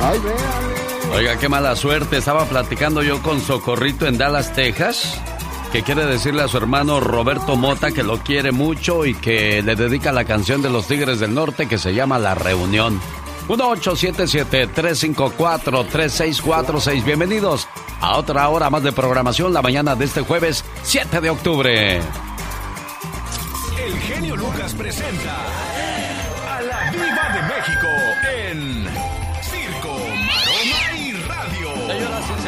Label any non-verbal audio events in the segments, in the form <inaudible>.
Ay, véale. Oiga, qué mala suerte. Estaba platicando yo con Socorrito en Dallas, Texas, que quiere decirle a su hermano Roberto Mota que lo quiere mucho y que le dedica la canción de los Tigres del Norte que se llama La Reunión. 1877-354-3646. Bienvenidos a otra hora más de programación la mañana de este jueves 7 de octubre. El genio Lucas presenta a la Viva de México en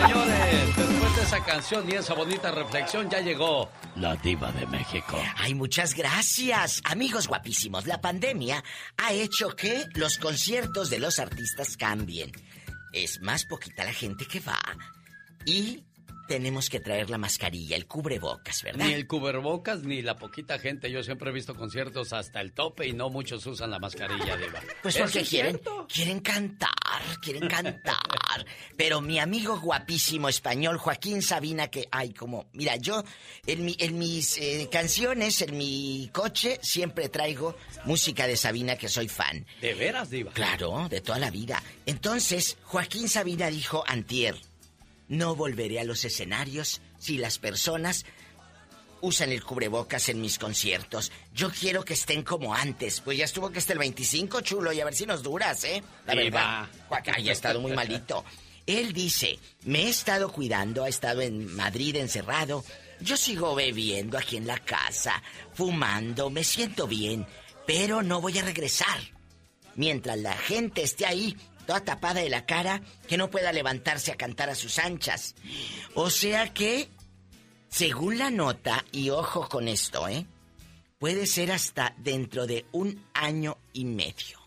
señores, después de esa canción y esa bonita reflexión ya llegó la Diva de México. Ay, muchas gracias. Amigos guapísimos, la pandemia ha hecho que los conciertos de los artistas cambien. Es más poquita la gente que va y tenemos que traer la mascarilla, el cubrebocas, ¿verdad? Ni el cubrebocas ni la poquita gente. Yo siempre he visto conciertos hasta el tope y no muchos usan la mascarilla, Diva. Pues ¿Eso porque es quieren, cierto? quieren cantar, quieren cantar. <laughs> Pero mi amigo guapísimo español, Joaquín Sabina, que, ay, como, mira, yo en, mi- en mis eh, canciones, en mi coche, siempre traigo música de Sabina, que soy fan. ¿De veras, Diva? Claro, de toda la vida. Entonces, Joaquín Sabina dijo antier, no volveré a los escenarios si las personas usan el cubrebocas en mis conciertos. Yo quiero que estén como antes. Pues ya estuvo que esté el 25, chulo, y a ver si nos duras, ¿eh? La verdad. Joaquín, ay, ha estado muy malito. Él dice, me he estado cuidando, ha estado en Madrid encerrado. Yo sigo bebiendo aquí en la casa, fumando, me siento bien, pero no voy a regresar mientras la gente esté ahí, toda tapada de la cara, que no pueda levantarse a cantar a sus anchas. O sea que, según la nota, y ojo con esto, ¿eh? Puede ser hasta dentro de un año y medio.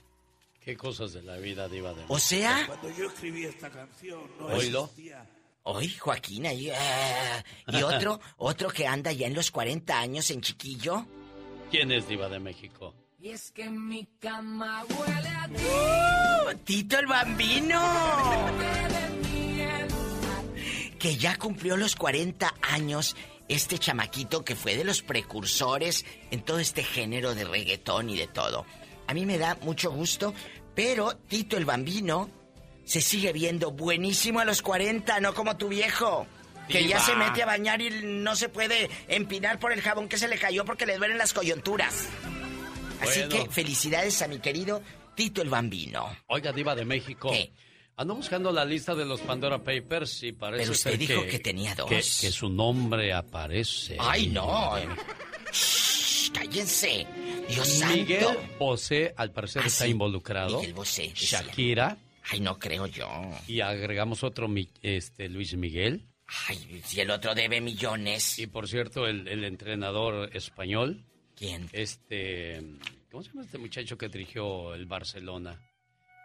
Qué cosas de la vida, Diva de O sea, Cuando yo escribí esta canción, no Oílo. existía. hoy Joaquín ahí, ah, y otro, otro que anda ya en los 40 años en chiquillo. ¿Quién es Diva de México? Y es que mi cama huele a ti. ¡Uh! Tito el Bambino. Que ya cumplió los 40 años este chamaquito que fue de los precursores en todo este género de reggaetón y de todo. A mí me da mucho gusto, pero Tito el Bambino se sigue viendo buenísimo a los 40, no como tu viejo. Que ya se mete a bañar y no se puede empinar por el jabón que se le cayó porque le duelen las coyunturas. Así Bueno. que felicidades a mi querido Tito el Bambino. Oiga, Diva de México. ¿Qué? Ando buscando la lista de los Pandora Papers y parece Pero usted ser dijo que, que tenía dos. Que, que su nombre aparece. ¡Ay, no! Shh, ¡Cállense! ¡Dios Miguel santo! Bosé, al parecer, Ah, está sí. involucrado. Miguel Bosé, decía. Shakira. Ay, no creo yo. Y agregamos otro, este, Luis Miguel. Ay, si el otro debe millones. Y por cierto, el, el entrenador español, ¿Quién? este. ¿Cómo se llama este muchacho que dirigió el Barcelona?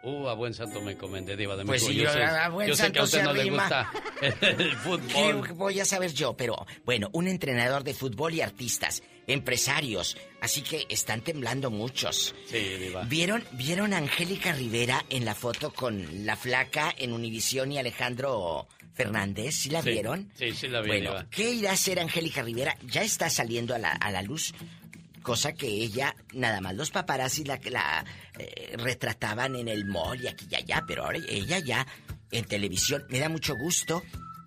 Uh, a buen santo me encomendé, Diva de Pues sí, yo sé, a buen yo sé que a santo usted no le gusta <laughs> el ¿Qué fútbol. voy a saber yo? Pero, bueno, un entrenador de fútbol y artistas, empresarios, así que están temblando muchos. Sí, Diva. ¿Vieron, ¿Vieron a Angélica Rivera en la foto con la flaca en Univisión y Alejandro Fernández? ¿Sí la Sí, vieron? sí, sí la vi, Bueno, Diva. ¿qué irá a hacer Angélica Rivera? Ya está saliendo a la, a la luz. Cosa que ella, nada más los paparazzi la, la eh, retrataban en el mall y aquí y allá, pero ahora ella ya en televisión me da mucho gusto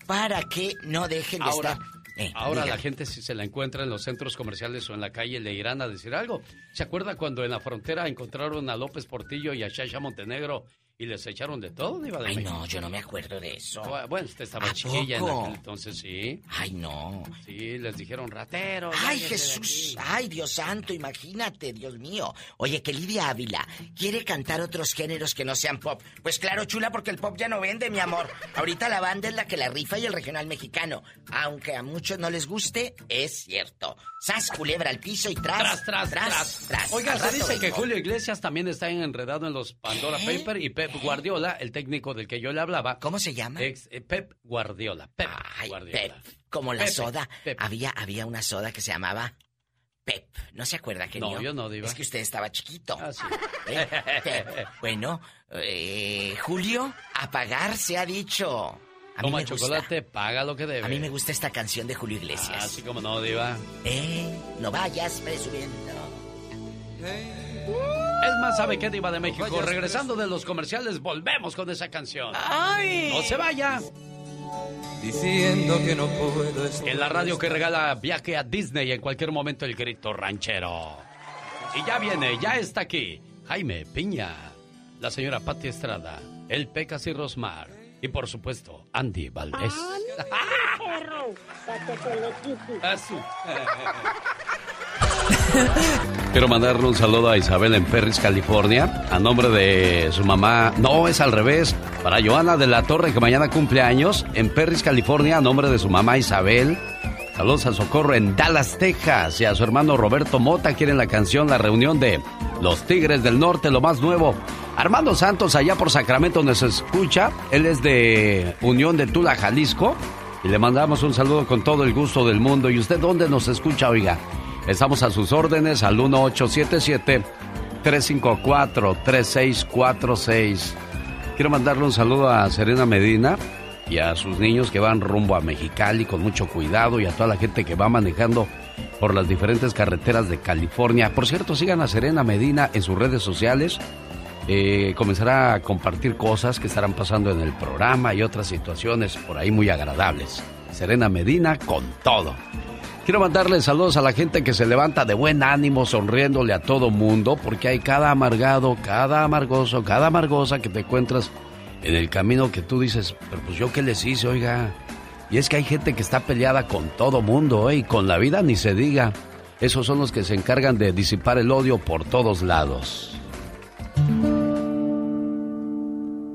para que no dejen de Ahora, estar. Eh, ahora la gente si se la encuentra en los centros comerciales o en la calle le irán a decir algo. ¿Se acuerda cuando en la frontera encontraron a López Portillo y a Shasha Montenegro y les echaron de todo, Diva de Ay, México? no, yo no me acuerdo de eso. Bueno, usted estaba ¿A chiquilla en poco? aquel entonces, sí. Ay, no. Sí, les dijeron ratero. Ay, Jesús. aquí". Ay, Dios santo, imagínate, Dios mío. Oye, que Lidia Ávila quiere cantar otros géneros que no sean pop. Pues claro, chula, porque el pop ya no vende, mi amor. Ahorita la banda es la que la rifa y el regional mexicano. Aunque a muchos no les guste, es cierto. Sas, culebra al piso y tras, Tras, tras, tras. tras. Oiga, Al se dice que. Julio Iglesias también está enredado en los Pandora ¿Qué? Paper y Pep Guardiola, el técnico del que yo le hablaba. ¿Cómo se llama? Ex- eh, Pep Guardiola. Pep Ay, Guardiola. Pep. Como la Pepe, soda. Había, había una soda que se llamaba Pep. ¿No se acuerda, genio? No, yo no, Diva. Es que usted estaba chiquito. Ah, sí. <laughs> ¿Eh? Pep. Bueno, eh, Julio, a pagar se ha dicho. A mí Toma me gusta. chocolate, paga lo que debe. A mí me gusta esta canción de Julio Iglesias. Así como no, Diva. Eh, no vayas presumiendo. Es más, ¿sabe qué, Diva de México? Regresando de los comerciales, volvemos con esa canción. ¡Ay! ¡No se vaya! Diciendo que no puedo estar. En la radio que regala viaje a Disney en cualquier momento el grito ranchero. Y ya viene, ya está aquí. Jaime Piña, la señora Patti Estrada, el Pecas y Rosmar. Y por supuesto, Andy Valdés. <laughs> <laughs> <laughs> Quiero mandarle un saludo a Isabel en Perris, California, a nombre de su mamá. No, es al revés. Para Joana de la Torre, que mañana cumple años, en Perris, California, a nombre de su mamá Isabel. Saludos a Socorro en Dallas, Texas. Y a su hermano Roberto Mota quieren la canción La Reunión de Los Tigres del Norte, lo más nuevo. Armando Santos, allá por Sacramento, nos escucha. Él es de Unión de Tula, Jalisco. Y le mandamos un saludo con todo el gusto del mundo. ¿Y usted dónde nos escucha, oiga? Estamos a sus órdenes al 1877-354-3646. Quiero mandarle un saludo a Serena Medina y a sus niños que van rumbo a Mexicali con mucho cuidado y a toda la gente que va manejando por las diferentes carreteras de California. Por cierto, sigan a Serena Medina en sus redes sociales. Eh, comenzará a compartir cosas que estarán pasando en el programa y otras situaciones por ahí muy agradables. Serena Medina con todo. Quiero mandarle saludos a la gente que se levanta de buen ánimo, sonriéndole a todo mundo, porque hay cada amargado, cada amargoso, cada amargosa que te encuentras en el camino que tú dices, pero pues yo qué les hice, oiga. Y es que hay gente que está peleada con todo mundo, ¿eh? y con la vida ni se diga. Esos son los que se encargan de disipar el odio por todos lados.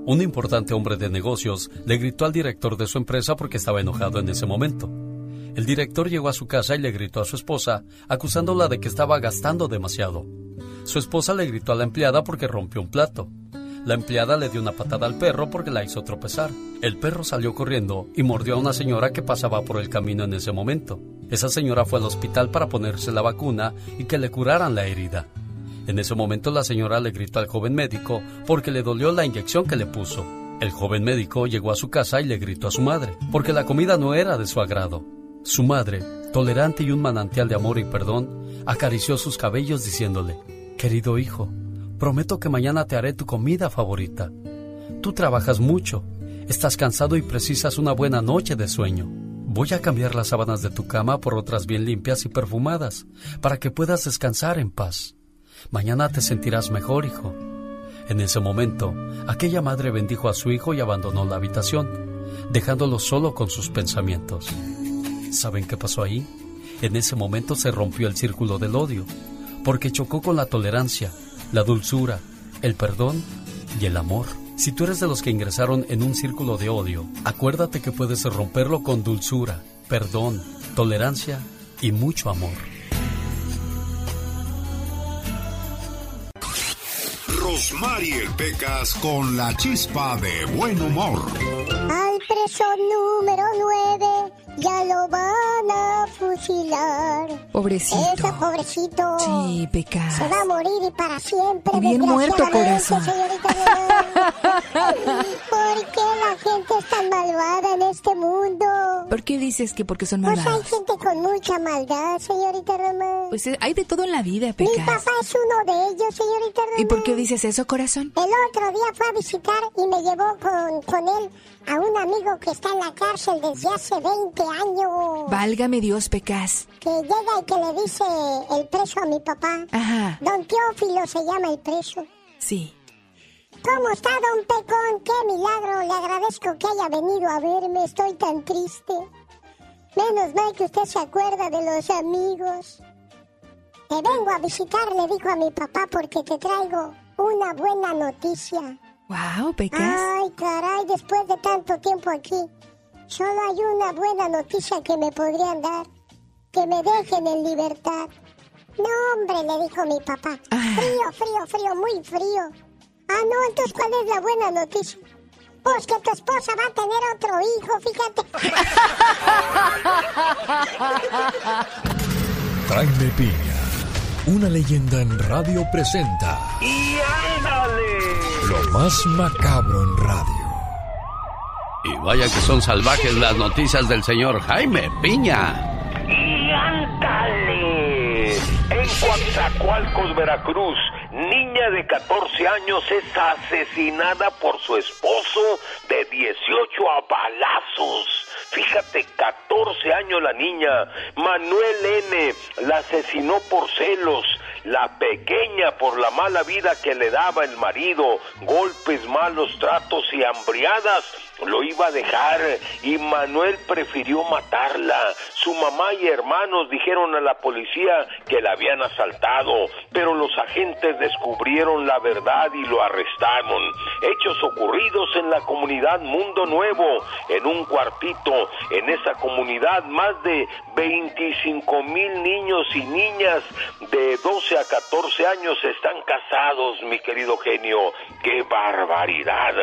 Un importante hombre de negocios le gritó al director de su empresa porque estaba enojado en ese momento. El director llegó a su casa y le gritó a su esposa, acusándola de que estaba gastando demasiado. Su esposa le gritó a la empleada porque rompió un plato. La empleada le dio una patada al perro porque la hizo tropezar. El perro salió corriendo y mordió a una señora que pasaba por el camino en ese momento. Esa señora fue al hospital para ponerse la vacuna y que le curaran la herida. En ese momento la señora le gritó al joven médico porque le dolió la inyección que le puso. El joven médico llegó a su casa y le gritó a su madre porque la comida no era de su agrado. Su madre, tolerante y un manantial de amor y perdón, acarició sus cabellos diciéndole, Querido hijo, prometo que mañana te haré tu comida favorita. Tú trabajas mucho, estás cansado y precisas una buena noche de sueño. Voy a cambiar las sábanas de tu cama por otras bien limpias y perfumadas, para que puedas descansar en paz. Mañana te sentirás mejor, hijo. En ese momento, aquella madre bendijo a su hijo y abandonó la habitación, dejándolo solo con sus pensamientos. ¿Saben qué pasó ahí? En ese momento se rompió el círculo del odio, porque chocó con la tolerancia, la dulzura, el perdón y el amor. Si tú eres de los que ingresaron en un círculo de odio, acuérdate que puedes romperlo con dulzura, perdón, tolerancia y mucho amor. Rosmarie Pecas con la chispa de buen humor. Preso número 9 ya lo van a fusilar. Pobrecito. Ese pobrecito. Sí, Pecas. Se va a morir y para siempre. Bien muerto, corazón. Señorita <laughs> ¿Por qué la gente es tan malvada en este mundo? ¿Por qué dices que porque son Pues hay malvados? gente con mucha maldad, señorita Román. Pues eh, hay de todo en la vida, Mi Pecas. papá es uno de ellos, señorita Román. ¿Y por qué dices eso, corazón? El otro día fue a visitar y me llevó con, con él a un amigo que está en la cárcel desde hace 20 años. Válgame Dios, Pecas. Que llega y que le dice el preso a mi papá. Ajá, Don Teófilo se llama el preso. sí. ¿Cómo está, don Pecón? ¡Qué milagro! Le agradezco que haya venido a verme. Estoy tan triste. Menos mal que usted se acuerda de los amigos. Te vengo a visitar, le dijo a mi papá, porque te traigo una buena noticia. Wow, Pecas. Ay, caray, después de tanto tiempo aquí, solo hay una buena noticia que me podrían dar. Que me dejen en libertad. No, hombre, le dijo mi papá. Ah. Frío, frío, frío, muy frío. Ah, no, entonces, ¿cuál es la buena noticia? Pues que tu esposa va a tener otro hijo, fíjate. <laughs> Jaime Piña, una leyenda en radio presenta. ¡Y ándale! Lo más macabro en radio. Y vaya que son salvajes las noticias del señor Jaime Piña. ¡Y ándale! En Coatzacoalcos, Veracruz, niña de 14 años es asesinada por su esposo de 18 a balazos. Fíjate, 14 años la niña. Manuel N. la asesinó por celos. La pequeña por la mala vida que le daba el marido, golpes, malos tratos y hambriadas lo iba a dejar y Manuel prefirió matarla. Su mamá y hermanos dijeron a la policía que la habían asaltado, pero los agentes descubrieron la verdad y lo arrestaron. Hechos ocurridos en la comunidad Mundo Nuevo, en un cuartito. En esa comunidad más de 25 mil niños y niñas de 12 a 14 años están casados, mi querido genio. ¡Qué barbaridad!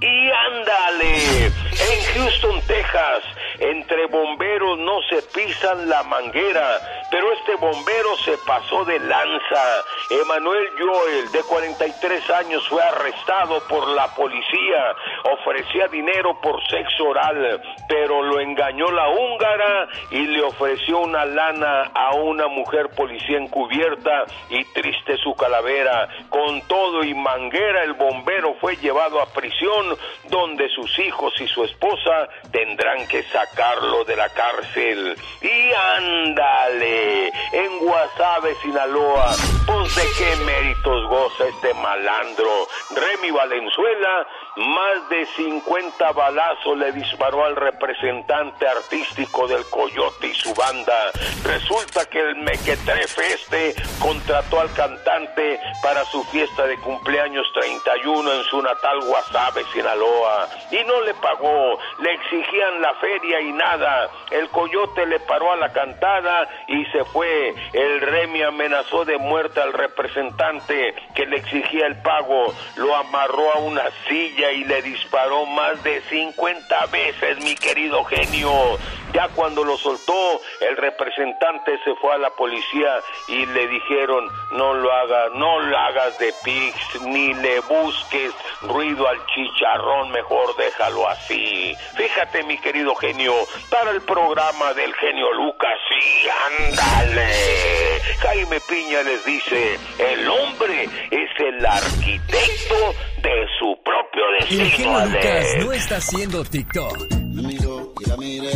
Y ándale en Houston, Texas, entre bomberos no se pisan la manguera, pero este bombero se pasó de lanza. Emanuel Joel, de 43 años, fue arrestado por la policía. Ofrecía dinero por sexo oral, pero lo engañó la húngara y le ofreció una lana a una mujer policía encubierta y triste su calavera. Con todo y manguera, el bombero fue llevado a prisión donde sus hijos hijos y su esposa tendrán que sacarlo de la cárcel. Y ándale, en Guasave, Sinaloa, pues de qué méritos goza este malandro. Remy Valenzuela más de 50 balazos le disparó al representante artístico del Coyote y su banda. Resulta que el Mequetrefe este contrató al cantante para su fiesta de cumpleaños 31 en su natal Guasave, Sinaloa. Y no le pagó, le exigían la feria y nada. El Coyote le paró a la cantada y se fue. El Remy amenazó de muerte al representante que le exigía el pago. Lo amarró a una silla y le disparó más de 50 veces, mi querido genio. Ya cuando lo soltó, el representante se fue a la policía y le dijeron, no lo hagas, no lo hagas de pigs, ni le busques ruido al chicharrón, mejor déjalo así. Fíjate, mi querido genio, para el programa del genio Lucas, sí, ándale. Jaime Piña les dice, el hombre es el arquitecto de su propio destino. El genio Lucas no está haciendo TikTok. Me miro y la mire.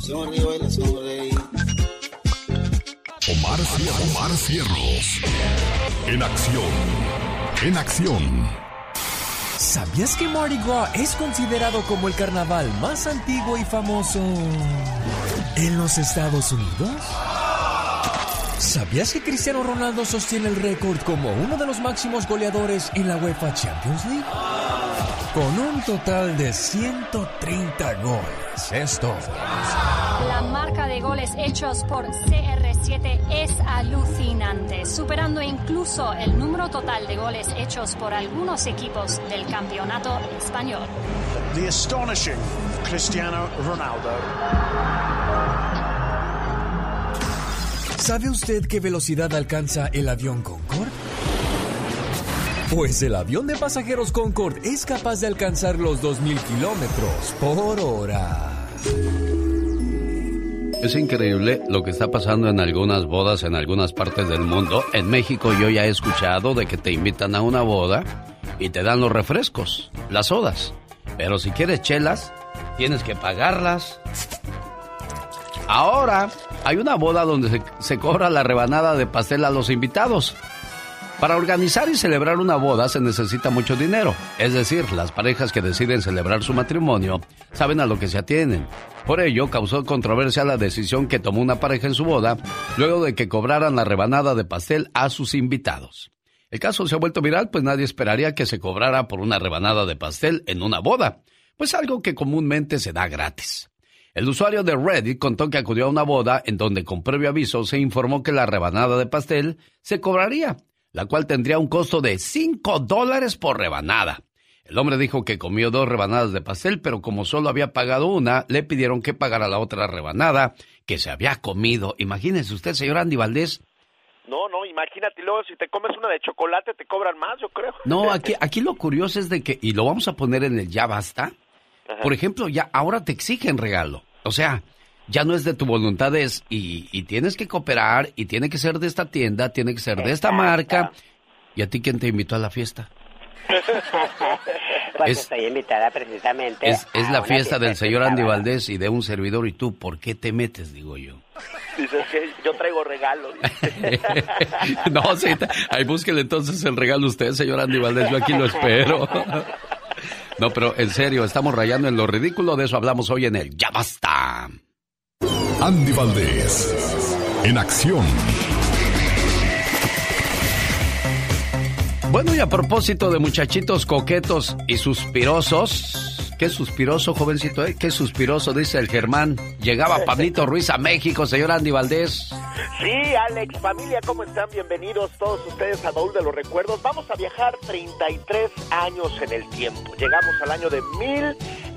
Sonrío y le sonreí. Omar, Omar Cierros. En acción. En acción. ¿Sabías que Mardi Gras es considerado como el carnaval más antiguo y famoso en los Estados Unidos? ¿Sabías que Cristiano Ronaldo sostiene el récord como uno de los máximos goleadores en la UEFA Champions League? Con un total de 130 goles. Esto. La marca de goles hechos por CR7 es alucinante, superando incluso el número total de goles hechos por algunos equipos del campeonato español. The astonishing Cristiano Ronaldo. ¿Sabe usted qué velocidad alcanza el avión Concorde? Pues el avión de pasajeros Concorde es capaz de alcanzar los 2.000 kilómetros por hora. Es increíble lo que está pasando en algunas bodas en algunas partes del mundo. En México yo ya he escuchado de que te invitan a una boda y te dan los refrescos, las sodas. Pero si quieres chelas, tienes que pagarlas. Ahora hay una boda donde se, se, cobra la rebanada de pastel a los invitados. Para organizar y celebrar una boda se necesita mucho dinero. Es decir, las parejas que deciden celebrar su matrimonio saben a lo que se atienen. Por ello, causó controversia la decisión que tomó una pareja en su boda luego de que cobraran la rebanada de pastel a sus invitados. El caso se ha vuelto viral, pues nadie esperaría que se cobrara por una rebanada de pastel en una boda, pues algo que comúnmente se da gratis. El usuario de Reddit contó que acudió a una boda en donde con previo aviso se informó que la rebanada de pastel se cobraría, la cual tendría un costo de 5 dólares por rebanada. El hombre dijo que comió dos rebanadas de pastel, pero como solo había pagado una, le pidieron que pagara la otra rebanada que se había comido. Imagínese usted, señor Andy Valdés. No, no, imagínate, luego si te comes una de chocolate te cobran más, yo creo. No, <laughs> aquí, aquí lo curioso es de que, y lo vamos a poner en el ya basta, Ajá. por ejemplo, ya ahora te exigen regalo. O sea, ya no es de tu voluntad, es y, y tienes que cooperar y tiene que ser de esta tienda, tiene que ser de esta marca. ¿Y a ti quién te invitó a la fiesta? <laughs> Pues Es- estoy invitada precisamente. Es, la fiesta del señor Andy. Valdés y de un servidor y tú, ¿por qué te metes? Digo yo. Dices que yo traigo regalos. <laughs> no, sí, ahí búsquele entonces el regalo usted, señor Andy Valdés, yo aquí lo espero. <laughs> No, pero en serio, estamos rayando en lo ridículo, de eso hablamos hoy en el Ya Basta. Andy Valdés, en acción. Bueno, y a propósito de muchachitos coquetos y suspirosos, ¿qué suspiroso, jovencito? Eh? ¿Qué suspiroso? Dice el Germán. Llegaba <laughs> Pablito Ruiz a México, señor Andy Valdés. Sí, Alex, familia, ¿cómo están? Bienvenidos todos ustedes a Baúl de los Recuerdos. Vamos a viajar 33 años en el tiempo. Llegamos al año de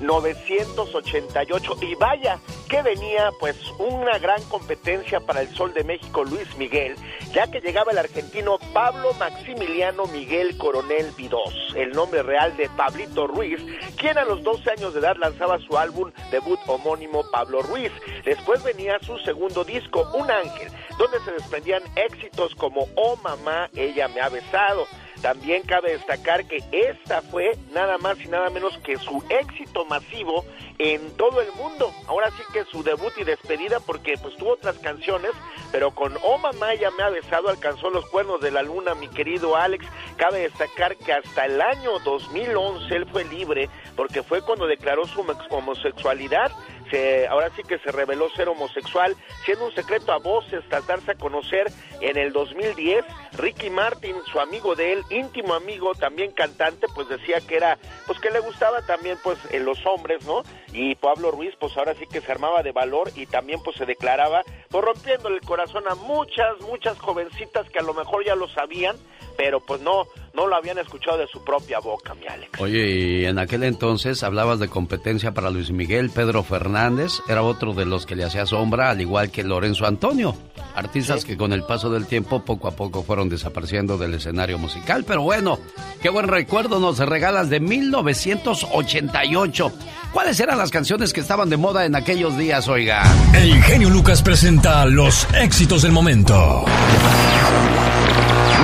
1988 y vaya que venía pues una gran competencia para el Sol de México Luis Miguel, ya que llegaba el argentino Pablo Maximiliano Miguel Coronel Vidós, el nombre real de Pablito Ruiz, quien a los 12 años de edad lanzaba su álbum debut homónimo Pablo Ruiz. Después venía su segundo disco, Un Ángel, donde se desprendían éxitos como Oh Mamá, ella me ha besado. También cabe destacar que esta fue nada más y nada menos que su éxito masivo en todo el mundo. Ahora sí que su debut y despedida porque pues tuvo otras canciones, pero con Oh Mamá ya me ha besado alcanzó los cuernos de la luna, mi querido Alex. Cabe destacar que hasta el año 2011 él fue libre porque fue cuando declaró su homo- homosexualidad. Se, ahora sí que se reveló ser homosexual, siendo un secreto a voces tras darse a conocer en el 2010. Ricky Martin, su amigo de él, íntimo amigo, también cantante, pues decía que era, pues que le gustaba también pues en los hombres, ¿no? Y Pablo Ruiz, pues ahora sí que se armaba de valor y también pues se declaraba, pues rompiéndole el corazón a muchas, muchas jovencitas que a lo mejor ya lo sabían, pero pues no, no lo habían escuchado de su propia boca, mi Alex. Oye, y en aquel entonces hablabas de competencia para Luis Miguel, Pedro Fernández era otro de los que le hacía sombra, al igual que Lorenzo Antonio. Artistas que con el paso del tiempo poco a poco fueron desapareciendo del escenario musical. Pero bueno, qué buen recuerdo nos regalas de 1988. ¿Cuáles eran las canciones que estaban de moda en aquellos días, oiga? El genio Lucas presenta los éxitos del momento.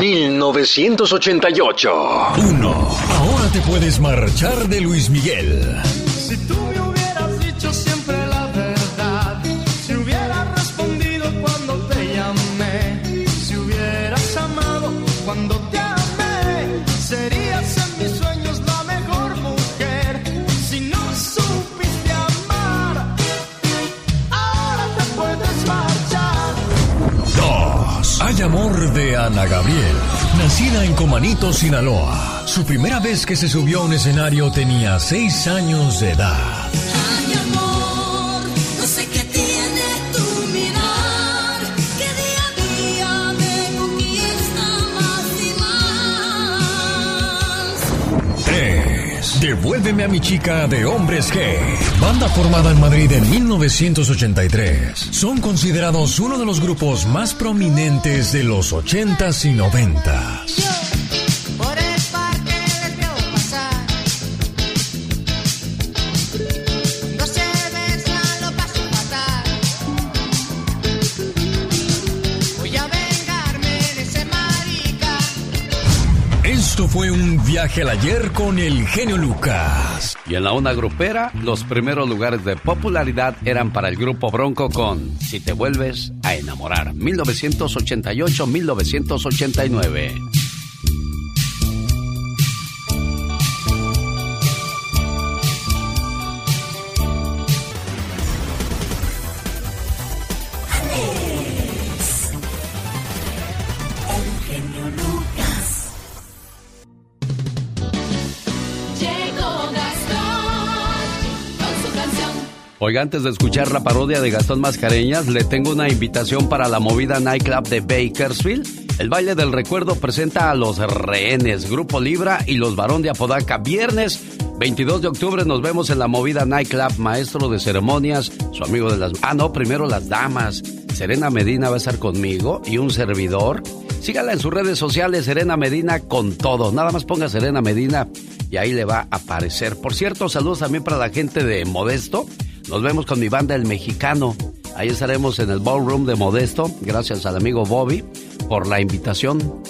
1988. 1. Ahora te puedes marchar de Luis Miguel. Amor de Ana Gabriel. Nacida en Comanito, Sinaloa. Su primera vez que se subió a un escenario tenía 6 años de edad. Devuélveme a mi chica de Hombres G. Banda formada en Madrid en 1983. Son considerados uno de los grupos más prominentes de los 80s y 90s. Viaje al ayer con el genio Lucas. Y en la onda grupera, los primeros lugares de popularidad eran para el grupo Bronco con Si te vuelves a enamorar, 1988-1989. Oiga, antes de escuchar la parodia de Gastón Mascareñas, le tengo una invitación para la movida Nightclub de Bakersfield. El baile del recuerdo presenta a los rehenes, Grupo Libra y los Barón de Apodaca. Viernes 22 de octubre nos vemos en la movida Nightclub, maestro de ceremonias, su amigo de las... Ah, no, primero las damas. Serena Medina va a estar conmigo y un servidor. Sígala en sus redes sociales, Serena Medina con todo. Nada más ponga Serena Medina y ahí le va a aparecer. Por cierto, saludos también para la gente de Modesto. Nos vemos con mi banda El Mexicano. Ahí estaremos en el ballroom de Modesto. Gracias al amigo Bobby por la invitación.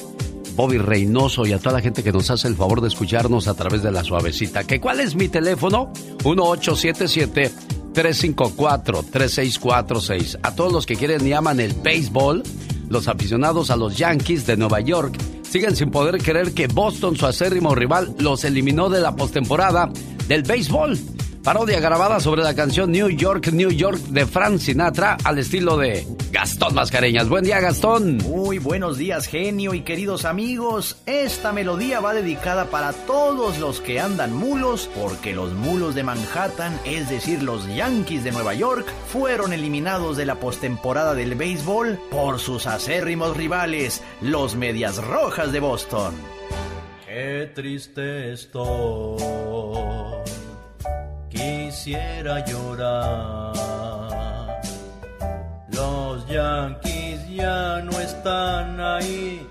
Bobby Reynoso y a toda la gente que nos hace el favor de escucharnos a través de la suavecita. ¿Que ¿Cuál es mi teléfono? 1877 354 3646. A todos los que quieren y aman el béisbol, los aficionados a los Yankees de Nueva York siguen sin poder creer que Boston, su acérrimo rival, los eliminó de la postemporada del béisbol. Parodia grabada sobre la canción New York, New York de Frank Sinatra al estilo de Gastón Mascareñas. Buen día, Gastón. Muy buenos días, genio y queridos amigos. Esta melodía va dedicada para todos los que andan mulos, porque los mulos de Manhattan, es decir, los Yankees de Nueva York, fueron eliminados de la postemporada del béisbol por sus acérrimos rivales, los Medias Rojas de Boston. Qué triste estoy quisiera llorar. Los Yankees ya no están ahí.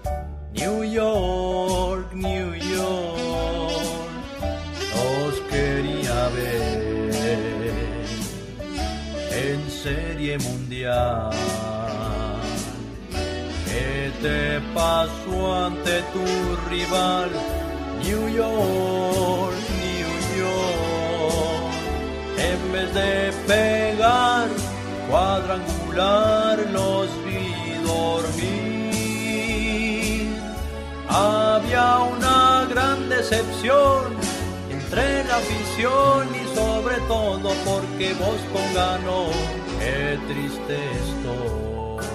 New York, New York, los quería ver en serie mundial. ¿Qué te pasó ante tu rival? New York, vez de pegar cuadrangular los vi dormir. Había una gran decepción entre la afición y sobre todo porque Boston ganó. Qué triste estoy,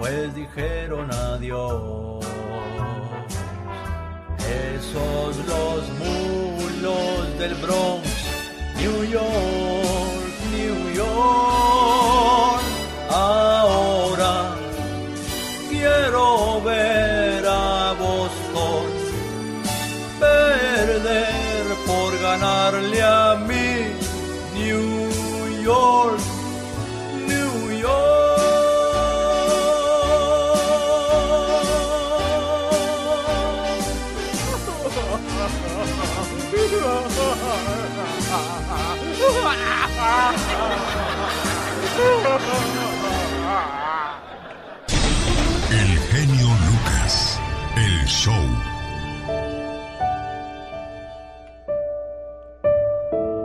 pues dijeron adiós. Esos los mulos del Bronx, New York, New York. Ahora quiero ver a Boston perder por ganarle El genio Lucas, el show.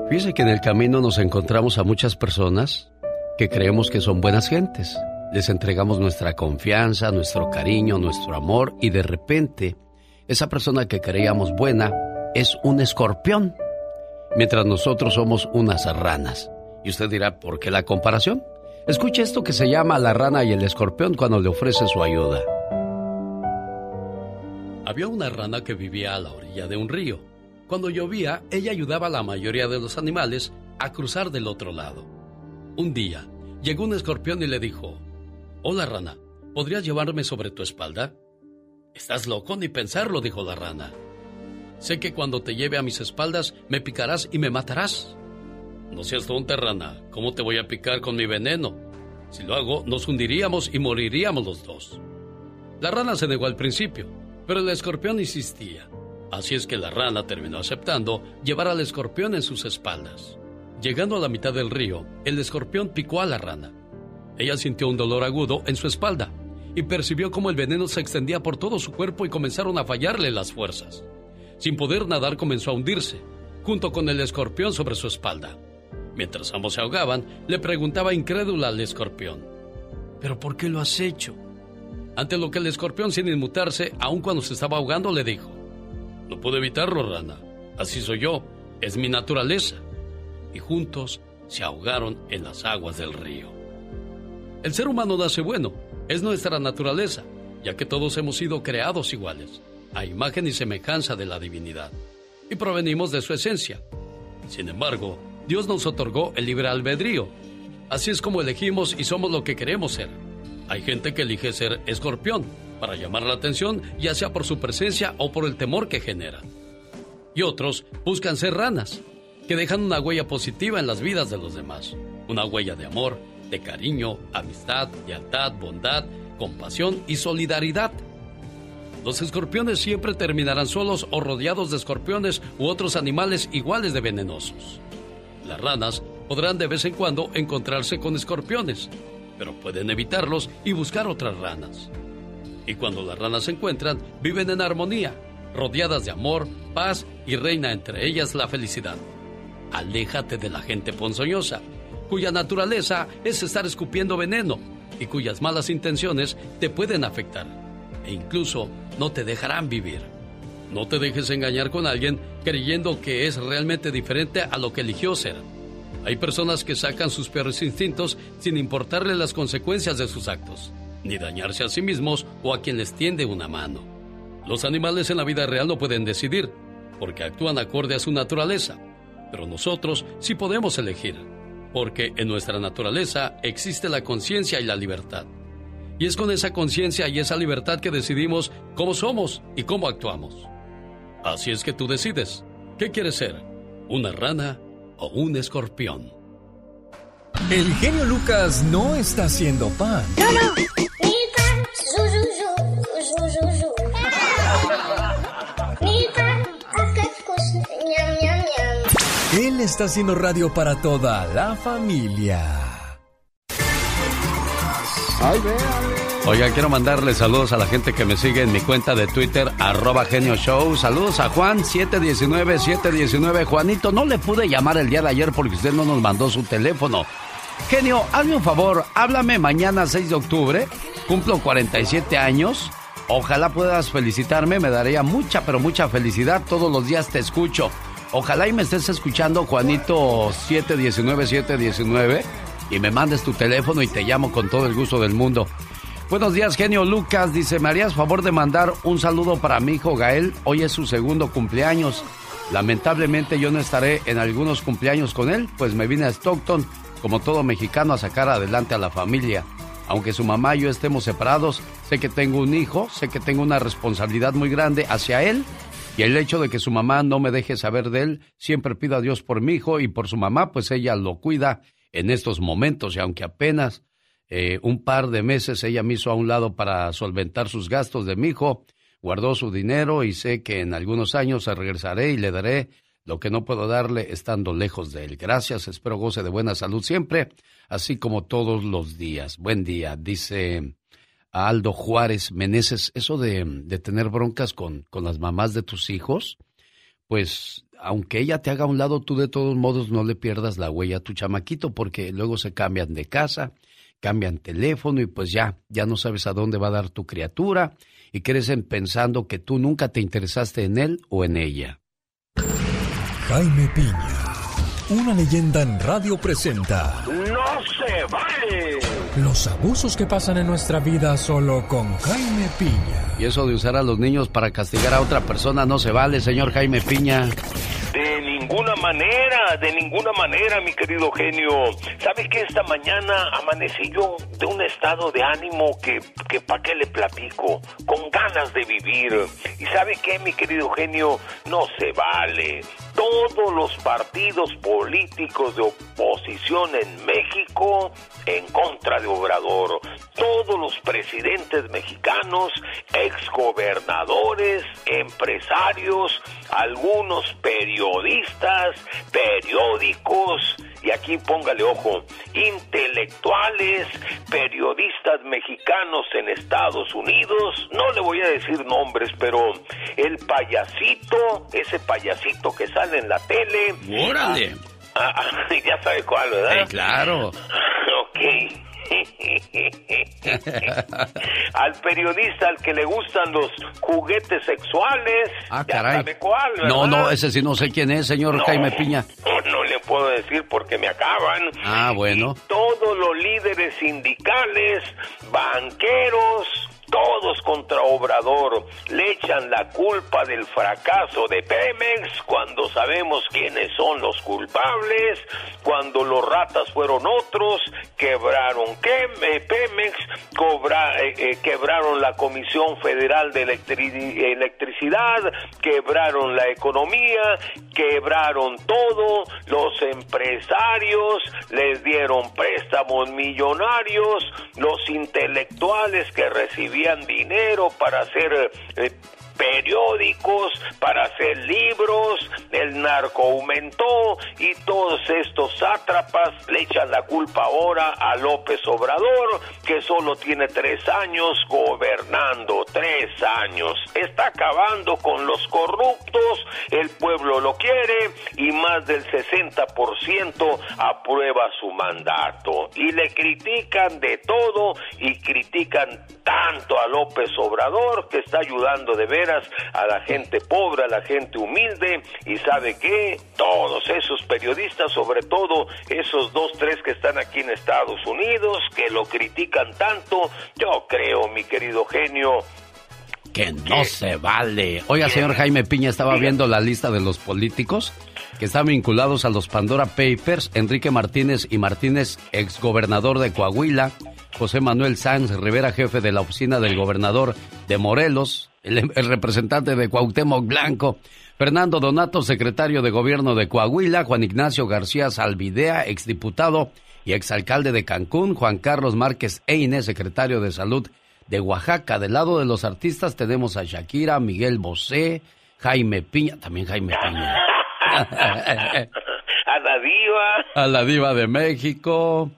Fíjese que en el camino nos encontramos a muchas personas que creemos que son buenas gentes. Les entregamos nuestra confianza, nuestro cariño, nuestro amor y de repente esa persona que creíamos buena es un escorpión, mientras nosotros somos unas ranas. Y usted dirá, ¿por qué la comparación? Escuche esto que se llama La rana y el escorpión cuando le ofrece su ayuda. Había una rana que vivía a la orilla de un río. Cuando llovía, ella ayudaba a la mayoría de los animales a cruzar del otro lado. Un día, llegó un escorpión y le dijo, Hola rana, ¿podrías llevarme sobre tu espalda? Estás loco ni pensarlo, dijo la rana. Sé que cuando te lleve a mis espaldas me picarás y me matarás. No seas tonta, rana. ¿Cómo te voy a picar con mi veneno? Si lo hago, nos hundiríamos y moriríamos los dos. La rana se negó al principio, pero el escorpión insistía. Así es que la rana terminó aceptando llevar al escorpión en sus espaldas. Llegando a la mitad del río, el escorpión picó a la rana. Ella sintió un dolor agudo en su espalda y percibió cómo el veneno se extendía por todo su cuerpo y comenzaron a fallarle las fuerzas. Sin poder nadar comenzó a hundirse, junto con el escorpión sobre su espalda. Mientras ambos se ahogaban, le preguntaba incrédula al escorpión, ¿pero por qué lo has hecho? Ante lo que el escorpión, sin inmutarse, aun cuando se estaba ahogando, le dijo, No puedo evitarlo, rana. Así soy yo, es mi naturaleza. Y juntos se ahogaron en las aguas del río. El ser humano nace bueno, es nuestra naturaleza, ya que todos hemos sido creados iguales, a imagen y semejanza de la divinidad, y provenimos de su esencia. Sin embargo, Dios nos otorgó el libre albedrío. Así es como elegimos y somos lo que queremos ser. Hay gente que elige ser escorpión para llamar la atención, ya sea por su presencia o por el temor que genera. Y otros buscan ser ranas, que dejan una huella positiva en las vidas de los demás. Una huella de amor, de cariño, amistad, lealtad, bondad, compasión y solidaridad. Los escorpiones siempre terminarán solos o rodeados de escorpiones u otros animales iguales de venenosos. Las ranas podrán de vez en cuando encontrarse con escorpiones, pero pueden evitarlos y buscar otras ranas. Y cuando las ranas se encuentran, viven en armonía, rodeadas de amor, paz y reina entre ellas la felicidad. Aléjate de la gente ponzoñosa, cuya naturaleza es estar escupiendo veneno y cuyas malas intenciones te pueden afectar e incluso no te dejarán vivir. No te dejes engañar con alguien creyendo que es realmente diferente a lo que eligió ser. Hay personas que sacan sus peores instintos sin importarle las consecuencias de sus actos, ni dañarse a sí mismos o a quien les tiende una mano. Los animales en la vida real no pueden decidir, porque actúan acorde a su naturaleza, pero nosotros sí podemos elegir, porque en nuestra naturaleza existe la conciencia y la libertad. Y es con esa conciencia y esa libertad que decidimos cómo somos y cómo actuamos. Así es que tú decides, ¿qué quieres ser? ¿Una rana o un escorpión? El genio Lucas no está haciendo pan. Él está haciendo radio para toda la familia. Oiga, quiero mandarle saludos a la gente que me sigue en mi cuenta de Twitter, arroba genio show. Saludos a Juan 719 719. Juanito, no le pude llamar el día de ayer porque usted no nos mandó su teléfono. Genio, hazme un favor, háblame mañana 6 de octubre. Cumplo 47 años. Ojalá puedas felicitarme, me daría mucha, pero mucha felicidad. Todos los días te escucho. Ojalá y me estés escuchando, Juanito 719 719 y me mandes tu teléfono y te llamo con todo el gusto del mundo. Buenos días, genio Lucas. Dice, ¿me harías favor de mandar un saludo para mi hijo Gael? Hoy es su segundo cumpleaños. Lamentablemente yo no estaré en algunos cumpleaños con él, pues me vine a Stockton, como todo mexicano, a sacar adelante a la familia. Aunque su mamá y yo estemos separados, sé que tengo un hijo, sé que tengo una responsabilidad muy grande hacia él y el hecho de que su mamá no me deje saber de él, siempre pido a Dios por mi hijo y por su mamá, pues ella lo cuida en estos momentos y aunque apenas eh, un par de meses ella me hizo a un lado para solventar sus gastos de mi hijo, guardó su dinero y sé que en algunos años regresaré y le daré lo que no puedo darle estando lejos de él. Gracias, espero goce de buena salud siempre, así como todos los días. Buen día, dice Aldo Juárez Meneses, eso de, de tener broncas con, con las mamás de tus hijos, pues aunque ella te haga a un lado, tú de todos modos no le pierdas la huella a tu chamaquito, porque luego se cambian de casa, cambian teléfono y pues ya, ya no sabes a dónde va a dar tu criatura y crecen pensando que tú nunca te interesaste en él o en ella. Jaime Piña, una leyenda en radio presenta. ¡No se vale! Los abusos que pasan en nuestra vida solo con Jaime Piña. Y eso de usar a los niños para castigar a otra persona no se vale, señor Jaime Piña. De ninguna manera, de ninguna manera, mi querido genio. ¿Sabe que esta mañana amanecí yo de un estado de ánimo que, que pa' qué le platico? Con ganas de vivir. ¿Y sabe qué, mi querido genio? No se vale. Todos los partidos políticos de oposición en México en contra de Obrador. Todos los presidentes mexicanos, exgobernadores, empresarios, algunos periodistas, periódicos, y aquí póngale ojo, intelectuales, periodistas mexicanos en Estados Unidos, no le voy a decir nombres, pero el payasito, ese payasito que sale en la tele. ¡Órale! Ah, ah, <laughs> ya sabe cuál, ¿verdad? Sí, claro. Ok. <laughs> al periodista al que le gustan los juguetes sexuales. Ah, caray. sabe cuál. No, no, ese sí no sé quién es, señor No, Jaime Piña. No, no le puedo decir porque me acaban. Ah, bueno. Todos los líderes sindicales, banqueros, todos contra Obrador, le echan la culpa del fracaso de Pemex cuando sabemos quiénes son los culpables, cuando los ratas fueron otros, quebraron que- eh, Pemex, cobra- eh, eh, quebraron la Comisión Federal de Electri- Electricidad, quebraron la economía, quebraron todo, los empresarios les dieron préstamos millonarios, los intelectuales que recibían dinero para hacer eh, periódicos, para hacer libros, el narco aumentó y todos estos sátrapas le echan la culpa ahora a López Obrador, que solo tiene tres años gobernando, tres años. Está acabando con los corruptos, el pueblo lo quiere y más del 60% aprueba su mandato. Y le critican de todo y critican tanto a López Obrador que está ayudando de veras a la gente pobre, a la gente humilde y sabe que todos esos periodistas, sobre todo esos dos, tres que están aquí en Estados Unidos, que lo critican tanto, yo creo, mi querido genio, que no se vale. Oiga, señor Jaime Piña, estaba viendo la lista de los políticos que están vinculados a los Pandora Papers. Enrique Martínez y Martínez, exgobernador de Coahuila. José Manuel Sanz Rivera, jefe de la oficina del gobernador de Morelos. El, el representante de Cuauhtémoc Blanco. Fernando Donato, secretario de gobierno de Coahuila. Juan Ignacio García Salvidea, exdiputado y exalcalde de Cancún. Juan Carlos Márquez Eine, secretario de salud de Oaxaca. Del lado de los artistas tenemos a Shakira, Miguel Bosé, Jaime Piña, también Jaime Piña. <laughs> a la diva. A la diva de México.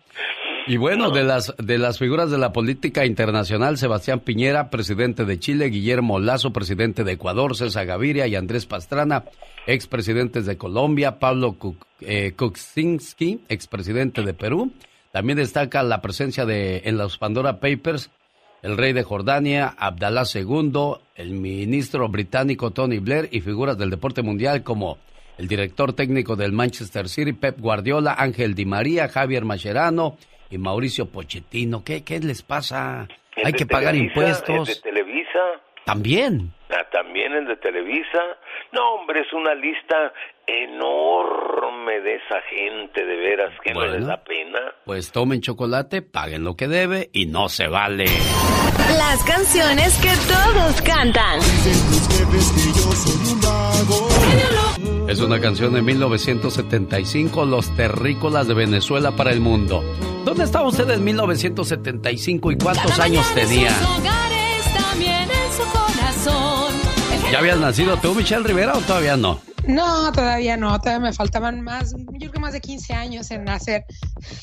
Y bueno, de las, de las figuras de la política internacional, Sebastián Piñera, presidente de Chile, Guillermo Lazo, presidente de Ecuador, César Gaviria y Andrés Pastrana, expresidentes de Colombia, Pablo eh, Kuczynski, expresidente de Perú. También destaca la presencia de, en los Pandora Papers, el rey de Jordania, Abdalá II, el ministro británico Tony Blair y figuras del deporte mundial como el director técnico del Manchester City, Pep Guardiola, Ángel Di María, Javier Mascherano y Mauricio Pochettino. ¿Qué, qué les pasa? Hay que pagar Televisa, impuestos. ¿El de Televisa? También. Ah, También el de Televisa. No, hombre, es una lista enorme de esa gente, de veras, que no les da pena. Pues tomen chocolate, paguen lo que debe y no se vale. Las canciones que todos cantan. Es una canción de 1975, Los Terrícolas de Venezuela para el mundo. ¿Dónde estaba usted en 1975 y cuántos años tenía? Hogares, también en su corazón. ¿Ya habías nacido tú, Michelle Rivera, o todavía no? No, todavía no, todavía me faltaban más, yo creo que más de 15 años en nacer.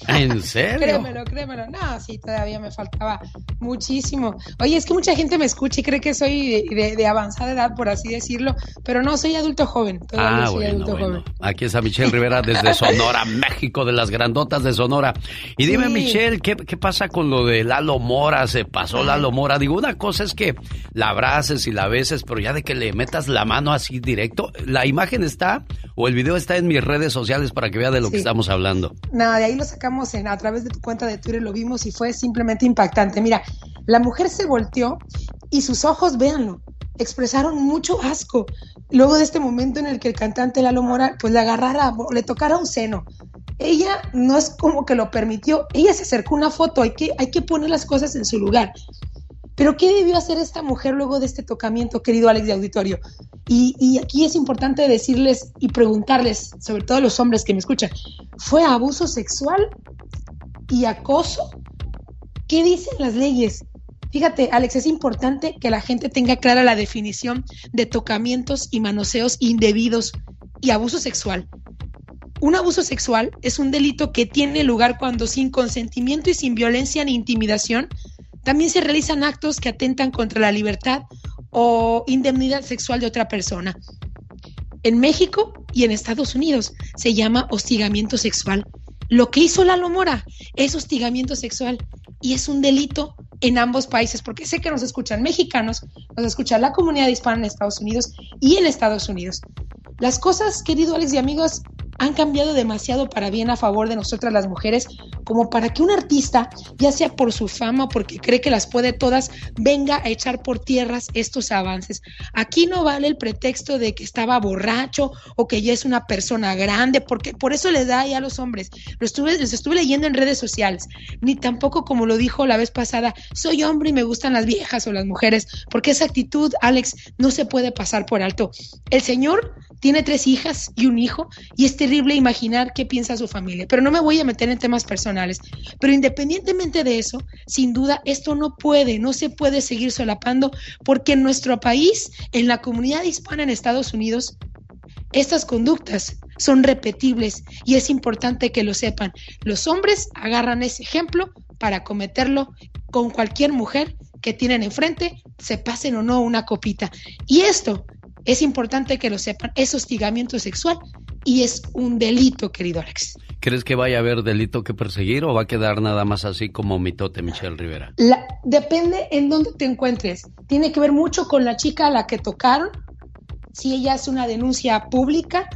¿En serio? Créemelo, créemelo. No, sí, todavía me faltaba muchísimo. Oye, es que mucha gente me escucha y cree que soy de, de- de avanzada edad, por así decirlo, pero no, soy adulto joven. Todavía Ah, soy bueno, adulto bueno. joven. Aquí está Michelle Rivera desde <laughs> Sonora, México, de las grandotas de Sonora. Y dime, Sí. Michelle, ¿qué, qué pasa con lo de Lalo Mora? Se pasó Lalo Mora. Digo, una cosa es que la abraces y la beses, pero ya de que le metas la mano así directo, la imagen está o el video está en mis redes sociales para que vea de lo que estamos hablando. Nada, de ahí lo sacamos en, a través de tu cuenta de Twitter, lo vimos y fue simplemente impactante. Mira, la mujer se volteó y sus ojos, véanlo, expresaron mucho asco. Luego de este momento en el que el cantante Lalo Mora, pues le agarrara, o le tocara un seno. Ella no es como que lo permitió, ella se acercó a una foto, hay que, hay que poner las cosas en su lugar. Pero ¿qué debió hacer esta mujer luego de este tocamiento, querido Alex de Auditorio? Y, aquí es importante decirles y preguntarles, sobre todo a los hombres que me escuchan, ¿fue abuso sexual y acoso? ¿Qué dicen las leyes? Fíjate, Alex, es importante que la gente tenga clara la definición de tocamientos y manoseos indebidos y abuso sexual. Un abuso sexual es un delito que tiene lugar cuando sin consentimiento y sin violencia ni intimidación también se realizan actos que atentan contra la libertad o indemnidad sexual de otra persona. En México y en Estados Unidos se llama hostigamiento sexual. Lo que hizo Lalo Mora es hostigamiento sexual y es un delito en ambos países, porque sé que nos escuchan mexicanos, nos escucha la comunidad hispana en Estados Unidos y en Estados Unidos. Las cosas, querido Alex y amigos, han cambiado demasiado para bien a favor de nosotras las mujeres, como para que un artista, ya sea por su fama porque cree que las puede todas, venga a echar por tierras estos avances. Aquí no vale el pretexto de que estaba borracho o que ya es una persona grande, porque por eso le da ya a los hombres. Lo estuve, los estuve leyendo en redes sociales, ni tampoco como lo dijo la vez pasada, soy hombre y me gustan las viejas o las mujeres, porque esa actitud, Alex, no se puede pasar por alto. El señor tiene tres hijas y un hijo y es terrible imaginar qué piensa su familia. Pero no me voy a meter en temas personales. Pero independientemente de eso, sin duda, esto no puede, no se puede seguir solapando porque en nuestro país, en la comunidad hispana en Estados Unidos, estas conductas son repetibles y es importante que lo sepan. Los hombres agarran ese ejemplo para cometerlo con cualquier mujer que tienen enfrente, se pasen o no una copita. Y esto es importante que lo sepan, es hostigamiento sexual y es un delito, querido Alex. ¿Crees que vaya a haber delito que perseguir o va a quedar nada más así como mitote Michelle Rivera? La, depende en dónde te encuentres. Tiene que ver mucho con la chica a la que tocaron, si ella hace una denuncia pública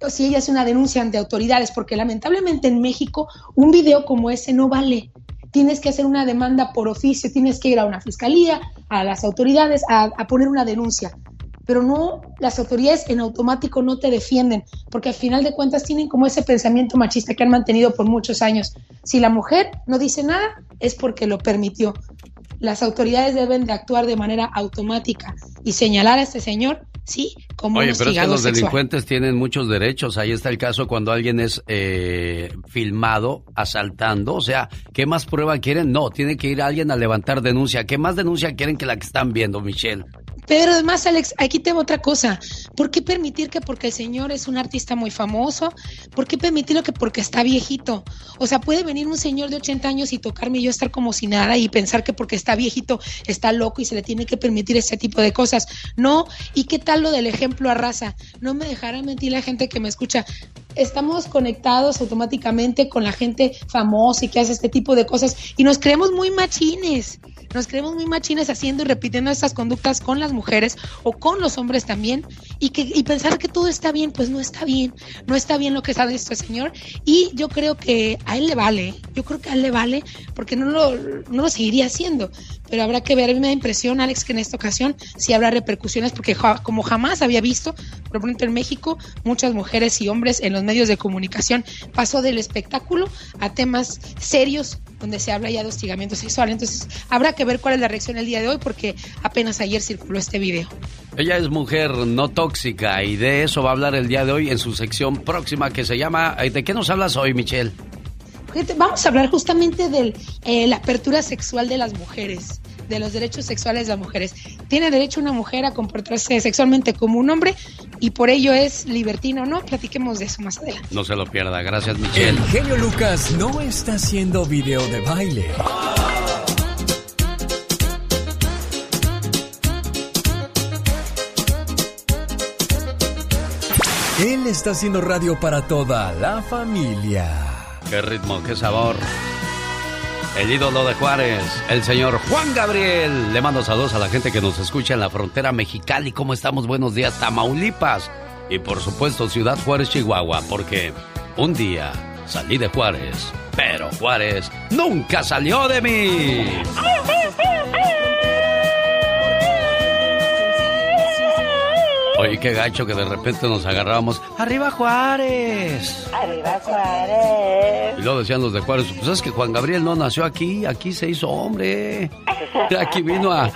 o si ella hace una denuncia ante autoridades, porque lamentablemente en México un video como ese no vale. Tienes que hacer una demanda por oficio, tienes que ir a una fiscalía, a las autoridades, a, a poner una denuncia pero no, las autoridades en automático no te defienden, porque al final de cuentas tienen como ese pensamiento machista que han mantenido por muchos años. Si la mujer no dice nada, es porque lo permitió. Las autoridades deben de actuar de manera automática y señalar a este señor, sí, como Oye, un pero es que los sexual. delincuentes tienen muchos derechos. Ahí está el caso cuando alguien es eh, filmado asaltando. O sea, ¿qué más prueba quieren? No, tiene que ir alguien a levantar denuncia. ¿Qué más denuncia quieren que la que están viendo, Michelle? Pero además, Alex, aquí te va otra cosa. ¿Por qué permitir que porque el señor es un artista muy famoso? ¿Por qué permitirlo que porque está viejito? O sea, puede venir un señor de 80 años y tocarme y yo estar como si nada y pensar que porque está viejito está loco y se le tiene que permitir ese tipo de cosas. No, ¿y qué tal lo del ejemplo a raza? No me dejará mentir la gente que me escucha. Estamos conectados automáticamente con la gente famosa y que hace este tipo de cosas y nos creemos muy machines. Nos creemos muy machines haciendo y repitiendo estas conductas con las mujeres o con los hombres también y que y pensar que todo está bien, pues no está bien, no está bien lo que sabe este señor y yo creo que a él le vale, yo creo que a él le vale porque no lo, no lo seguiría haciendo, pero habrá que ver, a mí me da impresión Alex que en esta ocasión sí habrá repercusiones porque como jamás había visto, por ejemplo en México, muchas mujeres y hombres en los medios de comunicación pasó del espectáculo a temas serios donde se habla ya de hostigamiento sexual, entonces habrá que ver cuál es la reacción el día de hoy porque apenas ayer circuló este video. Ella es mujer no tóxica y de eso va a hablar el día de hoy en su sección próxima que se llama... ¿De qué nos hablas hoy, Michelle? Vamos a hablar justamente de la apertura sexual de las mujeres, de los derechos sexuales de las mujeres. Tiene derecho una mujer a comportarse sexualmente como un hombre y por ello es libertino o no. Platiquemos de eso más adelante. No se lo pierda. Gracias, Michelle. El genio Lucas no está haciendo video de baile. Él está haciendo radio para toda la familia. Qué ritmo, qué sabor. El ídolo de Juárez, el señor Juan Gabriel. Le mando saludos a la gente que nos escucha en la frontera Mexicali. ¿Cómo estamos? Buenos días, Tamaulipas. Y por supuesto, Ciudad Juárez, Chihuahua, porque un día salí de Juárez, pero Juárez nunca salió de mí. <laughs> Oye, qué gacho que de repente nos agarrábamos. ¡Arriba Juárez! Arriba Juárez. Y luego decían los de Juárez, pues es que Juan Gabriel no nació aquí, aquí se hizo hombre. <laughs> Aquí vino a...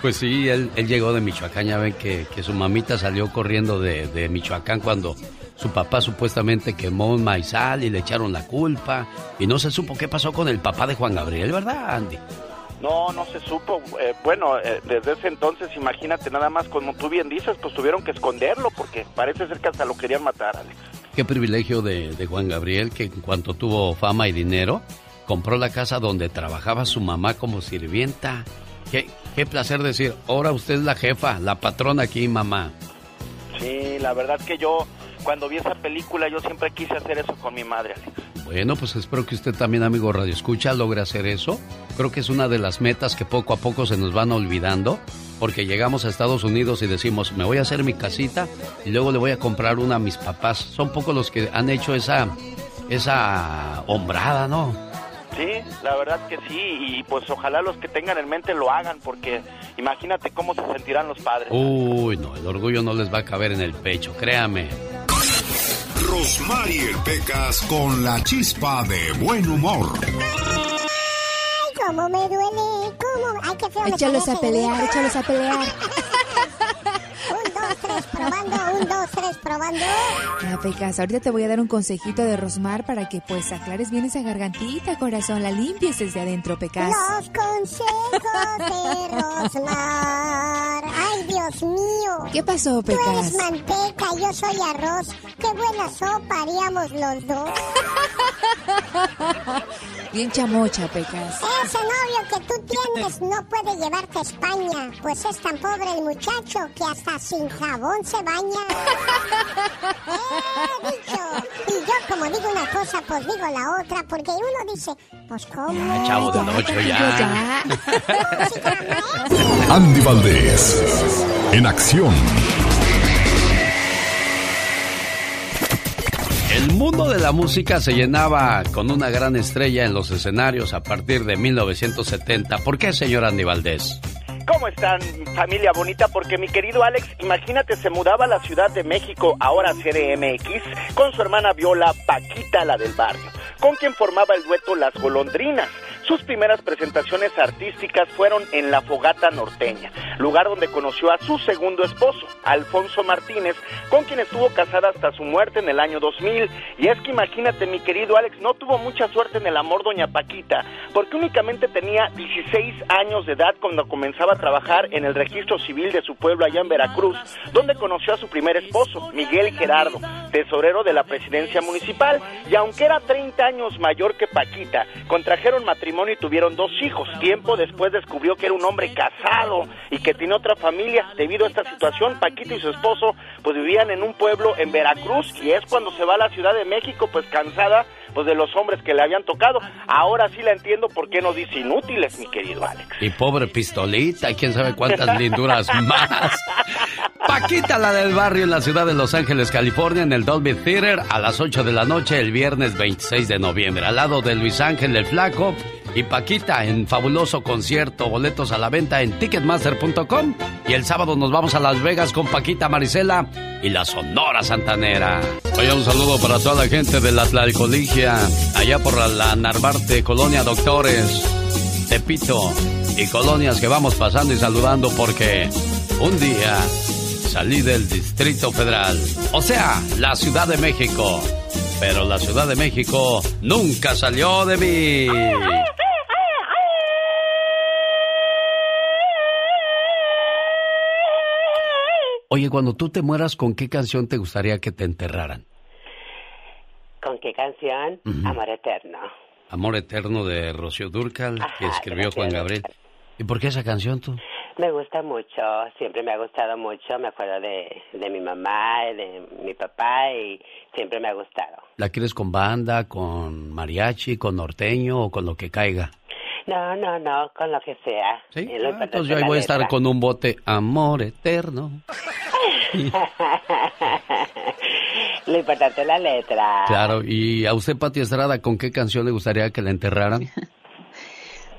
Pues sí, él, él llegó de Michoacán, ya ven que, que su mamita salió corriendo de, de Michoacán cuando su papá supuestamente quemó un maizal y le echaron la culpa. Y no se supo qué pasó con el papá de Juan Gabriel, ¿verdad, Andy? No, no se supo. Eh, bueno, eh, desde ese entonces, imagínate, nada más como tú bien dices, pues tuvieron que esconderlo porque parece ser que hasta lo querían matar, Alex. Qué privilegio de, de Juan Gabriel que en cuanto tuvo fama y dinero, compró la casa donde trabajaba su mamá como sirvienta. Qué, qué placer decir, ahora usted es la jefa, la patrona aquí, mamá. Sí, la verdad que yo, cuando vi esa película, yo siempre quise hacer eso con mi madre, Alex. Bueno, pues espero que usted también, amigo Radio Escucha, logre hacer eso. Creo que es una de las metas que poco a poco se nos van olvidando, porque llegamos a Estados Unidos y decimos, me voy a hacer mi casita y luego le voy a comprar una a mis papás. Son pocos los que han hecho esa, esa hombrada, ¿no? Sí, la verdad que sí, y pues ojalá los que tengan en mente lo hagan, porque imagínate cómo se sentirán los padres. Uy, no, el orgullo no les va a caber en el pecho, créame. Rosmarie Pecas con la chispa de buen humor. Ay, cómo me duele, cómo... Ay, qué feo me Échalos parece. a pelear, échalos a pelear. <laughs> Un, dos, tres, probando, un, dos, tres, probando. Ah, Pecas, ahorita te voy a dar un consejito de Rosmar para que pues aclares bien esa gargantita, corazón. La limpies desde adentro, Pecas. Los consejos de Rosmar. Ay, Dios mío. ¿Qué pasó, Tú eres Pecas? manteca, yo soy arroz. Qué buena sopa haríamos los dos. <laughs> Bien chamocha, Pecas. Ese novio que tú tienes no puede llevarte a España, pues es tan pobre el muchacho que hasta sin jabón se baña. He <laughs> dicho. Y yo como digo una cosa, pues digo la otra, porque uno dice, pues cómo. Chavo del ocho ya. <laughs> Andy Valdés, en acción. El mundo de la música se llenaba con una gran estrella en los escenarios a partir de 1970. ¿Por qué, señor Andy Valdés? ¿Cómo están, familia bonita? Porque mi querido Alex, imagínate, se mudaba a la Ciudad de México, ahora CDMX, con su hermana Viola Paquita, la del barrio, con quien formaba el dueto Las Golondrinas. Sus primeras presentaciones artísticas fueron en La Fogata Norteña, lugar donde conoció a su segundo esposo, Alfonso Martínez, con quien estuvo casada hasta su muerte en el año 2000. Y es que imagínate, mi querido Alex, no tuvo mucha suerte en el amor doña Paquita, porque únicamente tenía 16 años de edad cuando comenzaba a trabajar en el registro civil de su pueblo allá en Veracruz, donde conoció a su primer esposo, Miguel Gerardo, tesorero de la presidencia municipal. Y aunque era 30 años mayor que Paquita, contrajeron matrimonio y tuvieron dos hijos. Tiempo después descubrió que era un hombre casado y que tiene otra familia. Debido a esta situación, Paquita y su esposo pues vivían en un pueblo en Veracruz y es cuando se va a la Ciudad de México pues cansada pues de los hombres que le habían tocado. Ahora sí la entiendo por qué no dice inútiles, mi querido Alex. Y pobre pistolita, quién sabe cuántas linduras <laughs> más. Paquita, la del barrio en la ciudad de Los Ángeles, California, en el Dolby Theater a las 8 de la noche el viernes 26 de noviembre, al lado de Luis Ángel el Flaco y Paquita en fabuloso concierto. Boletos a la venta en ticketmaster.com. Y el sábado nos vamos a Las Vegas con Paquita Marisela y la Sonora Santanera. Oye, un saludo para toda la gente de la Allá por la Narvarte, Colonia Doctores, Tepito y colonias que vamos pasando y saludando porque un día salí del Distrito Federal, o sea, la Ciudad de México. Pero la Ciudad de México nunca salió de mí. Oye, cuando tú te mueras, ¿con qué canción te gustaría que te enterraran? ¿Con qué canción? Amor Eterno. Amor Eterno de Rocío Durcal, que escribió Juan Gabriel. ¿Y por qué esa canción tú? Me gusta mucho, siempre me ha gustado mucho. Me acuerdo de, de mi mamá, de mi papá y siempre me ha gustado. ¿La quieres con banda, con mariachi, con norteño o con lo que caiga? No, no, no, con lo que sea. ¿Sí? Ah, entonces yo ahí voy a estar con un bote Amor Eterno. <laughs> lo importante es la letra. Claro, y a usted, Pati Estrada, ¿con qué canción le gustaría que la enterraran?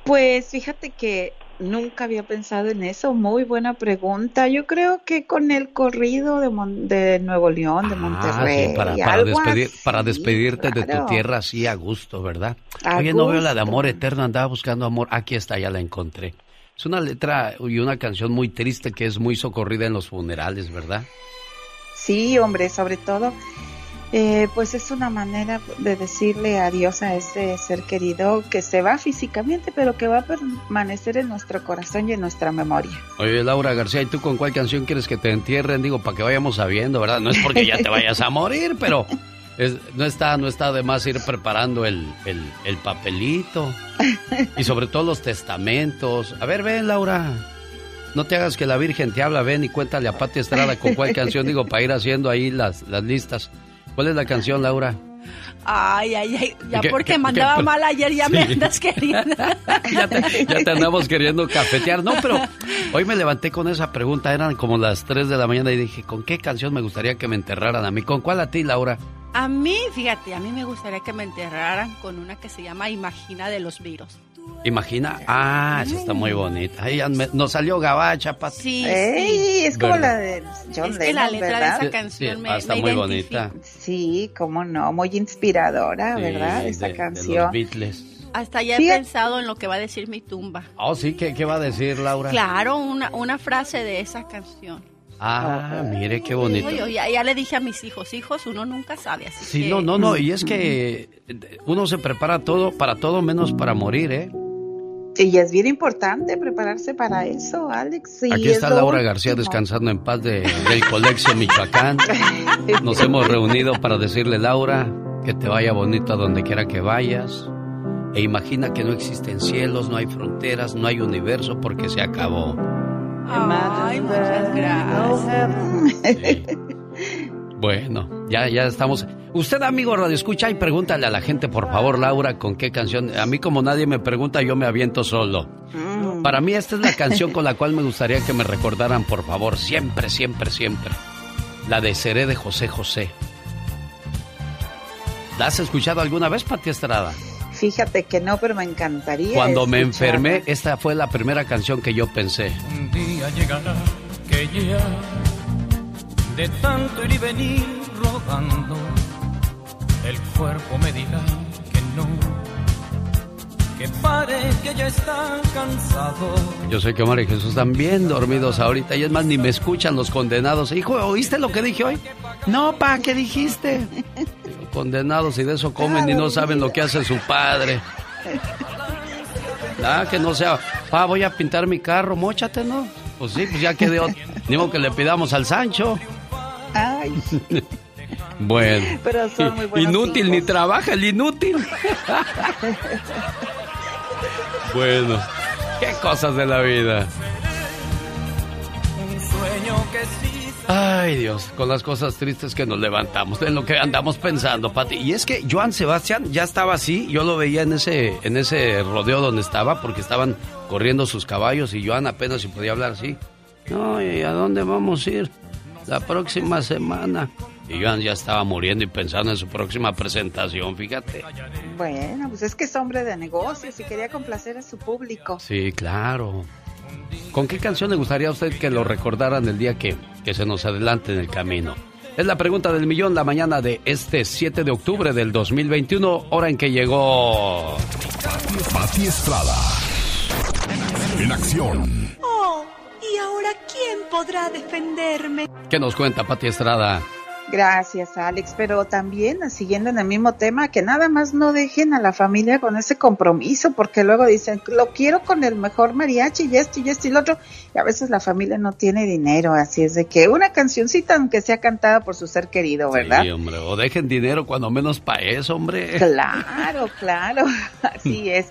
Pues fíjate que nunca había pensado en eso. Muy buena pregunta. Yo creo que con el corrido de, Mon- de Nuevo León, de Ah, Monterrey. sí, para, despedir, así, para despedirte de tu tierra así a gusto, ¿verdad? A Oye, no veo la de. Amor Eterno, andaba buscando amor. Aquí está, ya la encontré. Es una letra y una canción muy triste que es muy socorrida en los funerales, ¿verdad? Sí, hombre, sobre todo, eh, pues es una manera de decirle adiós a ese ser querido que se va físicamente, pero que va a permanecer en nuestro corazón y en nuestra memoria. Oye, Laura García, ¿y tú con cuál canción quieres que te entierren? Digo, para que vayamos sabiendo, ¿verdad? No es porque ya te vayas a <laughs> morir, pero es- no está no está de más ir preparando el, el, el papelito y sobre todo los testamentos. A ver, ven, Laura. No te hagas que la Virgen te habla, ven y cuéntale a Pati Estrada con cuál canción, digo, para ir haciendo ahí las, las listas. ¿Cuál es la canción, Laura? Ay, ay, ay, ya ¿Qué- porque qué- mandaba qué- mal ayer ya me andas queriendo. <laughs> ya, te, ya te andamos queriendo cafetear. No, pero hoy me levanté con esa pregunta. Eran como las 3 de la mañana y dije, ¿con qué canción me gustaría que me enterraran a mí? ¿Con cuál a ti, Laura? A mí, fíjate, a mí me gustaría que me enterraran con una que se llama Imagina de los virus. Imagina. Ah, esa está muy bonita. Ay, me- nos salió gabacha, Pati. Sí, Ey, sí. es como ¿Verdad? la de John Es que la letra ¿verdad? de esa canción Sí, me, ah, está me muy identifica. bonita. Sí, cómo no, muy inspiradora, Sí, ¿verdad? Esa de- de canción. los Beatles. Hasta ya he pensado en lo que va a decir mi tumba. Oh, sí, ¿qué, qué va a decir, Laura? Claro, una, una frase de esa canción. Ah, mire qué bonito. Oye, ya, ya le dije a mis hijos, hijos, uno nunca sabe, así Sí, que- no, no, no, y es que uno se prepara todo para todo menos para morir, ¿eh? Y es bien importante prepararse para eso, Alex. Sí, Aquí es está lo Laura García descansando en paz de, del Colegio Michoacán. <laughs> Nos hemos reunido para decirle, Laura, que te vaya bonito a donde quiera que vayas. E imagina que no existen cielos, no hay fronteras, no hay universo porque se acabó. Ay, muchas gracias. <laughs> Bueno, ya, ya estamos. Usted, amigo Radio Escucha, y pregúntale a la gente, por favor, Laura, con qué canción. A mí, como nadie me pregunta, yo me aviento solo. Para mí, esta es la canción con la cual me gustaría que me recordaran, por favor, siempre, siempre, siempre. La de Seré de José José. ¿La has escuchado alguna vez, Pati Estrada? Fíjate que no, pero me encantaría. Cuando me enfermé, esta fue la primera canción que yo pensé. Un día llegará que ya de tanto ir y venir rodando, el cuerpo me dirá que no, que pare, que ya está cansado. Yo sé que Omar y Jesús están bien dormidos ahorita y es más, ni me escuchan los condenados. Hijo, ¿oíste lo que dije hoy? No, pa, ¿qué dijiste? <laughs> Digo, condenados y de eso comen y no saben lo que hace su padre. Ah, que no sea, pa, voy a pintar mi carro, mochate, ¿no? Pues sí, pues ya quedó. <laughs> Ni modo que le pidamos al Sancho. Ay, <laughs> Bueno. Pero son muy buenos Inútil, ni trabaja el inútil. <laughs> bueno, qué cosas de la vida. Un sueño que sí Ay Dios, con las cosas tristes que nos levantamos, en lo que andamos pensando, Pati. Y es que Joan Sebastián ya estaba así, yo lo veía en ese, en ese rodeo donde estaba, porque estaban corriendo sus caballos y Joan apenas si podía hablar así. No, ¿y a dónde vamos a ir? La próxima semana. Y Joan ya estaba muriendo y pensando en su próxima presentación, fíjate. bueno, pues es que es hombre de negocios y quería complacer a su público. Sí, claro. ¿Con qué canción le gustaría a usted que lo recordaran el día que, que se nos adelante en el camino? Es la pregunta del millón la mañana de este 7 de octubre del 2021, hora en que llegó... Pati Estrada. En acción. Oh, ¿y ahora quién podrá defenderme? ¿Qué nos cuenta Pati Estrada? Gracias, Alex. Pero también, siguiendo en el mismo tema, que nada más no dejen a la familia con ese compromiso, porque luego dicen, lo quiero con el mejor mariachi y esto y esto y lo otro. Y a veces la familia no tiene dinero, así es de que una cancioncita, aunque sea cantada por su ser querido, ¿verdad? Sí, hombre, o dejen dinero cuando menos para eso, hombre. Claro, claro, <laughs> así <laughs> es.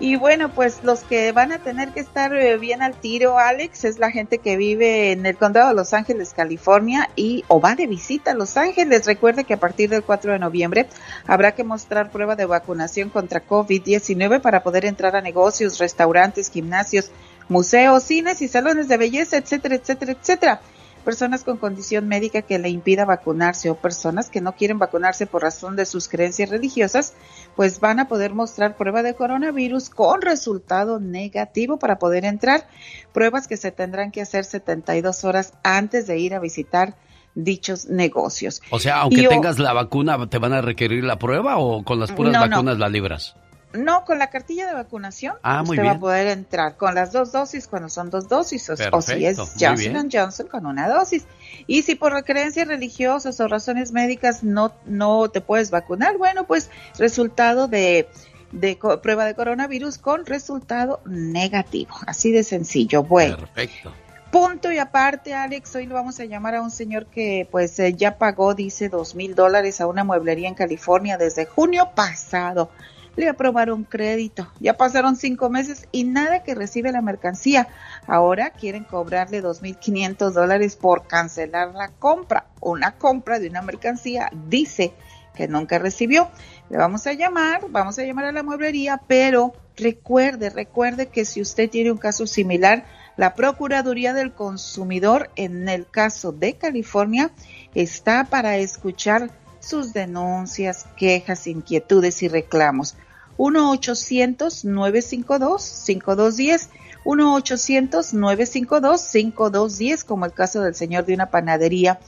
Y bueno, pues los que van a tener que estar eh, bien al tiro, Alex, es la gente que vive en el condado de Los Ángeles, California, y o va de visita a Los Ángeles. Recuerde que a partir del 4 de noviembre habrá que mostrar prueba de vacunación contra COVID-19 para poder entrar a negocios, restaurantes, gimnasios, museos, cines y salones de belleza, etcétera, etcétera, etcétera personas con condición médica que le impida vacunarse o personas que no quieren vacunarse por razón de sus creencias religiosas, pues van a poder mostrar prueba de coronavirus con resultado negativo para poder entrar. Pruebas que se tendrán que hacer 72 horas antes de ir a visitar dichos negocios. O sea, aunque Y o- tengas la vacuna, ¿te van a requerir la prueba o con las puras No, no. vacunas la libras? No, con la cartilla de vacunación Ah, muy usted va a poder entrar con las dos dosis cuando son dos dosis o, o si es. Johnson Johnson con una dosis. Y si por creencias religiosas o razones médicas no, no te puedes vacunar, bueno, pues resultado de, de prueba de coronavirus con resultado negativo. Así de sencillo. Bueno. Perfecto. Punto y aparte, Alex, hoy lo vamos a llamar a un señor que pues eh, ya pagó, dice, dos mil dólares a una mueblería en California desde junio pasado. Le aprobaron crédito. Ya pasaron cinco meses y nada que recibe la mercancía. Ahora quieren cobrarle dos mil quinientos dólares por cancelar la compra. Una compra de una mercancía, dice que nunca recibió. Le vamos a llamar, vamos a llamar a la mueblería, pero recuerde, recuerde que si usted tiene un caso similar, la Procuraduría del Consumidor en el caso de California está para escuchar sus denuncias, quejas, inquietudes y reclamos. 1-800-952-5210. 1-800-952-5210, como el caso del señor de una panadería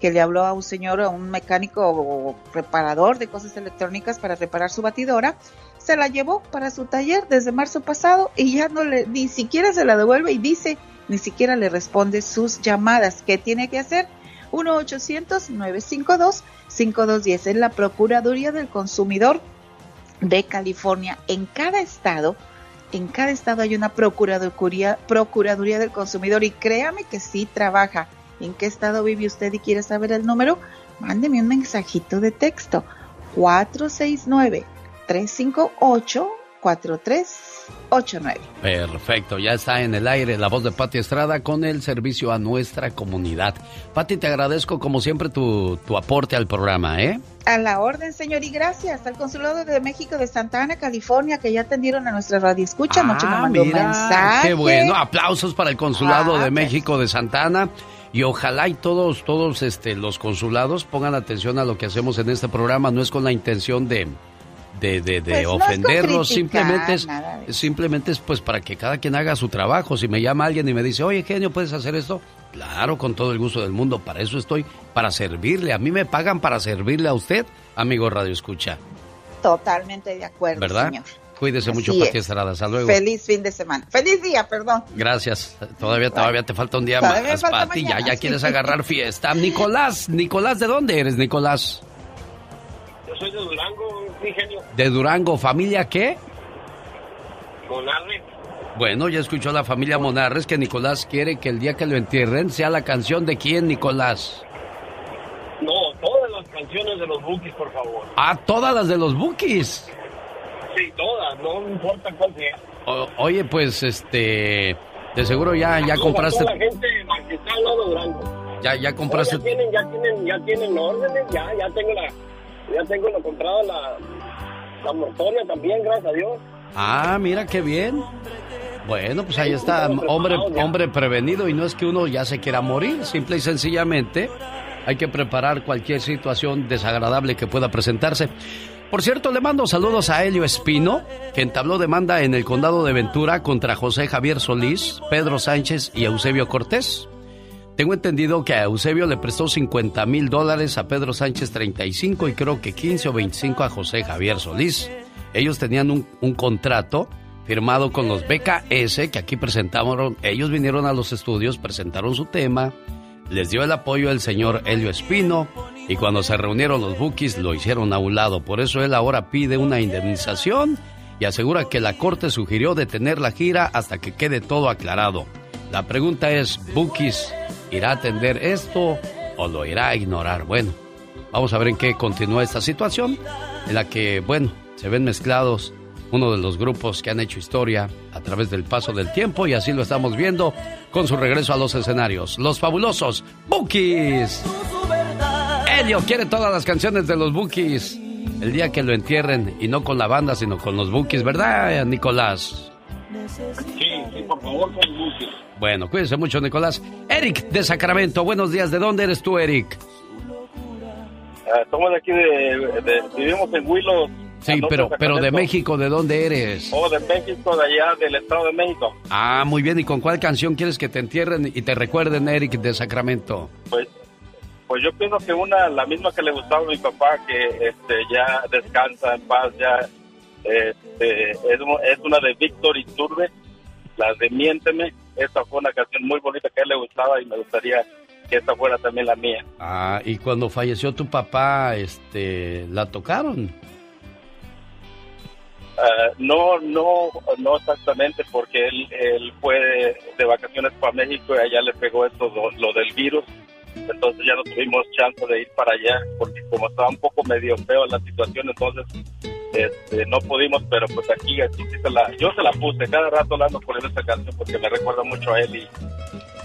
que le habló a un señor, a un mecánico o reparador de cosas electrónicas para reparar su batidora, se la llevó para su taller desde marzo pasado y ya no le, ni siquiera se la devuelve y dice, ni siquiera le responde sus llamadas. ¿Qué tiene que hacer? 1-800-952-5210 es la Procuraduría del Consumidor de California. En cada estado, en cada estado hay una Procuraduría, del Consumidor y créame que sí trabaja. ¿En qué estado vive usted y quiere saber el número? Mándeme un mensajito de texto. 469 358 4389. Perfecto, ya está en el aire la voz de Pati Estrada con el servicio a nuestra comunidad. Pati, te agradezco como siempre tu, tu aporte al programa, ¿eh? A la orden, señor, y gracias al Consulado de México de Santa Ana, California, que ya atendieron a nuestra radio escucha. Ah, mandó mira, mensaje. Qué bueno, aplausos para el Consulado Ah, de México de Santa Ana. Y ojalá y todos, todos este, los consulados pongan atención a lo que hacemos en este programa. No es con la intención de, de, de, de Pues ofenderlos, simplemente es, simplemente es pues para que cada quien haga su trabajo. Si me llama alguien y me dice, oye, genio, ¿puedes hacer esto? Claro, con todo el gusto del mundo. Para eso estoy, para servirle. A mí me pagan para servirle a usted, amigo Radio Escucha. Totalmente de acuerdo, ¿Verdad? señor. Cuídese Así mucho, Pati es. Estrada. Hasta luego. Feliz fin de semana. Feliz día, perdón. Gracias. Todavía, todavía te falta un día más, Pati. Ya, ya quieres agarrar fiesta. <laughs> Nicolás, Nicolás, ¿de dónde eres, Nicolás? Yo soy de Durango, mi genio. De Durango. ¿Familia qué? Con Arre. Bueno, ya escuchó la familia Monarres que Nicolás quiere que el día que lo entierren sea la canción de quién, Nicolás. No, todas las canciones de los Bookies, por favor. Ah, todas las de los Bookies. Sí, todas, no importa cuál sea. O- oye, pues, este, de seguro ya, ya compraste, la gente que está al lado de Durango. ya, ya compraste. ya tienen, ya tienen, ya tienen órdenes, ya, ya tengo la, ya tengo lo comprado la, la mortoria también, gracias a Dios. Ah, mira qué bien. Bueno, pues ahí está, hombre, hombre prevenido y no es que uno ya se quiera morir, simple y sencillamente hay que preparar cualquier situación desagradable que pueda presentarse. Por cierto, le mando saludos a Helio Espino, que entabló demanda en el condado de Ventura contra José Javier Solís, Pedro Sánchez y Eusebio Cortés. Tengo entendido que a Eusebio le prestó 50 mil dólares, a Pedro Sánchez 35 y creo que 15 o 25 a José Javier Solís. Ellos tenían un, contrato firmado con los BKS que aquí presentaron. Ellos vinieron a los estudios, presentaron su tema, les dio el apoyo el señor Helio Espino y cuando se reunieron los bookies lo hicieron a un lado. Por eso él ahora pide una indemnización y asegura que la corte sugirió detener la gira hasta que quede todo aclarado. La pregunta es, ¿Bookies irá a atender esto o lo irá a ignorar? Bueno, vamos a ver en qué continúa esta situación en la que, bueno, se ven mezclados uno de los grupos que han hecho historia a través del paso del tiempo y así lo estamos viendo con su regreso a los escenarios. Los fabulosos Bookies. Elio quiere todas las canciones de los Bookies. El día que lo entierren y no con la banda, sino con los Bookies, ¿verdad, Nicolás? Sí, sí, por favor, con Bookies. Bueno, cuídense mucho, Nicolás. Eric de Sacramento, buenos días. ¿De dónde eres tú, Eric? Ah, somos de aquí, de, de- vivimos en Willow. Sí, pero, pero de. México, ¿de dónde eres? O de México, de allá, del Estado de México. Ah, muy bien. ¿Y con cuál canción quieres que te entierren y te recuerden, Eric de Sacramento? Pues, pues yo pienso que una, la misma que le gustaba a mi papá, que este, ya descansa en paz, ya este, es una de Víctor Iturbe, la de Miénteme. Esta fue una canción muy bonita que a él le gustaba y me gustaría que esta fuera también la mía. Ah, y cuando falleció tu papá, este, ¿la tocaron? Ah, no, no, no exactamente, porque él, él fue de, de vacaciones para México y allá le pegó esto, lo, lo del virus. Entonces ya no tuvimos chance de ir para allá, porque como estaba un poco medio feo la situación, entonces este, no pudimos, pero pues aquí, aquí se la, yo se la puse, cada rato la ando poniendo esta canción porque me recuerda mucho a él y,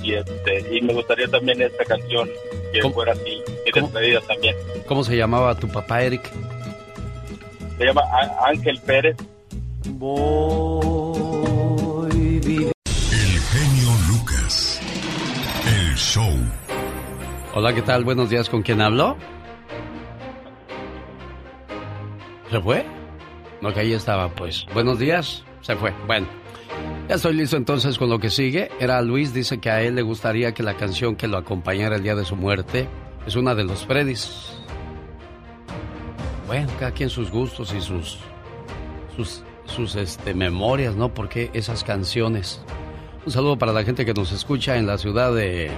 y, este, y me gustaría también esta canción que fuera así, y despedida también. ¿Cómo se llamaba tu papá, Eric? Se llama Ángel Pérez. El genio Lucas. El show. Hola, ¿qué tal? Buenos días, ¿con quién hablo? ¿Se fue? No, que ahí estaba, pues. Buenos días, se fue. Bueno, ya estoy listo entonces con lo que sigue. Era Luis, dice que a él le gustaría que la canción que lo acompañara el día de su muerte es una de los Freddys. Bueno, cada quien sus gustos y sus sus sus este memorias, ¿no? Porque esas canciones. Un saludo para la gente que nos escucha en la ciudad de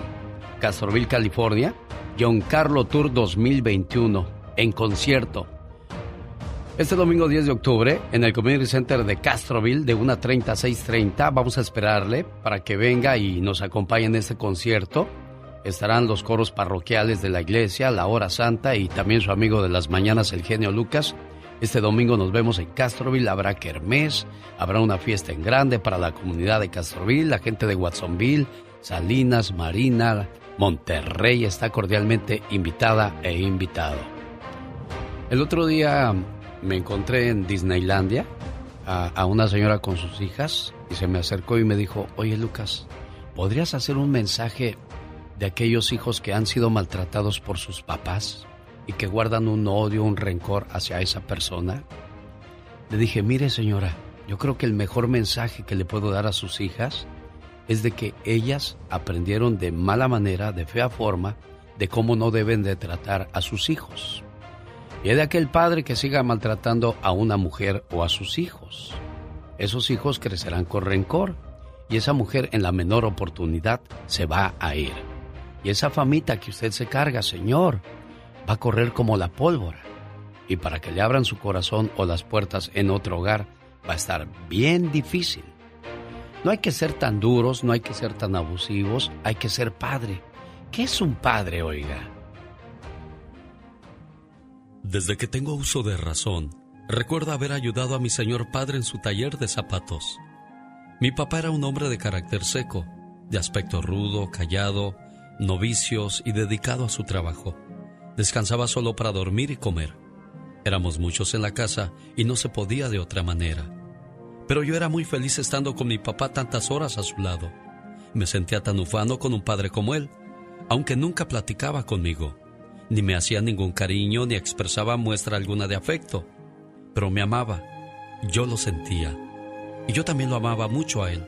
Castroville, California. John Carlo Tour 2021 en concierto. Este domingo 10 de octubre, en el Community Center de Castroville, de 1.30 a 6.30, vamos a esperarle para que venga y nos acompañe en este concierto. Estarán los coros parroquiales de la iglesia, la hora santa y también su amigo de las mañanas, el genio Lucas. Este domingo nos vemos en Castroville, habrá kermés, habrá una fiesta en grande para la comunidad de Castroville, la gente de Watsonville, Salinas, Marina, Monterrey está cordialmente invitada e invitado. El otro día me encontré en Disneylandia a, una señora con sus hijas y se me acercó y me dijo, oye Lucas, ¿podrías hacer un mensaje de aquellos hijos que han sido maltratados por sus papás? y que guardan un odio, un rencor hacia esa persona? Le dije, mire señora, yo creo que el mejor mensaje que le puedo dar a sus hijas es de que ellas aprendieron de mala manera, de fea forma, de cómo no deben de tratar a sus hijos. Y de aquel padre que siga maltratando a una mujer o a sus hijos. Esos hijos crecerán con rencor y esa mujer en la menor oportunidad se va a ir. Y esa famita que usted se carga, señor, va a correr como la pólvora. Y para que le abran su corazón o las puertas en otro hogar va a estar bien difícil. No hay que ser tan duros, no hay que ser tan abusivos, hay que ser padre. ¿Qué es un padre, oiga? Desde que tengo uso de razón, recuerdo haber ayudado a mi señor padre en su taller de zapatos. Mi papá era un hombre de carácter seco, de aspecto rudo, callado, novicios y dedicado a su trabajo. Descansaba solo para dormir y comer. Éramos muchos en la casa y no se podía de otra manera. Pero yo era muy feliz estando con mi papá tantas horas a su lado. Me sentía tan ufano con un padre como él, aunque nunca platicaba conmigo, ni me hacía ningún cariño ni expresaba muestra alguna de afecto. Pero me amaba, yo lo sentía, y yo también lo amaba mucho a él.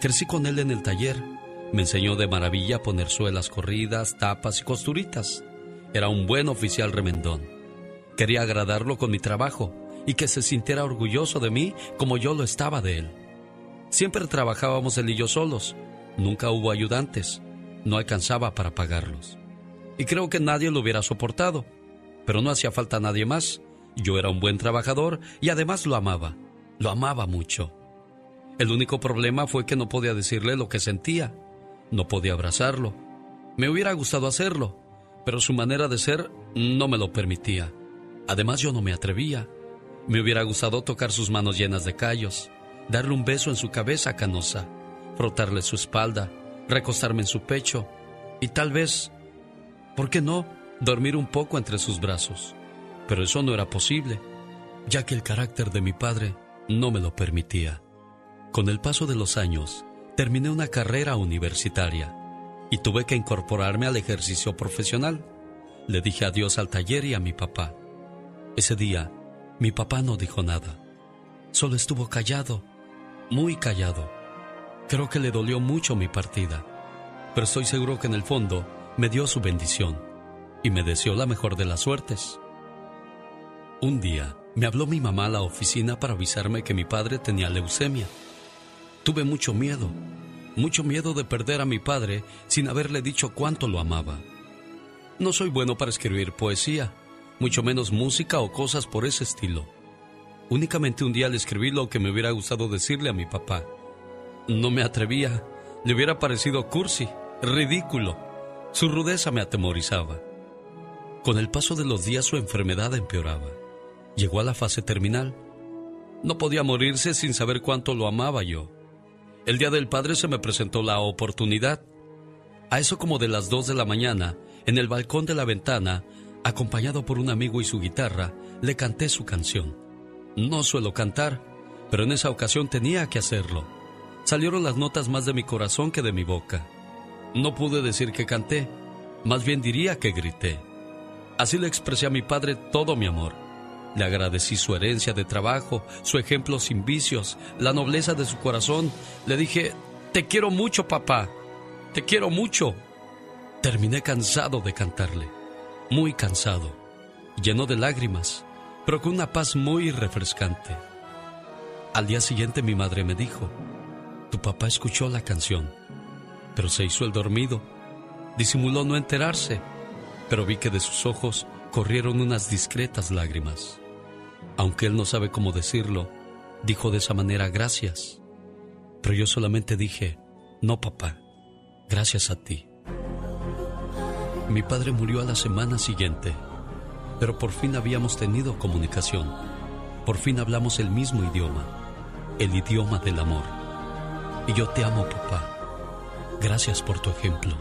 Crecí con él en el taller, me enseñó de maravilla a poner suelas corridas, tapas y costuritas. Era un buen oficial remendón. Quería agradarlo con mi trabajo y que se sintiera orgulloso de mí como yo lo estaba de él. Siempre trabajábamos él y yo solos. Nunca hubo ayudantes. No alcanzaba para pagarlos. Y creo que nadie lo hubiera soportado. Pero no hacía falta nadie más. Yo era un buen trabajador y además lo amaba. Lo amaba mucho. El único problema fue que no podía decirle lo que sentía. No podía abrazarlo. Me hubiera gustado hacerlo, pero su manera de ser no me lo permitía. Además yo no me atrevía. Me hubiera gustado tocar sus manos llenas de callos, darle un beso en su cabeza canosa, frotarle su espalda, recostarme en su pecho y tal vez, ¿por qué no?, dormir un poco entre sus brazos. Pero eso no era posible, ya que el carácter de mi padre no me lo permitía. Con el paso de los años, terminé una carrera universitaria y tuve que incorporarme al ejercicio profesional. Le dije adiós al taller y a mi papá. Ese día, mi papá no dijo nada. Solo estuvo callado, muy callado. Creo que le dolió mucho mi partida, pero estoy seguro que en el fondo me dio su bendición y me deseó la mejor de las suertes. Un día me habló mi mamá a la oficina para avisarme que mi padre tenía leucemia. Tuve mucho miedo, mucho miedo de perder a mi padre sin haberle dicho cuánto lo amaba. No soy bueno para escribir poesía, mucho menos música o cosas por ese estilo. Únicamente un día le escribí lo que me hubiera gustado decirle a mi papá. No me atrevía, le hubiera parecido cursi, ridículo. Su rudeza me atemorizaba. Con el paso de los días su enfermedad empeoraba. Llegó a la fase terminal. No podía morirse sin saber cuánto lo amaba yo. El día del padre se me presentó la oportunidad. A eso como de las dos de la mañana, en el balcón de la ventana, acompañado por un amigo y su guitarra, le canté su canción. No suelo cantar, pero en esa ocasión tenía que hacerlo. Salieron las notas más de mi corazón que de mi boca. No pude decir que canté, más bien diría que grité. Así le expresé a mi padre todo mi amor. Le agradecí su herencia de trabajo, su ejemplo sin vicios, la nobleza de su corazón. Le dije, te quiero mucho, papá. Te quiero mucho. Terminé cansado de cantarle, muy cansado, lleno de lágrimas, pero con una paz muy refrescante. Al día siguiente mi madre me dijo, Tu papá escuchó la canción, pero se hizo el dormido. Disimuló no enterarse, pero vi que de sus ojos corrieron unas discretas lágrimas. Aunque él no sabe cómo decirlo, dijo de esa manera gracias. Pero yo solamente dije, no papá, gracias a ti. Mi padre murió a la semana siguiente, pero por fin habíamos tenido comunicación. Por fin hablamos el mismo idioma, el idioma del amor. Y yo te amo, papá. Gracias por tu ejemplo.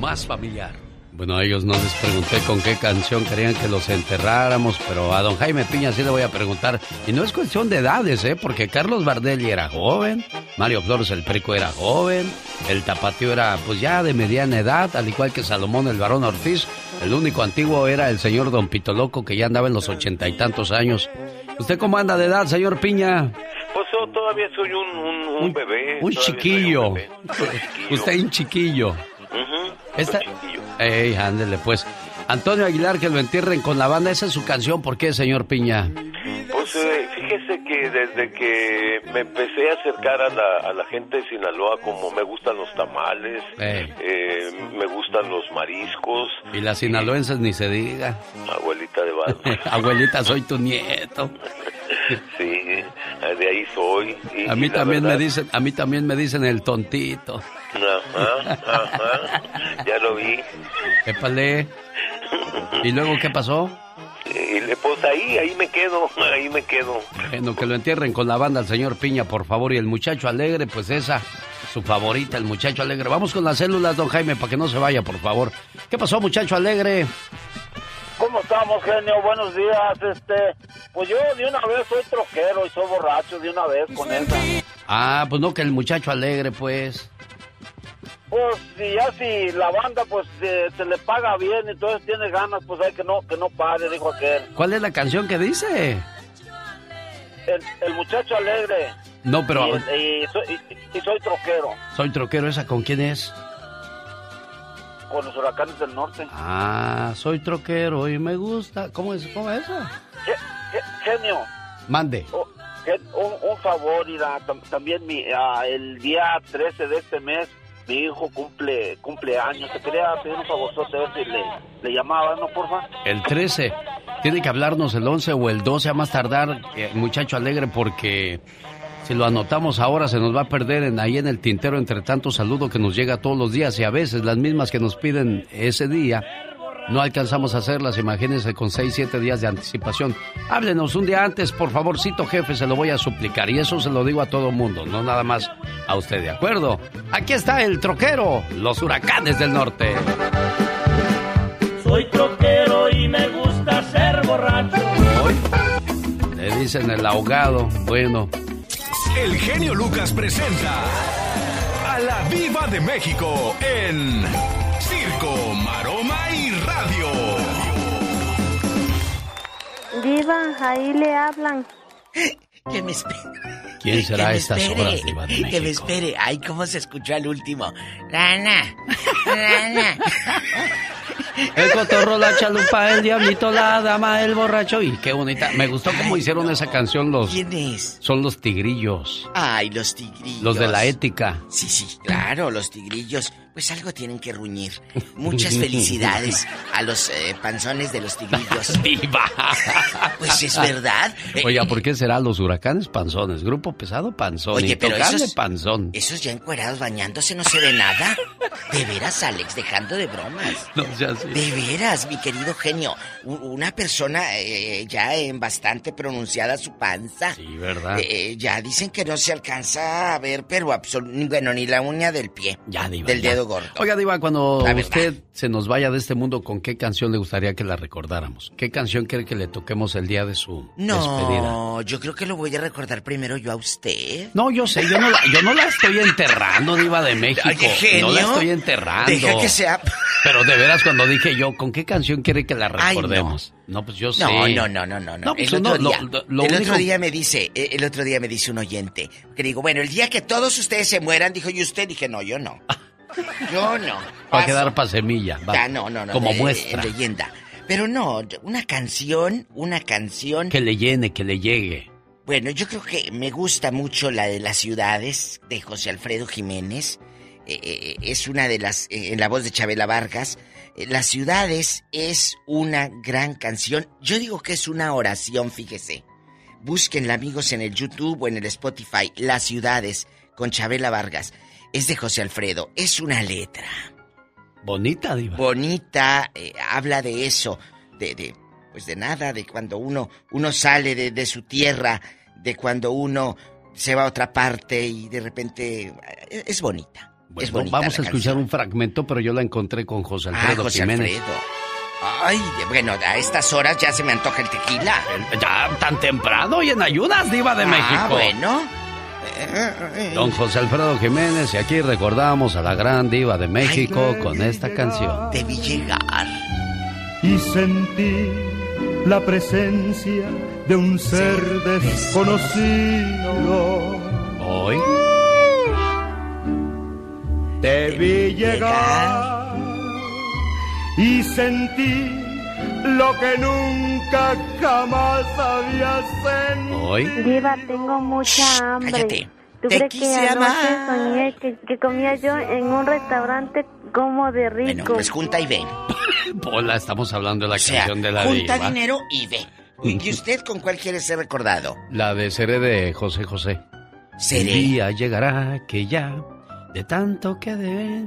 Más familiar. Bueno, a ellos no les pregunté con qué canción querían que los enterráramos, pero a don Jaime Piña sí le voy a preguntar. Y no es cuestión de edades, ¿eh? Porque Carlos Bardelli era joven, Mario Flores el Perico era joven, el Tapatío era pues ya de mediana edad, al igual que Salomón el Barón Ortiz. El único antiguo era el señor Don Pito Loco, que ya andaba en los ochenta y tantos años. ¿Usted cómo anda de edad, señor Piña? Yo todavía soy un, un, bebé. Un chiquillo. Usted es un chiquillo. Esta... Ey, ándele pues. Antonio Aguilar, que lo entierren con la banda. Esa es su canción. ¿Por qué, señor Piña? Pues eh, fíjese que desde que me empecé a acercar a la, a la gente de Sinaloa, como me gustan los tamales, eh, me gustan los mariscos. Y las sinaloenses ni se diga. Abuelita de Batman. <laughs> Abuelita, soy tu nieto. <laughs> sí, de ahí soy. a mí también me dicen, a mí también me dicen el tontito. Ajá, ajá, ya lo vi. Épale. ¿Y luego qué pasó? Y pues ahí, ahí me quedo, <laughs> ahí me quedo. Bueno, que lo entierren con la banda al señor Piña, por favor. Y el muchacho alegre, pues esa, su favorita, el muchacho alegre. Vamos con las células, don Jaime, para que no se vaya, por favor. ¿Qué pasó, muchacho alegre? ¿Cómo estamos, genio? Buenos días. Este, pues yo de una vez soy troquero y soy borracho de una vez con esa. Ah, pues no, que el muchacho alegre, pues. Pues si ya si la banda pues se, le paga bien y entonces tiene ganas, pues hay que no que no pare, dijo aquel. ¿Cuál es la canción que dice? El, muchacho alegre. No, pero... Y, soy, troquero. Soy troquero, ¿esa con quién es? Con los huracanes del norte. Ah, soy troquero y me gusta. ¿Cómo es, cómo es eso? genio. Mande. Oh, un, favor, Ira, también mi, ah, el día 13 de este mes mi hijo cumple cumpleaños. Te quería pedir un favorzote a ver si le, le llamaba, ¿no, porfa? El 13. Tiene que hablarnos el 11 o el 12 a más tardar, eh, muchacho alegre, porque si lo anotamos ahora se nos va a perder en, ahí en el tintero entre tanto saludo que nos llega todos los días y a veces las mismas que nos piden ese día no alcanzamos a hacerlas, imagínense, con 6, 7 días de anticipación. Háblenos un día antes, por favorcito, jefe, se lo voy a suplicar. Y eso se lo digo a todo mundo, no nada más a usted, ¿de acuerdo? Aquí está el troquero, los huracanes del norte. Soy troquero y me gusta ser borracho. Le dicen el ahogado, bueno. El genio Lucas presenta a la Viva de México en Viva, ahí le hablan. Que me espere. ¿Quién será esta horas, Diva de México? Que me espere. Ay, cómo se escuchó al último. Rana, rana. El cotorro, la chalupa, el diablito, la dama, el borracho. Y qué bonita. Me gustó cómo hicieron esa canción los... ¿Quién es? Son los tigrillos. Ay, los tigrillos. Los de la ética. Sí, sí, claro, los tigrillos. Pues algo tienen que ruñir. Muchas <laughs> felicidades a los eh, panzones de los tigrillos. <laughs> ¡Viva! Pues es verdad. Oiga, ¿por qué será los huracanes panzones? Grupo pesado panzón. Oye, pero esos, panzón. Esos ya encuerados bañándose no se ve nada. De veras, Alex, dejando de bromas. No ya así. De veras, mi querido genio. Una persona eh, ya en bastante pronunciada su panza. Sí, ¿verdad? Eh, ya dicen que no se alcanza a ver, pero. Bueno, ni la uña del pie. Ya, Diva. Del dedo gordo. Oiga, Diva, cuando usted se nos vaya de este mundo, ¿con qué canción le gustaría que la recordáramos? ¿Qué canción quiere que le toquemos el día de su despedida? No, yo creo que lo voy a recordar primero yo a usted. No, yo sé, yo no la, yo no la estoy enterrando, Diva de México. genio. No la estoy enterrando. Deja que sea. Pero de veras, cuando dije yo, ¿con qué canción quiere que la recordemos? no. pues yo sé. No, no, no, no, no. pues el otro, no, día, lo- lo el único- otro día me dice, eh, el otro día me dice un oyente, que digo, bueno, el día que todos ustedes se mueran, dijo, ¿y usted? Dije, no, yo no. <laughs> Yo no. Va a quedar para semilla. va. Ah, no, no, no. Como de- muestra. en leyenda. Pero no, una canción, una canción. Que le llene, que le llegue. Bueno, yo creo que me gusta mucho la de las ciudades de José Alfredo Jiménez. Eh, eh, es una de las, eh, en la voz de Chabela Vargas. Las ciudades es una gran canción. Yo digo que es una oración, fíjese. Búsquenla amigos en el YouTube o en el Spotify. Las ciudades con Chabela Vargas. Es de José Alfredo. Es una letra. Bonita, Diva. Bonita. habla de eso. De, de, pues de nada. De cuando uno, uno sale de, de su tierra. De cuando uno se va a otra parte y de repente es bonita vamos a escuchar un fragmento, pero yo la encontré con José ah, Alfredo Jiménez. Ay, bueno, a estas horas ya se me antoja el tequila. Ya tan temprano y en ayunas, diva de ah, México. bueno. Don José Alfredo Jiménez, y aquí recordamos a la gran diva de México con esta canción. Debí llegar. Y sentí la presencia de un ser desconocido. Hoy te vi llegar y sentí lo que nunca jamás había sentido. Hoy. Diva, tengo mucha hambre. ¿Tú crees que anoche soñé que, comía yo en un restaurante como de rico? Bueno, pues junta y ve. <laughs> Pola, estamos hablando de la canción de la junta dinero y ve. ¿Y usted con cuál quiere ser recordado? La de Seré de José José. Seré. El día llegará que ya de tanto que de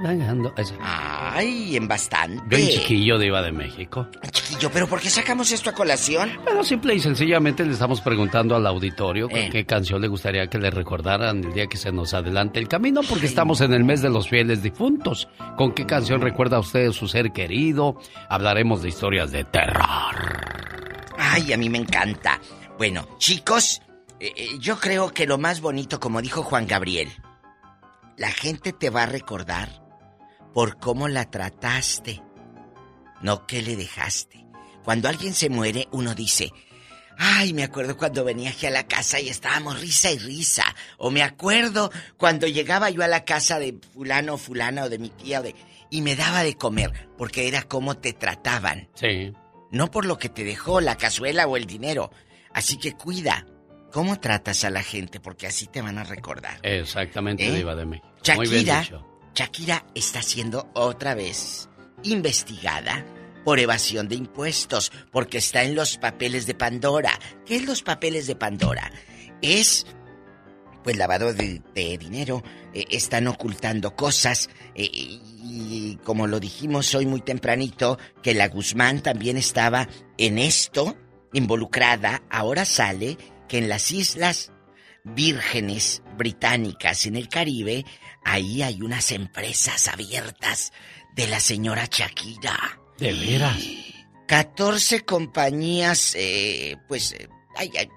Ay, en bastante. Bien chiquillo de Iba de México. Chiquillo, pero ¿por qué sacamos esto a colación? Pero simple y sencillamente le estamos preguntando al auditorio eh. qué canción le gustaría que le recordaran el día que se nos adelante el camino, porque estamos en el mes de los fieles difuntos. ¿Con qué canción recuerda usted su ser querido? Hablaremos de historias de terror. Ay, a mí me encanta. Bueno, chicos, eh, eh, yo creo que lo más bonito, como dijo Juan Gabriel, la gente te va a recordar por cómo la trataste, no qué le dejaste. Cuando alguien se muere, uno dice, ay, me acuerdo cuando venía aquí a la casa y estábamos risa y risa. O me acuerdo cuando llegaba yo a la casa de fulano o fulana o de mi tía de... y me daba de comer, porque era cómo te trataban. Sí. No por lo que te dejó la cazuela o el dinero. Así que cuida, ¿Cómo tratas a la gente? Porque así te van a recordar. Exactamente, ¿Eh? de mí. Shakira, Shakira está siendo otra vez investigada por evasión de impuestos, porque está en los papeles de Pandora. ¿Qué es los papeles de Pandora? Es, pues, lavado de, dinero, eh, están ocultando cosas, eh, y como lo dijimos hoy muy tempranito, que la Guzmán también estaba en esto, involucrada, ahora sale que en las islas vírgenes británicas en el Caribe, ahí hay unas empresas abiertas de la señora Shakira. ¿De veras? 14 compañías, eh, pues, eh,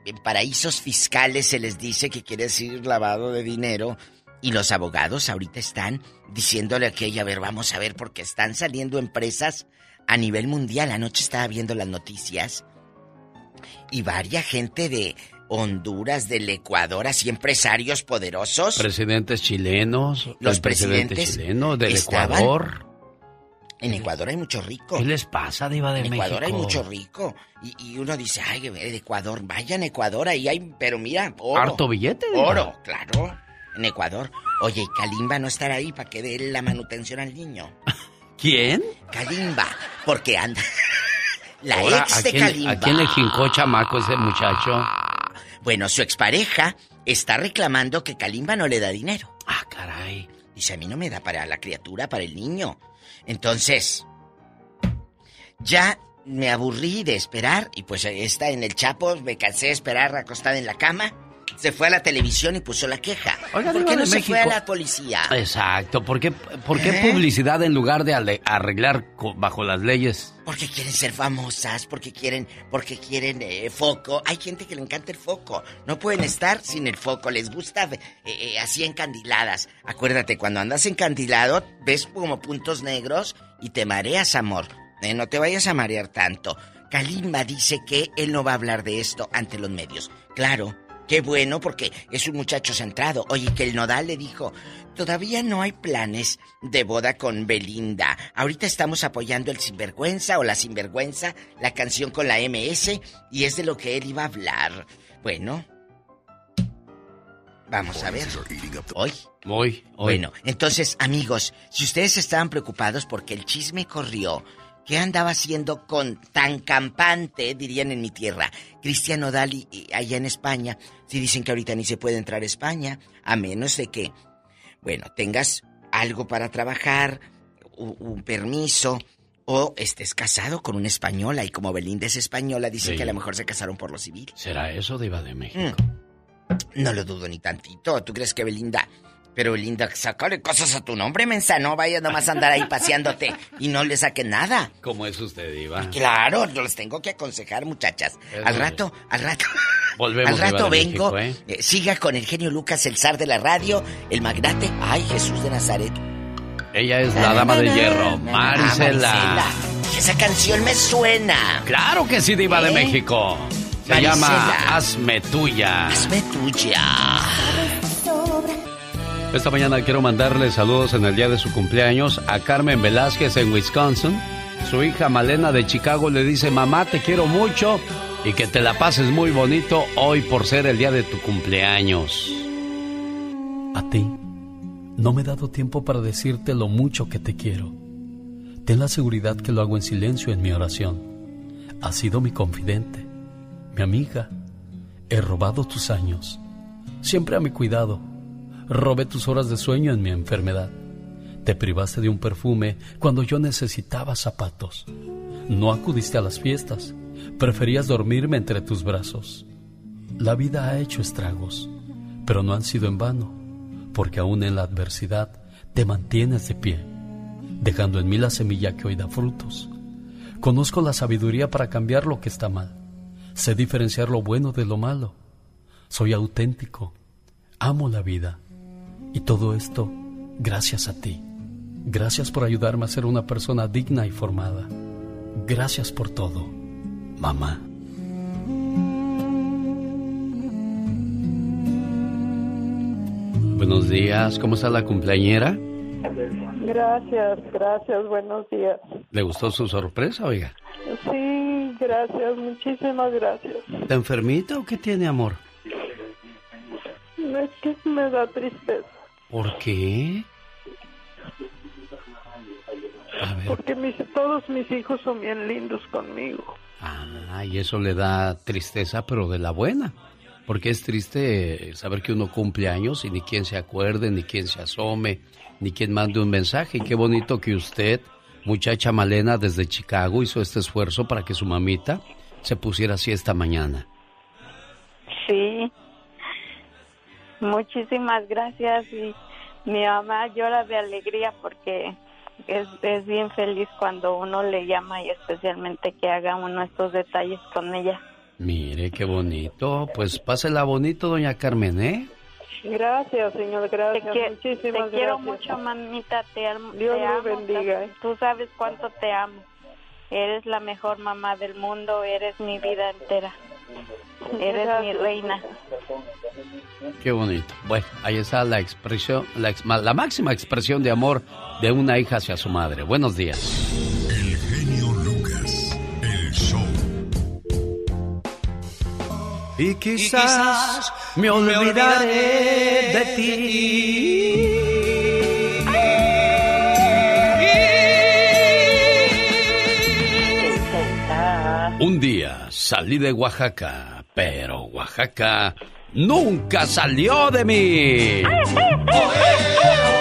en paraísos fiscales se les dice que quiere decir lavado de dinero. Y los abogados ahorita están diciéndole a aquella, a ver, vamos a ver, porque están saliendo empresas a nivel mundial. Anoche estaba viendo las noticias y varia gente de, Honduras, del Ecuador, así empresarios poderosos. Presidentes chilenos. Los presidentes chilenos del Ecuador. En Ecuador hay mucho rico. ¿Qué les pasa, Diva de México? En Ecuador hay mucho rico. Y, uno dice, ay, de Ecuador, vayan a Ecuador, ahí hay, pero mira, oro. Harto billete. Oro, claro. En Ecuador. Oye, Kalimba no estará ahí para que dé la manutención al niño. <laughs> ¿Quién? Kalimba, porque anda. <laughs> la ex de Kalimba. ¿A quién le jincó chamaco ese muchacho? Bueno, su expareja está reclamando que Kalimba no le da dinero. Ah, caray. Dice, a mí no me da para la criatura, para el niño. Entonces, ya me aburrí de esperar y pues está en el Chapo, me cansé de esperar acostada en la cama se fue a la televisión y puso la queja. ¿Por qué no se fue a la policía? Exacto. ¿Por qué, por qué ¿Eh? publicidad en lugar de arreglar bajo las leyes? Porque quieren ser famosas, porque quieren, porque quieren eh, foco. Hay gente que le encanta el foco. No pueden estar sin el foco. Les gusta eh, así encandiladas. Acuérdate, cuando andas encandilado, ves como puntos negros y te mareas, amor. no te vayas a marear tanto. Kalimba dice que él no va a hablar de esto ante los medios. Claro, Qué bueno, porque es un muchacho centrado. Oye, que el Nodal le dijo, todavía no hay planes de boda con Belinda. Ahorita estamos apoyando el Sinvergüenza o la Sinvergüenza, la canción con la MS, y es de lo que él iba a hablar. Bueno, Vamos a ver. ¿Hoy? Hoy, hoy. Bueno, entonces, amigos, si ustedes estaban preocupados porque el chisme corrió, ¿qué andaba haciendo con tan campante, dirían en mi tierra, Cristiano Dali allá en España? Si dicen que ahorita ni se puede entrar a España, a menos de que, bueno, tengas algo para trabajar, un, permiso, o estés casado con una española y como Belinda es española, dicen Sí. que a lo mejor se casaron por lo civil. ¿Será eso, Diva de México? Mm. No lo dudo ni tantito. ¿Tú crees que Belinda? Pero Belinda, sácale cosas a tu nombre, mensa. No vayas nomás a andar ahí paseándote y no le saquen nada. ¿Cómo es usted, Diva? Claro, yo les tengo que aconsejar, muchachas. Eso Al es. rato, al rato. Volvemos, al rato de vengo. México, ¿eh? Eh, siga con el genio Lucas, el zar de la radio, el magnate. Ay, Jesús de Nazaret. Ella es la dama de hierro, Marisela. Ah, Marisela. Esa canción me suena. Claro que sí, Diva de ¿Eh? México. Se llama Hazme Tuya. Hazme tuya. Esta mañana quiero mandarle saludos en el día de su cumpleaños a Carmen Velázquez en Wisconsin. Su hija Malena de Chicago le dice, mamá, te quiero mucho y que te la pases muy bonito hoy por ser el día de tu cumpleaños. A ti, no me he dado tiempo para decirte lo mucho que te quiero. Ten la seguridad que lo hago en silencio en mi oración. Has sido mi confidente, mi amiga. He robado tus años, siempre a mi cuidado. Robé tus horas de sueño en mi enfermedad. Te privaste de un perfume cuando yo necesitaba zapatos. No acudiste a las fiestas. Preferías dormirme entre tus brazos. La vida ha hecho estragos, pero no han sido en vano, porque aún en la adversidad te mantienes de pie, dejando en mí la semilla que hoy da frutos. Conozco la sabiduría para cambiar lo que está mal. Sé diferenciar lo bueno de lo malo. Soy auténtico. Amo la vida. Y todo esto gracias a ti. Gracias por ayudarme a ser una persona digna y formada. Gracias por todo, mamá. Buenos días, ¿cómo está la cumpleañera? Gracias, gracias, buenos días. ¿Le gustó su sorpresa, oiga? Sí, gracias, muchísimas gracias. ¿Está enfermita o qué tiene, amor? Es que me da tristeza, ¿Por qué? porque mis, todos mis hijos son bien lindos conmigo. Ah, y eso le da tristeza, pero de la buena. Porque es triste saber que uno cumple años y ni quien se acuerde, ni quien se asome, ni quien mande un mensaje. Y qué bonito que usted, muchacha Malena desde Chicago, hizo este esfuerzo para que su mamita se pusiera así esta mañana. Sí. Muchísimas gracias y mi mamá llora de alegría porque es, es bien feliz cuando uno le llama y especialmente que haga uno estos detalles con ella. Mire, qué bonito. Pues pásela bonito, doña Carmen, ¿eh? Gracias, señor, gracias, Te, muchísimas te quiero gracias. mucho, mamita, te, am- Dios te amo. bendiga. Tú sabes cuánto te amo. Eres la mejor mamá del mundo, eres mi vida entera. Eres mi reina. Qué bonito. Bueno, ahí está la expresión, la, ex- la máxima expresión de amor de una hija hacia su madre. Buenos días. El genio Lucas, el show. Y quizás, me olvidaré de ti. Día salí de Oaxaca, pero Oaxaca nunca salió de mí. <laughs>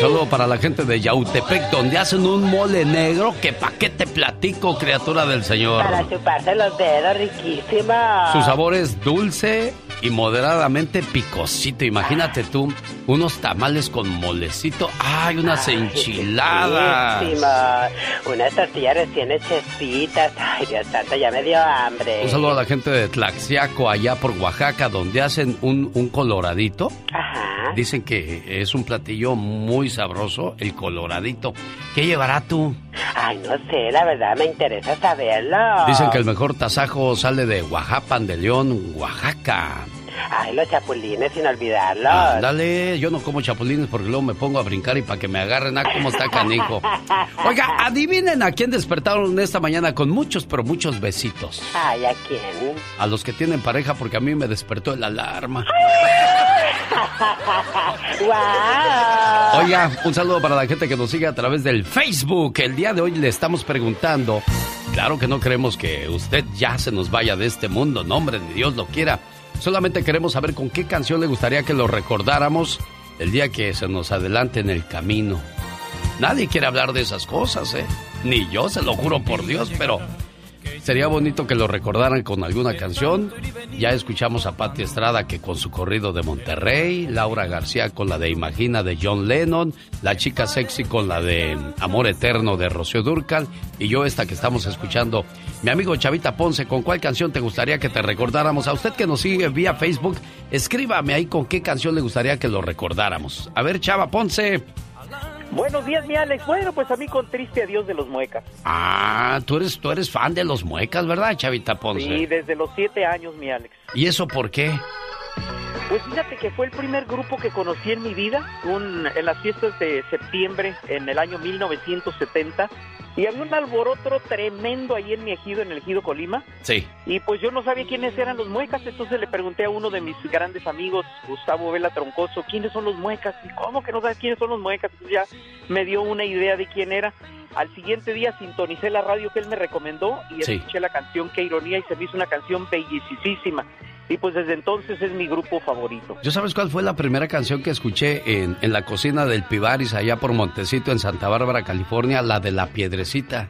saludo para la gente de Yautepec, donde hacen un mole negro que pa' qué te platico, criatura del Señor. Para chuparse los dedos, riquísima. Su sabor es dulce y moderadamente picosito. Imagínate tú, unos tamales con molecito. ¡Ay, unas enchiladas! Riquísima. Unas tortillas recién hechecitas. Ay, Dios santo, ya me dio hambre. Un saludo a la gente de Tlaxiaco, allá por Oaxaca, donde hacen un, un coloradito. Ajá. Dicen que es un platillo muy sabroso, el coloradito. ¿Qué llevará tú? Ay, no sé, la verdad me interesa saberlo. Dicen que el mejor tasajo sale de Oaxapan de León, Oaxaca. Ay, los chapulines, sin olvidarlos. Dale, yo no como chapulines porque luego me pongo a brincar y para que me agarren, ah, cómo está canijo. <laughs> Oiga, adivinen a quién despertaron esta mañana con muchos, pero muchos besitos. Ay, ¿a quién? A los que tienen pareja porque a mí me despertó el alarma. <laughs> ¡Wow! Oiga, un saludo para la gente que nos sigue a través del Facebook. El día de hoy le estamos preguntando. Claro que no creemos que usted ya se nos vaya de este mundo, no hombre, ni Dios lo quiera. Solamente queremos saber con qué canción le gustaría que lo recordáramos el día que se nos adelante en el camino. Nadie quiere hablar de esas cosas, ¿eh? Ni yo, se lo juro por Dios, pero Sería bonito que lo recordaran con alguna canción. Ya escuchamos a Patti Estrada que con su corrido de Monterrey, Laura García con la de Imagina de John Lennon, la chica sexy con la de Amor Eterno de Rocío Durcal y yo esta que estamos escuchando. Mi amigo Chavita Ponce, ¿con cuál canción te gustaría que te recordáramos? A usted que nos sigue vía Facebook, escríbame ahí con qué canción le gustaría que lo recordáramos. A ver, Chava Ponce. Buenos días, mi Alex. Bueno, pues a mí con triste adiós de los muecas. Ah, tú eres, tú eres fan de los muecas, ¿verdad, Chavita Ponce? Sí, desde los siete años, mi Alex. ¿Y eso por qué? Pues fíjate que fue el primer grupo que conocí en mi vida, un, en las fiestas de septiembre en el año 1970. Y había un alboroto tremendo ahí en mi ejido, en el ejido Colima. Sí. Y pues yo no sabía quiénes eran los muecas, entonces le pregunté a uno de mis grandes amigos, Gustavo Vela Troncoso, ¿quiénes son los muecas? ¿Y cómo que no sabes quiénes son los muecas? Entonces ya me dio una idea de quién era. Al siguiente día sintonicé la radio que él me recomendó y Sí. escuché la canción Qué ironía y se me hizo una canción bellísima. Y pues desde entonces es mi grupo favorito. ¿Yo sabes cuál fue la primera canción que escuché en, en la cocina del Pibaris allá por Montecito en Santa Bárbara, California? La de la piedrecita.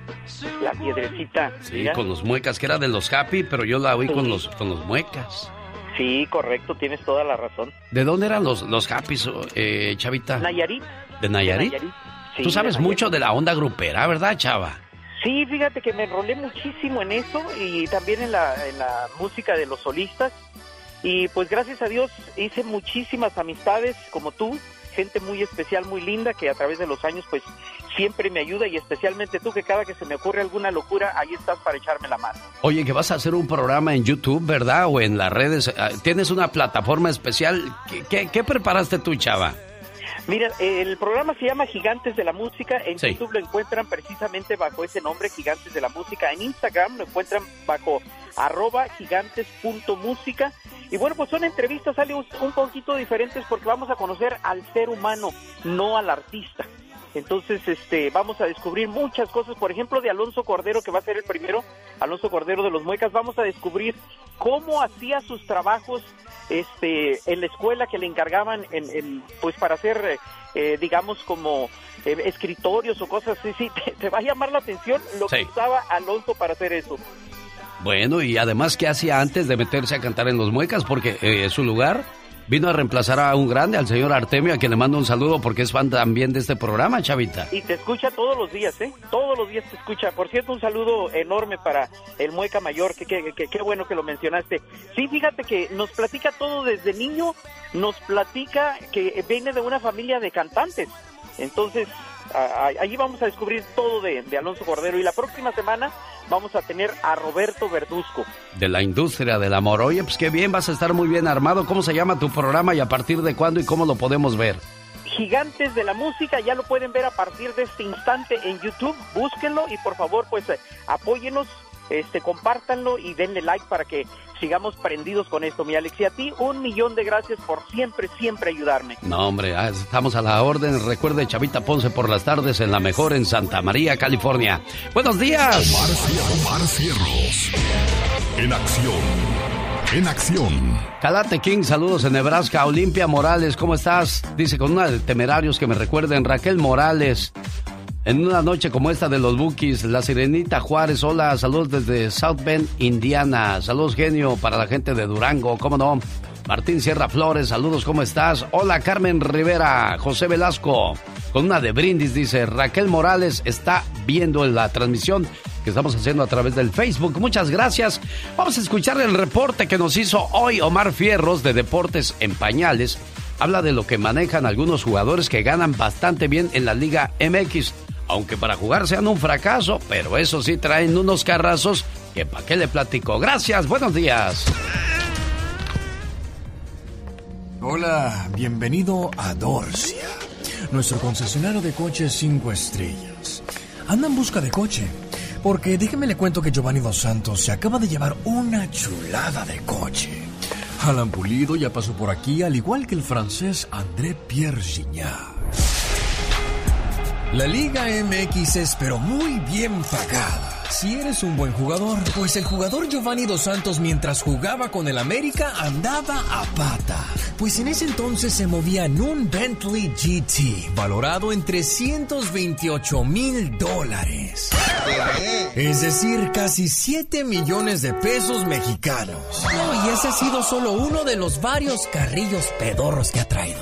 La piedrecita. Sí, mira. con los muecas, que era de los happy, pero yo la oí con Sí. los, con los muecas. Sí, correcto, tienes toda la razón. ¿De dónde eran los, los happy, eh, Chavita? Nayarit. ¿De Nayarit? De Nayarit. Sí, Tú sabes mucho de la onda grupera, ¿verdad, Chava? Sí, fíjate que me enrolé muchísimo en eso y también en la, en la música de los solistas. Y pues gracias a Dios hice muchísimas amistades como tú, gente muy especial, muy linda, que a través de los años pues siempre me ayuda y especialmente tú que cada que se me ocurre alguna locura, ahí estás para echarme la mano. Oye, que vas a hacer un programa en YouTube, ¿verdad? O en las redes. Ah, ¿Tienes una plataforma especial? ¿Qué, qué- qué preparaste tú, Chava? Mira, el programa se llama Gigantes de la Música. En Sí. YouTube lo encuentran precisamente bajo ese nombre, Gigantes de la Música. En Instagram lo encuentran bajo arroba gigantes.música. Y bueno, pues son entrevistas, sale un un poquito diferentes porque vamos a conocer al ser humano, no al artista. Entonces, este, vamos a descubrir muchas cosas, por ejemplo, de Alonso Cordero, que va a ser el primero, Alonso Cordero de los Muecas, vamos a descubrir cómo hacía sus trabajos este, en la escuela que le encargaban, en, en, pues para hacer, eh, eh, digamos, como eh, escritorios o cosas así, sí, <laughs> te, te va a llamar la atención lo que usaba Alonso para hacer eso. Bueno, y además, ¿qué hacía antes de meterse a cantar en los muecas? Porque eh, su lugar vino a reemplazar a un grande, al señor Artemio, a quien le mando un saludo porque es fan también de este programa, Chavita. Y te escucha todos los días, ¿eh? Todos los días te escucha. Por cierto, un saludo enorme para el Mueca Mayor, que que- que- qué bueno que lo mencionaste. Sí, fíjate que nos platica todo desde niño, nos platica que viene de una familia de cantantes. Entonces, allí vamos a descubrir todo de, de Alonso Cordero. Y la próxima semana vamos a tener a Roberto Verduzco. De la industria del amor. Oye, pues qué bien, vas a estar muy bien armado. ¿Cómo se llama tu programa y a partir de cuándo y cómo lo podemos ver? Gigantes de la Música, ya lo pueden ver a partir de este instante en YouTube, búsquenlo y por favor pues eh, apóyenos, este, compártanlo y denle like para que sigamos prendidos con esto, mi Alex. Y a ti un millón de gracias por siempre, siempre ayudarme. No, hombre, ah, estamos a la orden. Recuerde Chavita Ponce por las tardes en la mejor en Santa María, California. Buenos días. Omar, Cier- Omar Cierros. En acción. En acción. Calate King, saludos en Nebraska. Olimpia Morales, ¿cómo estás? Dice con una de temerarios que me recuerden. Raquel Morales, en una noche como esta de los Bookies, la Sirenita Juárez, hola, saludos desde South Bend, Indiana. Saludos genio para la gente de Durango, ¿cómo no? Martín Sierra Flores, saludos, ¿cómo estás? Hola Carmen Rivera, José Velasco, con una de brindis, dice Raquel Morales está viendo la transmisión que estamos haciendo a través del Facebook. Muchas gracias. Vamos a escuchar el reporte que nos hizo hoy Omar Fierros de Deportes en Pañales. Habla de lo que manejan algunos jugadores que ganan bastante bien en la Liga MX. Aunque para jugar sean un fracaso, pero eso sí traen unos carrazos que para qué le platico. Gracias, buenos días. Hola, bienvenido a Dorcia, nuestro concesionario de coches 5 estrellas. Anda en busca de coche, porque déjeme le cuento que Giovanni Dos Santos se acaba de llevar una chulada de coche. Alan Pulido ya pasó por aquí, al igual que el francés André Pierre Gignac. La Liga MX es pero muy bien pagada. Si eres un buen jugador, pues el jugador Giovanni Dos Santos mientras jugaba con el América andaba a pata. Pues en ese entonces se movía en un Bentley GT, valorado en 328 mil dólares. Es decir, casi 7 millones de pesos mexicanos. No, y ese ha sido solo uno de los varios carrillos pedorros que ha traído.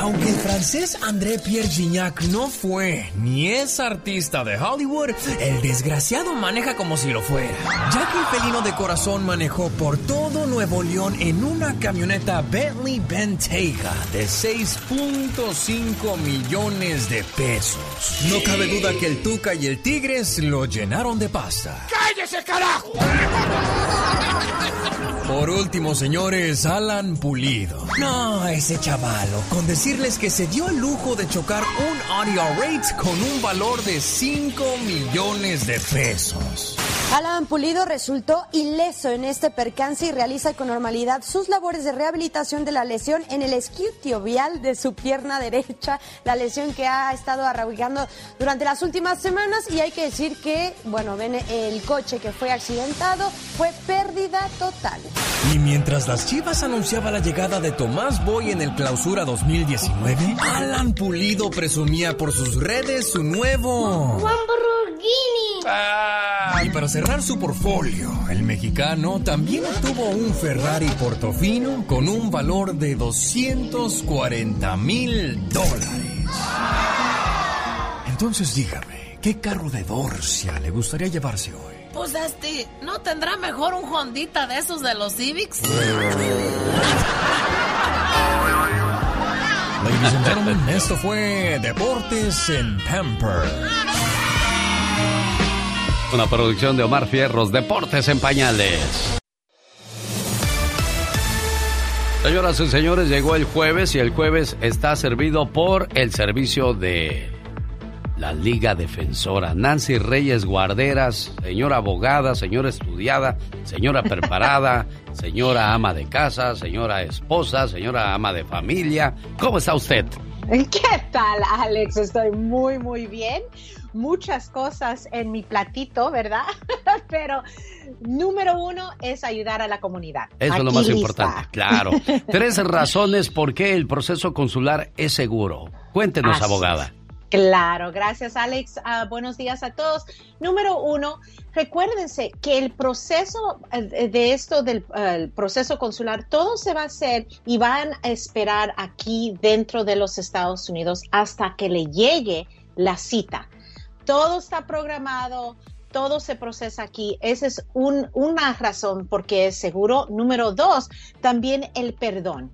Aunque el francés André Pierre Gignac no fue ni es artista de Hollywood, el desgraciado maneja como si lo fuera. Ya que el felino de corazón manejó por todo Nuevo León en una camioneta Bentley Bentayga de 6.5 millones de pesos. No cabe duda que el Tuca y el Tigres lo llenaron de pasta. ¡Cállese, carajo! Por último, señores, Alan Pulido. No, ese chavalo, con decirles que se dio el lujo de chocar un audio rate con un valor de 5 millones de pesos. Alan Pulido resultó ileso en este percance y realiza con normalidad sus labores de rehabilitación de la lesión en el esquio vial de su pierna derecha, la lesión que ha estado arraigando durante las últimas semanas y hay que decir que, bueno, ven el coche que fue accidentado fue pérdida total. Y mientras las Chivas anunciaba la llegada de Tomás Boy en el Clausura 2019, Alan Pulido presumía por sus redes su nuevo Lamborghini. Y para cerrar su portfolio, el mexicano también obtuvo un Ferrari Portofino con un valor de 240 mil dólares. Entonces dígame, ¿qué carro de Dorcia le gustaría llevarse hoy? Pues este, ¿no tendrá mejor un Hondita de esos de los Civics? Ladies and gentlemen, esto fue Deportes en Pamper. Una producción de Omar Fierros, Deportes en Pañales. Señoras y señores, llegó el jueves y el jueves está servido por el servicio de la Liga Defensora. Nancy Reyes Guarderas, señora abogada, señora estudiada, señora preparada, <laughs> señora ama de casa, señora esposa, señora ama de familia. ¿Cómo está usted? ¿Qué tal, Alex? Estoy muy, muy bien. Muchas cosas en mi platito, ¿verdad? <laughs> Pero número uno es ayudar a la comunidad. Eso es lo más importante, claro. <laughs> Tres razones por qué el proceso consular es seguro. Cuéntenos, abogada. Claro, gracias Alex. Uh, buenos días a todos. Número uno, recuérdense que el proceso eh, de esto del uh, proceso consular, todo se va a hacer y van a esperar aquí dentro de los Estados Unidos hasta que le llegue la cita. Todo está programado, todo se procesa aquí. Esa es un, una razón porque es seguro. Número dos, también el perdón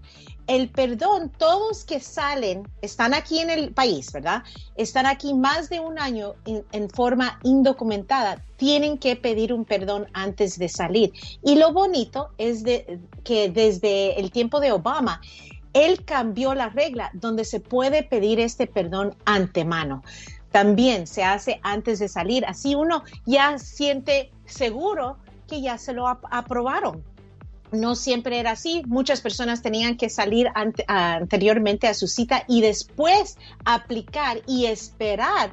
el perdón, todos que salen, están aquí en el país, ¿verdad? Están aquí más de un año en, forma indocumentada, tienen que pedir un perdón antes de salir. Y lo bonito es que desde el tiempo de Obama, él cambió la regla donde se puede pedir este perdón antemano. También se hace antes de salir, así uno ya siente seguro que ya se lo aprobaron no siempre era así. Muchas personas tenían que salir anteriormente a su cita y después aplicar y esperar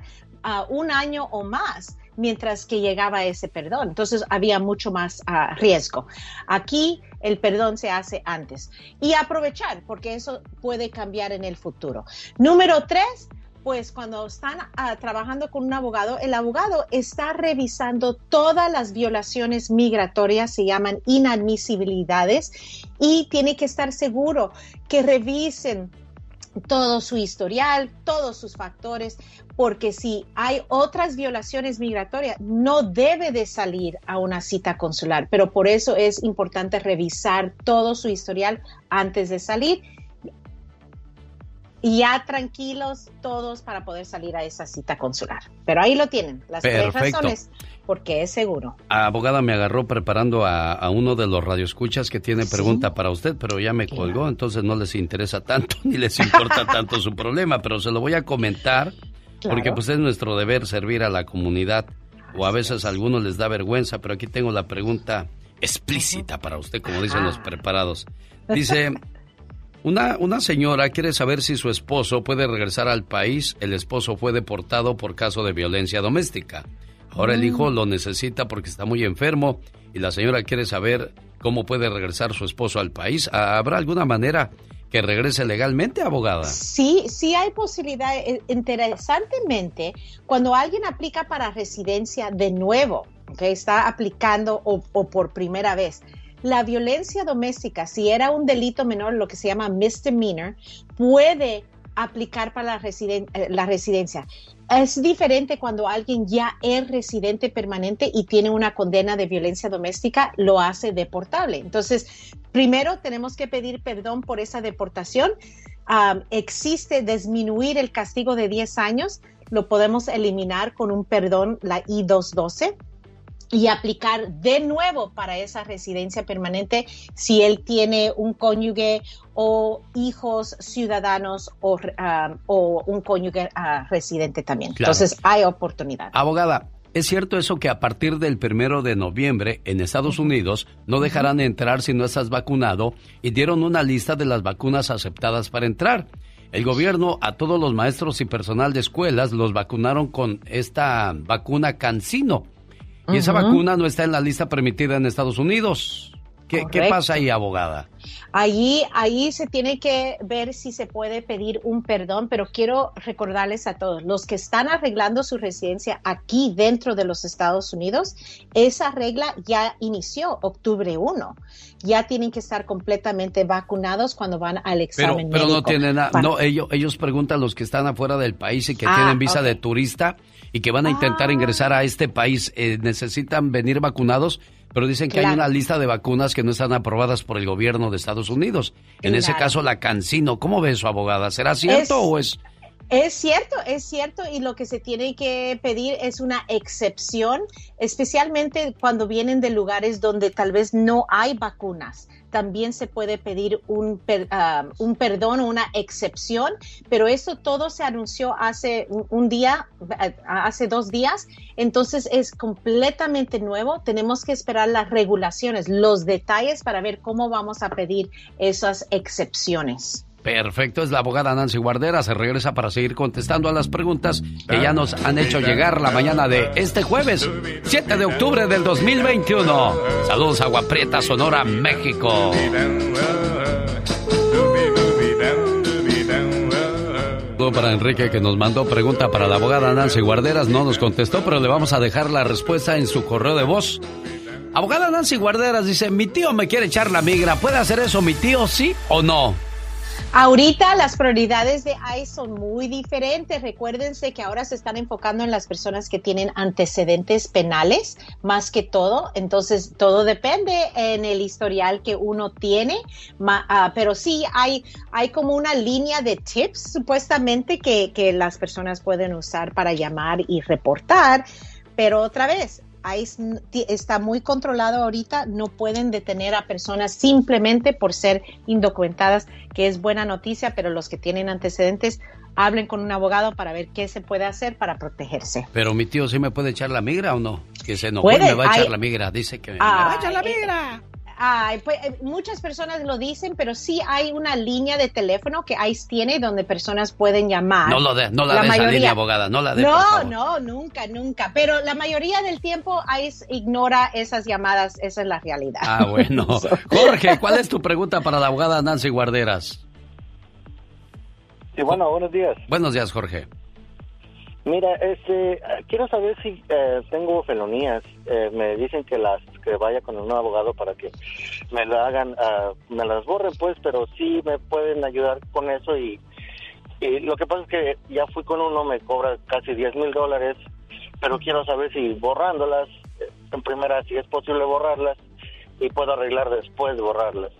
un año o más mientras que llegaba ese perdón. Entonces había mucho más ah, riesgo. Aquí el perdón se hace antes y aprovechar porque eso puede cambiar en el futuro. Número tres, pues cuando están ah, trabajando con un abogado, el abogado está revisando todas las violaciones migratorias, se llaman inadmisibilidades, y tiene que estar seguro que revisen todo su historial, todos sus factores, porque si hay otras violaciones migratorias, no debe de salir a una cita consular, pero por eso es importante revisar todo su historial antes de salir ya tranquilos todos para poder salir a esa cita consular. Pero ahí lo tienen, las tres razones, porque es seguro. Abogada me agarró preparando a, uno de los radioescuchas que tiene pregunta para usted, pero ya me colgó, entonces no les interesa tanto <laughs> ni les importa <laughs> tanto su problema, pero se lo voy a comentar porque pues es nuestro deber servir a la comunidad o a veces a algunos les da vergüenza, pero aquí tengo la pregunta explícita para usted, como dicen los preparados. Dice, <laughs> una, una señora quiere saber si su esposo puede regresar al país. El esposo fue deportado por caso de violencia doméstica. Ahora el mm. hijo lo necesita porque está muy enfermo y la señora quiere saber cómo puede regresar su esposo al país. ¿Habrá alguna manera que regrese legalmente, abogada? Sí, sí hay posibilidad. Eh, interesantemente, cuando alguien aplica para residencia de nuevo, que está aplicando o, o por primera vez, la violencia doméstica, si era un delito menor, lo que se llama misdemeanor, puede aplicar para la, eh, la residencia. Es diferente cuando alguien ya es residente permanente y tiene una condena de violencia doméstica, lo hace deportable. Entonces, primero tenemos que pedir perdón por esa deportación. existe disminuir el castigo de 10 años, lo podemos eliminar con un perdón, la I-212 y aplicar de nuevo para esa residencia permanente si él tiene un cónyuge o hijos ciudadanos o, ah, un cónyuge ah, residente también. Entonces hay oportunidad. Abogada, ¿es cierto eso que a partir del primero de noviembre en Estados Unidos no dejarán entrar si no estás vacunado y dieron una lista de las vacunas aceptadas para entrar? El gobierno a todos los maestros y personal de escuelas los vacunaron con esta vacuna Cancino y esa vacuna no está en la lista permitida en Estados Unidos. ¿Qué, ¿Qué, pasa ahí, abogada? Allí, ahí se tiene que ver si se puede pedir un perdón, pero quiero recordarles a todos, los que están arreglando su residencia aquí dentro de los Estados Unidos, esa regla ya inició octubre 1. Ya tienen que estar completamente vacunados cuando van al examen pero, pero no tienen nada, no, ellos, ellos preguntan a los que están afuera del país y que ah, tienen visa de turista y que van a intentar ah. ingresar a este país, eh, ¿necesitan venir vacunados? Pero dicen que hay una lista de vacunas que no están aprobadas por el gobierno de Estados Unidos. En ese caso, la Cancino. ¿Cómo ve su abogada? ¿Será cierto o es...? Es cierto, es cierto, y lo que se tiene que pedir es una excepción, especialmente cuando vienen de lugares donde tal vez no hay vacunas también se puede pedir un, ah, un perdón o una excepción, pero eso todo se anunció hace un, día, eh, hace dos días, entonces es completamente nuevo. Tenemos que esperar las regulaciones, los detalles para ver cómo vamos a pedir esas excepciones. Perfecto, es la abogada Nancy Guardera. Se regresa para seguir contestando a las preguntas que ya nos han hecho llegar la mañana de este jueves, 7 de octubre del 2021. Saludos a Guaprieta, Sonora, México. para Enrique que nos mandó pregunta para la abogada Nancy Guarderas. No nos contestó, pero le vamos a dejar la respuesta en su correo de voz. Abogada Nancy Guarderas dice, mi tío me quiere echar la migra. ¿Puede hacer eso mi tío, sí o no? Ahorita las prioridades de ICE son muy diferentes. Recuérdense que ahora se están enfocando en las personas que tienen antecedentes penales más que todo. Entonces, todo depende en el historial que uno tiene. Ah, pero sí, hay, hay como una línea de tips supuestamente que, que las personas pueden usar para llamar y reportar. Pero otra vez, ICE está muy controlado ahorita, no pueden detener a personas simplemente por ser indocumentadas, que es buena noticia, pero los que tienen antecedentes hablen con un abogado para ver qué se puede hacer para protegerse. Pero mi tío sí me puede echar la migra o no? Que se no me va a echar la migra, dice que me, va a echar la migra. Ay, pues, eh, muchas personas lo dicen, pero sí hay una línea de teléfono que ICE tiene donde personas pueden llamar. No lo de, no la, la línea, abogada, no la de. No, no, nunca, nunca. Pero la mayoría del tiempo ICE ignora esas llamadas, esa es la realidad. Ah, bueno. <laughs> Jorge, ¿cuál es tu pregunta para la abogada Nancy Guarderas? Sí, bueno, buenos días. Buenos días, Jorge. Mira, este, quiero saber si eh, tengo felonías. Eh, me dicen que las que vaya con un abogado para que me la hagan, ah, me las borren, pues, pero sí me pueden ayudar con eso y, lo que pasa es que ya fui con uno, me cobra casi 10 mil dólares, pero quiero saber si borrándolas, en primera, si es posible borrarlas y puedo arreglar después de borrarlas.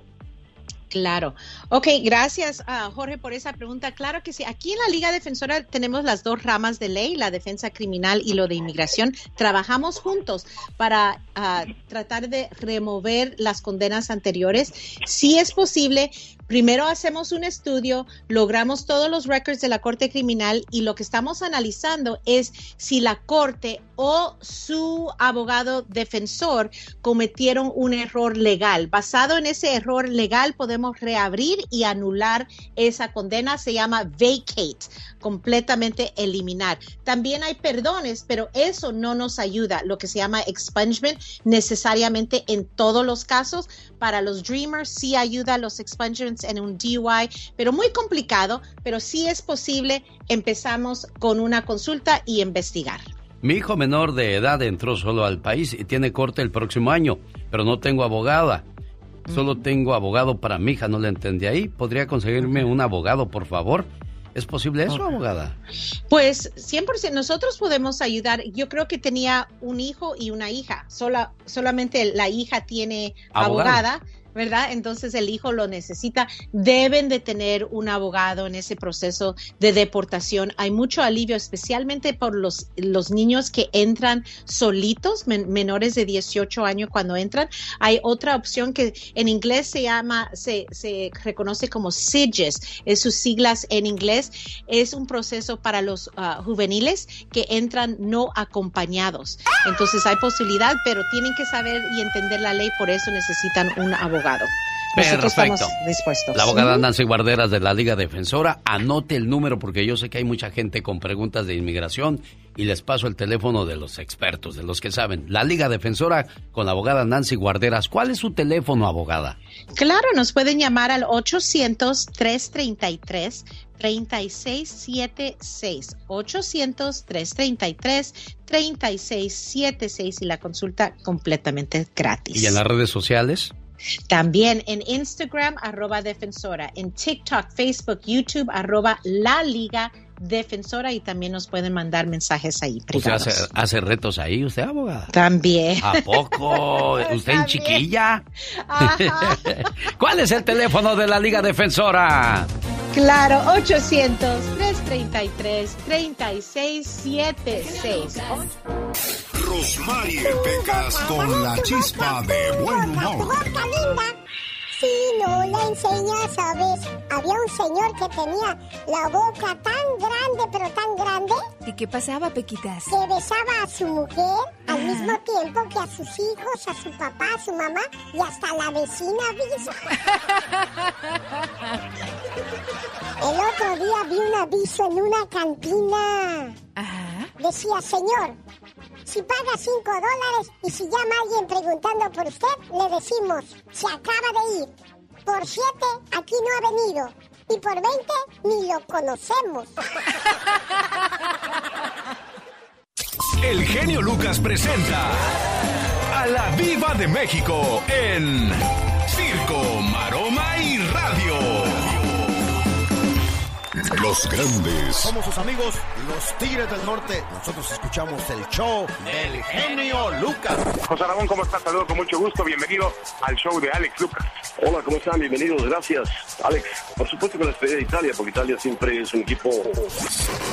Claro. Ok, gracias ah, Jorge por esa pregunta. Claro que sí. Aquí en la Liga Defensora tenemos las dos ramas de ley, la defensa criminal y lo de inmigración. Trabajamos juntos para ah, tratar de remover las condenas anteriores. Si es posible, Primero hacemos un estudio, logramos todos los records de la Corte Criminal y lo que estamos analizando es si la Corte o su abogado defensor cometieron un error legal. Basado en ese error legal podemos reabrir y anular esa condena. Se llama vacate, completamente eliminar. También hay perdones, pero eso no nos ayuda. Lo que se llama expungement necesariamente en todos los casos. Para los Dreamers sí ayuda los expungements en un DUI, pero muy complicado, pero sí es posible. Empezamos con una consulta y investigar. Mi hijo menor de edad entró solo al país y tiene corte el próximo año, pero no tengo abogada. Solo tengo abogado para mi hija, no le entendí ahí. ¿Podría conseguirme un abogado, por favor? ¿Es posible eso, abogada? Pues 100%, nosotros podemos ayudar. Yo creo que tenía un hijo y una hija. Sola, solamente la hija tiene abogada ¿verdad? Entonces el hijo lo necesita. Deben de tener un abogado en ese proceso de deportación. Hay mucho alivio, especialmente por los, los niños que entran solitos, menores de 18 años cuando entran. Hay otra opción que en inglés se llama, se, se reconoce como SIGES, es sus siglas en inglés. Es un proceso para los ah, juveniles que entran no acompañados. Entonces hay posibilidad, pero tienen que saber y entender la ley, por eso necesitan un abogado. Perfecto. dispuestos. La abogada Nancy Guarderas de la Liga Defensora, anote el número porque yo sé que hay mucha gente con preguntas de inmigración y les paso el teléfono de los expertos, de los que saben. La Liga Defensora con la abogada Nancy Guarderas. ¿Cuál es su teléfono, abogada? Claro, nos pueden llamar al 800-333. 3676 800 333 3676 y la consulta completamente gratis. ¿Y en las redes sociales? También en Instagram, arroba defensora, en TikTok, Facebook, YouTube, arroba la liga defensora y también nos pueden mandar mensajes ahí privados. ¿Usted hace, retos ahí, usted, abogada? También. ¿A poco? <laughs> ¿Usted en chiquilla? <laughs> ¿Cuál es el teléfono de la Liga Defensora? Claro, 800-333-3676. Rosmarie Pecas con la chispa de buen humor. Si no la enseñas, ¿sabes? Había un señor que tenía la boca tan grande, pero tan grande. ¿Y qué pasaba, Pequitas? Que besaba a su mujer al mismo tiempo que a sus hijos, a su papá, a su mamá y hasta la vecina avisa. <laughs> El otro día vi un aviso en una cantina. Ajá. Decía, señor, si paga 5 dólares y si llama alguien preguntando por usted, le decimos, se acaba de ir. Por 7, aquí no ha venido. Y por 20, ni lo conocemos. <laughs> El genio Lucas presenta a la Viva de México en Circo, Los grandes. Somos sus amigos, los Tigres del Norte. Nosotros escuchamos el show del genio Lucas. José Ramón, ¿cómo estás? Saludos con mucho gusto. Bienvenido al show de Alex Lucas. Hola, ¿cómo están? Bienvenidos. Gracias, Alex. Por supuesto con la estrella de Italia, porque Italia siempre es un equipo.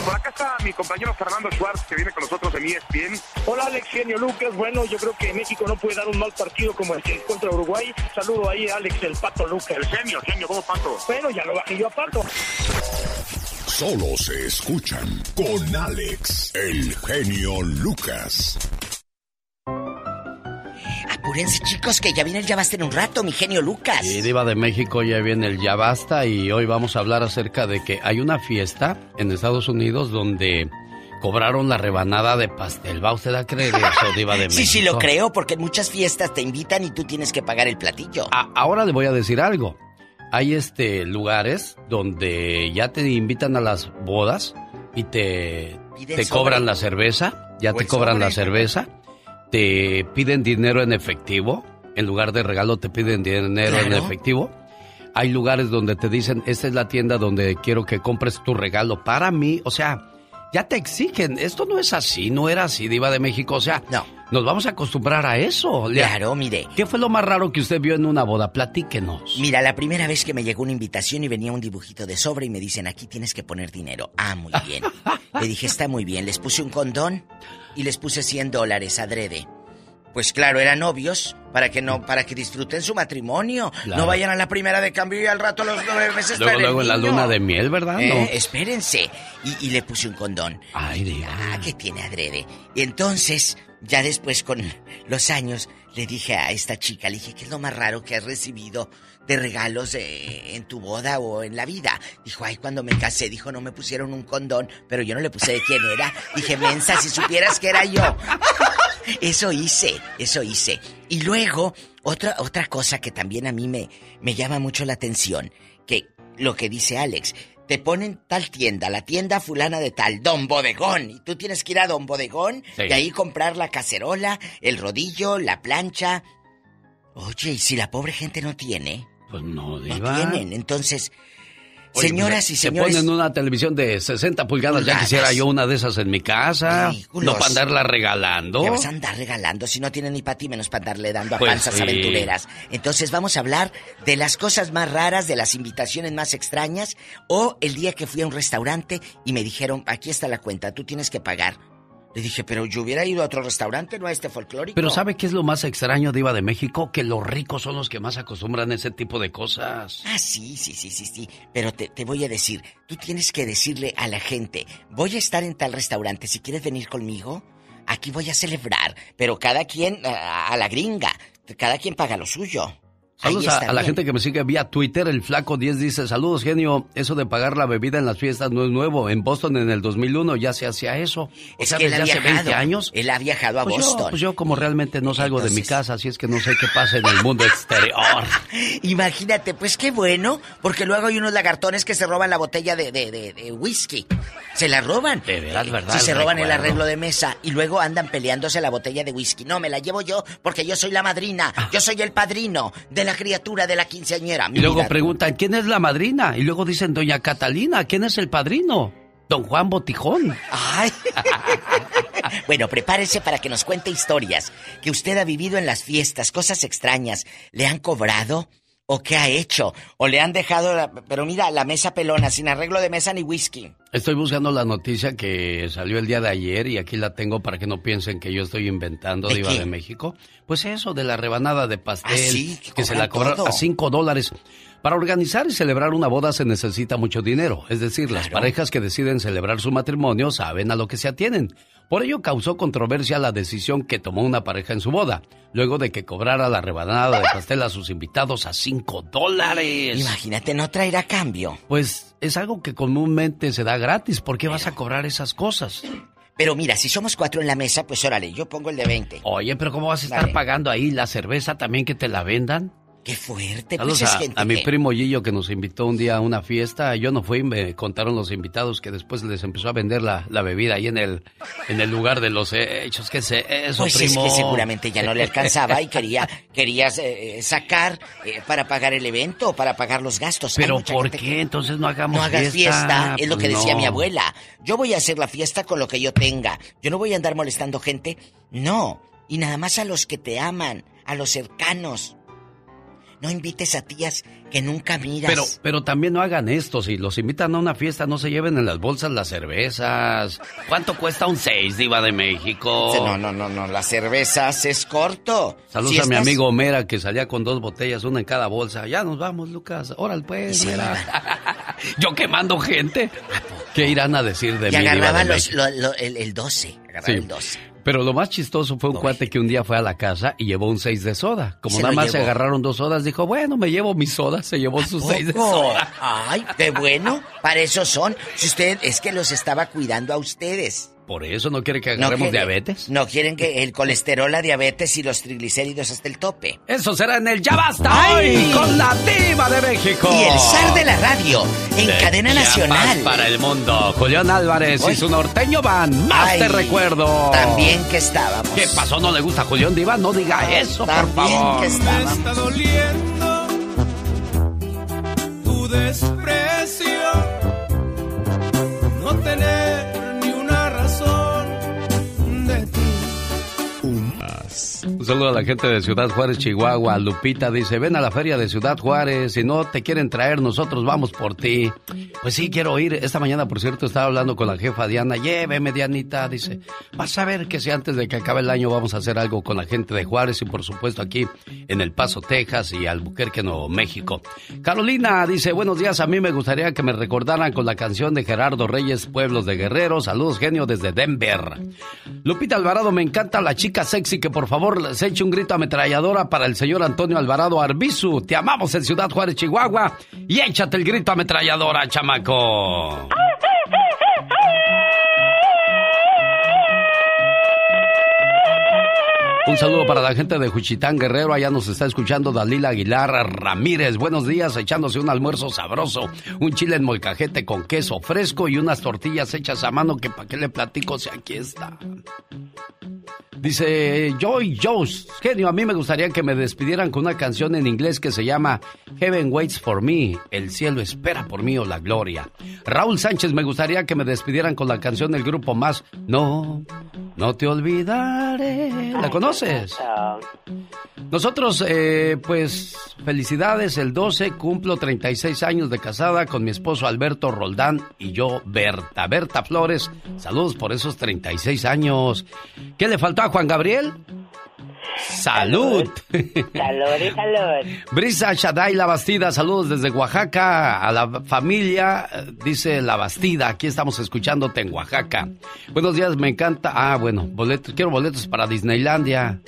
Por acá está mi compañero Fernando Schwartz, que viene con nosotros en ESPN. Hola, Alex, genio Lucas. Bueno, yo creo que México no puede dar un mal partido como el que contra Uruguay. Saludo ahí, Alex, el Pato Lucas. El genio, genio, ¿cómo Pato? Bueno, ya lo bajé yo a Pato. Solo se escuchan con Alex, el genio Lucas. Apúrense, chicos, que ya viene el Ya Basta en un rato, mi genio Lucas. Y Diva de México ya viene el Ya Basta y hoy vamos a hablar acerca de que hay una fiesta en Estados Unidos donde cobraron la rebanada de pastel. ¿Va usted a creer eso, <laughs> Diva de México? Sí, sí, lo creo, porque en muchas fiestas te invitan y tú tienes que pagar el platillo. ahora le voy a decir algo hay este lugares donde ya te invitan a las bodas y te, te cobran la cerveza, ya te cobran la cerveza, te piden dinero en efectivo, en lugar de regalo te piden dinero en efectivo. Hay lugares donde te dicen, esta es la tienda donde quiero que compres tu regalo para mí, o sea, ya te exigen, esto no es así, no era así, diva de México, o sea, Nos vamos a acostumbrar a eso. Claro, mire. ¿Qué fue lo más raro que usted vio en una boda? Platíquenos. Mira, la primera vez que me llegó una invitación y venía un dibujito de sobre y me dicen, aquí tienes que poner dinero. Ah, muy bien. <laughs> Le dije, está muy bien. Les puse un condón y les puse 100 dólares adrede. Pues claro, eran novios para que no, para que disfruten su matrimonio. No vayan a la primera de cambio y al rato los nueve meses Luego, luego en la luna de miel, ¿verdad? Eh, espérense. Y, le puse un condón. Ay, Dios. Ah, que tiene adrede. Y entonces, ya después con los años, le dije a esta chica, le dije, ¿qué es lo más raro que has recibido de regalos eh, en tu boda o en la vida? Dijo, ay, cuando me casé, dijo, no me pusieron un condón, pero yo no le puse de quién era. Dije, mensa, si supieras que era yo. Eso hice, eso hice. Y luego, otra, otra cosa que también a mí me, me llama mucho la atención, que lo que dice Alex, te ponen tal tienda, la tienda fulana de tal, Don Bodegón, y tú tienes que ir a Don Bodegón y ahí comprar la cacerola, el rodillo, la plancha. Oye, y si la pobre gente no tiene, pues no, no tienen, entonces Señoras y señores. Se ponen una televisión de 60 pulgadas. Ya quisiera yo una de esas en mi casa. No para andarla regalando. ¿Qué vas a andar regalando si no tienen ni para ti menos para andarle dando a pues panzas aventureras? Entonces vamos a hablar de las cosas más raras, de las invitaciones más extrañas o el día que fui a un restaurante y me dijeron, aquí está la cuenta, tú tienes que pagar. Le dije, pero yo hubiera ido a otro restaurante, no a este folclórico. Pero ¿sabe qué es lo más extraño, Diva de México? Que los ricos son los que más acostumbran a ese tipo de cosas. Ah, sí, sí, sí, sí, sí. Pero te, te voy a decir, tú tienes que decirle a la gente, voy a estar en tal restaurante, si quieres venir conmigo, aquí voy a celebrar. Pero cada quien a la gringa, cada quien paga lo suyo. Saludos a, la gente que me sigue vía Twitter. El Flaco 10 dice: Saludos, genio. Eso de pagar la bebida en las fiestas no es nuevo. En Boston en el 2001 ya se hacía eso. Es que hace 20 años. Él ha viajado a pues Boston. Yo, pues yo, como realmente no salgo de mi casa, así es que no sé qué pasa en el mundo exterior. <laughs> Imagínate, pues qué bueno, porque luego hay unos lagartones que se roban la botella de, de, whisky. Se la roban. De verdad, verdad. Si se roban el arreglo de mesa y luego andan peleándose la botella de whisky. No, me la llevo yo porque yo soy la madrina. Ah. Yo soy el padrino de la criatura de la quinceañera. Y luego preguntan, ¿quién es la madrina? Y luego dicen, Doña Catalina, ¿quién es el padrino? Don Juan Botijón. Ay. <laughs> bueno, prepárese para que nos cuente historias que usted ha vivido en las fiestas, cosas extrañas. ¿Le han cobrado? ¿O qué ha hecho? ¿O le han dejado, la... pero mira, la mesa pelona, sin arreglo de mesa ni whisky? Estoy buscando la noticia que salió el día de ayer y aquí la tengo para que no piensen que yo estoy inventando ¿De Diva de México. Pues eso, de la rebanada de pastel, ¿Ah, que se la cobra a cinco dólares. Para organizar y celebrar una boda se necesita mucho dinero, es decir, las parejas que deciden celebrar su matrimonio saben a lo que se atienen. Por ello causó controversia la decisión que tomó una pareja en su boda, luego de que cobrara la rebanada de pastel a sus invitados a 5 dólares. Imagínate, no traerá cambio. Pues es algo que comúnmente se da gratis. ¿Por qué vas a cobrar esas cosas? Pero mira, si somos cuatro en la mesa, pues órale, yo pongo el de 20. Oye, pero ¿cómo vas a estar pagando ahí la cerveza también que te la vendan? Qué fuerte, pues a, mi primo Gillo que nos invitó un día a una fiesta. Yo no fui, me contaron los invitados que después les empezó a vender la, bebida ahí en el, en el lugar de los hechos. ¿Qué es eso, pues primo? es que seguramente ya no le alcanzaba y quería querías eh, sacar eh, para pagar el evento, para pagar los gastos. Pero ¿por qué? Entonces no hagamos no hagas fiesta. es lo que decía mi abuela. Yo voy a hacer la fiesta con lo que yo tenga. Yo no voy a andar molestando gente. No. Y nada más a los que te aman, a los cercanos. No invites a tías que nunca miras. Pero, pero también no hagan esto. Si los invitan a una fiesta, no se lleven en las bolsas las cervezas. ¿Cuánto cuesta un seis, Diva de México? No, no, no, no. Las cervezas es corto. Saludos a mi amigo Omera que salía con dos botellas, una en cada bolsa. Ya nos vamos, Lucas. Órale, pues, <laughs> Yo quemando gente. ¿Qué irán a decir de y mí? Agarraba los, el, el 12. Agarraba el 12. Pero lo más chistoso fue un cuate que un día fue a la casa y llevó un 6 de soda. Como nada más se agarraron dos sodas, dijo, bueno, me llevo mi soda, se llevó sus 6 de soda. Ay, qué bueno, para eso son. Si usted, es que los estaba cuidando a ustedes. ¿Por eso no quiere que agarremos diabetes? No quieren que el colesterol, la diabetes y los triglicéridos hasta el tope. Eso será en el Ya Basta hoy con la diva de México. Y el zar de la radio en cadena nacional. para el mundo. Julián Álvarez y su norteño van. Más te recuerdo. También que estábamos. ¿Qué pasó? ¿No le gusta Julián Diva? No diga eso, por favor. que estábamos. está doliendo tu saludo a la gente de Ciudad Juárez, Chihuahua. Lupita dice, ven a la feria de Ciudad Juárez, si no te quieren traer, nosotros vamos por ti. Pues sí, quiero ir. Esta mañana, por cierto, estaba hablando con la jefa Diana. Lléveme, Dianita. Dice, vas a ver que si antes de que acabe el año vamos a hacer algo con la gente de Juárez y por supuesto aquí en El Paso, Texas y Albuquerque, Nuevo México. Carolina dice, buenos días, a mí me gustaría que me recordaran con la canción de Gerardo Reyes, Pueblos de Guerrero. Saludos, genio, desde Denver. Lupita Alvarado, me encanta la chica sexy que por favor se eche un grito ametralladora para el señor Antonio Alvarado Arbizu. Te amamos en Ciudad Juárez, Chihuahua. Y échate el grito ametralladora, chamaco. <laughs> Un saludo para la gente de Juchitán Guerrero. Allá nos está escuchando Dalila Aguilar Ramírez. Buenos días, echándose un almuerzo sabroso. Un chile en molcajete con queso fresco y unas tortillas hechas a mano que para qué le platico si aquí está. Dice Joy Jones, genio, a mí me gustaría que me despidieran con una canción en inglés que se llama Heaven Waits for Me, El cielo espera por mí o la gloria. Raúl Sánchez, me gustaría que me despidieran con la canción del grupo más No, no te olvidaré. ¿La conoces? Nosotros, eh, pues, felicidades, el 12 cumplo 36 años de casada con mi esposo Alberto Roldán y yo, Berta. Berta Flores, saludos por esos 36 años. ¿Qué le faltó a Juan Gabriel? Salud. Salud y salud. <laughs> Brisa Shaday La Bastida, saludos desde Oaxaca a la familia, dice La Bastida, aquí estamos escuchándote en Oaxaca. Buenos días, me encanta. Ah, bueno, boletos, quiero boletos para Disneylandia.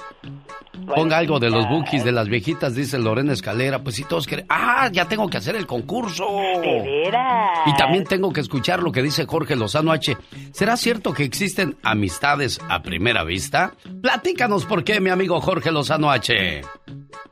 Ponga algo de los bookies de las viejitas, dice Lorena Escalera. Pues si todos quieren. ¡Ah! Ya tengo que hacer el concurso. ¿De veras? Y también tengo que escuchar lo que dice Jorge Lozano H. ¿Será cierto que existen amistades a primera vista? Platícanos por qué, mi amigo Jorge Lozano H.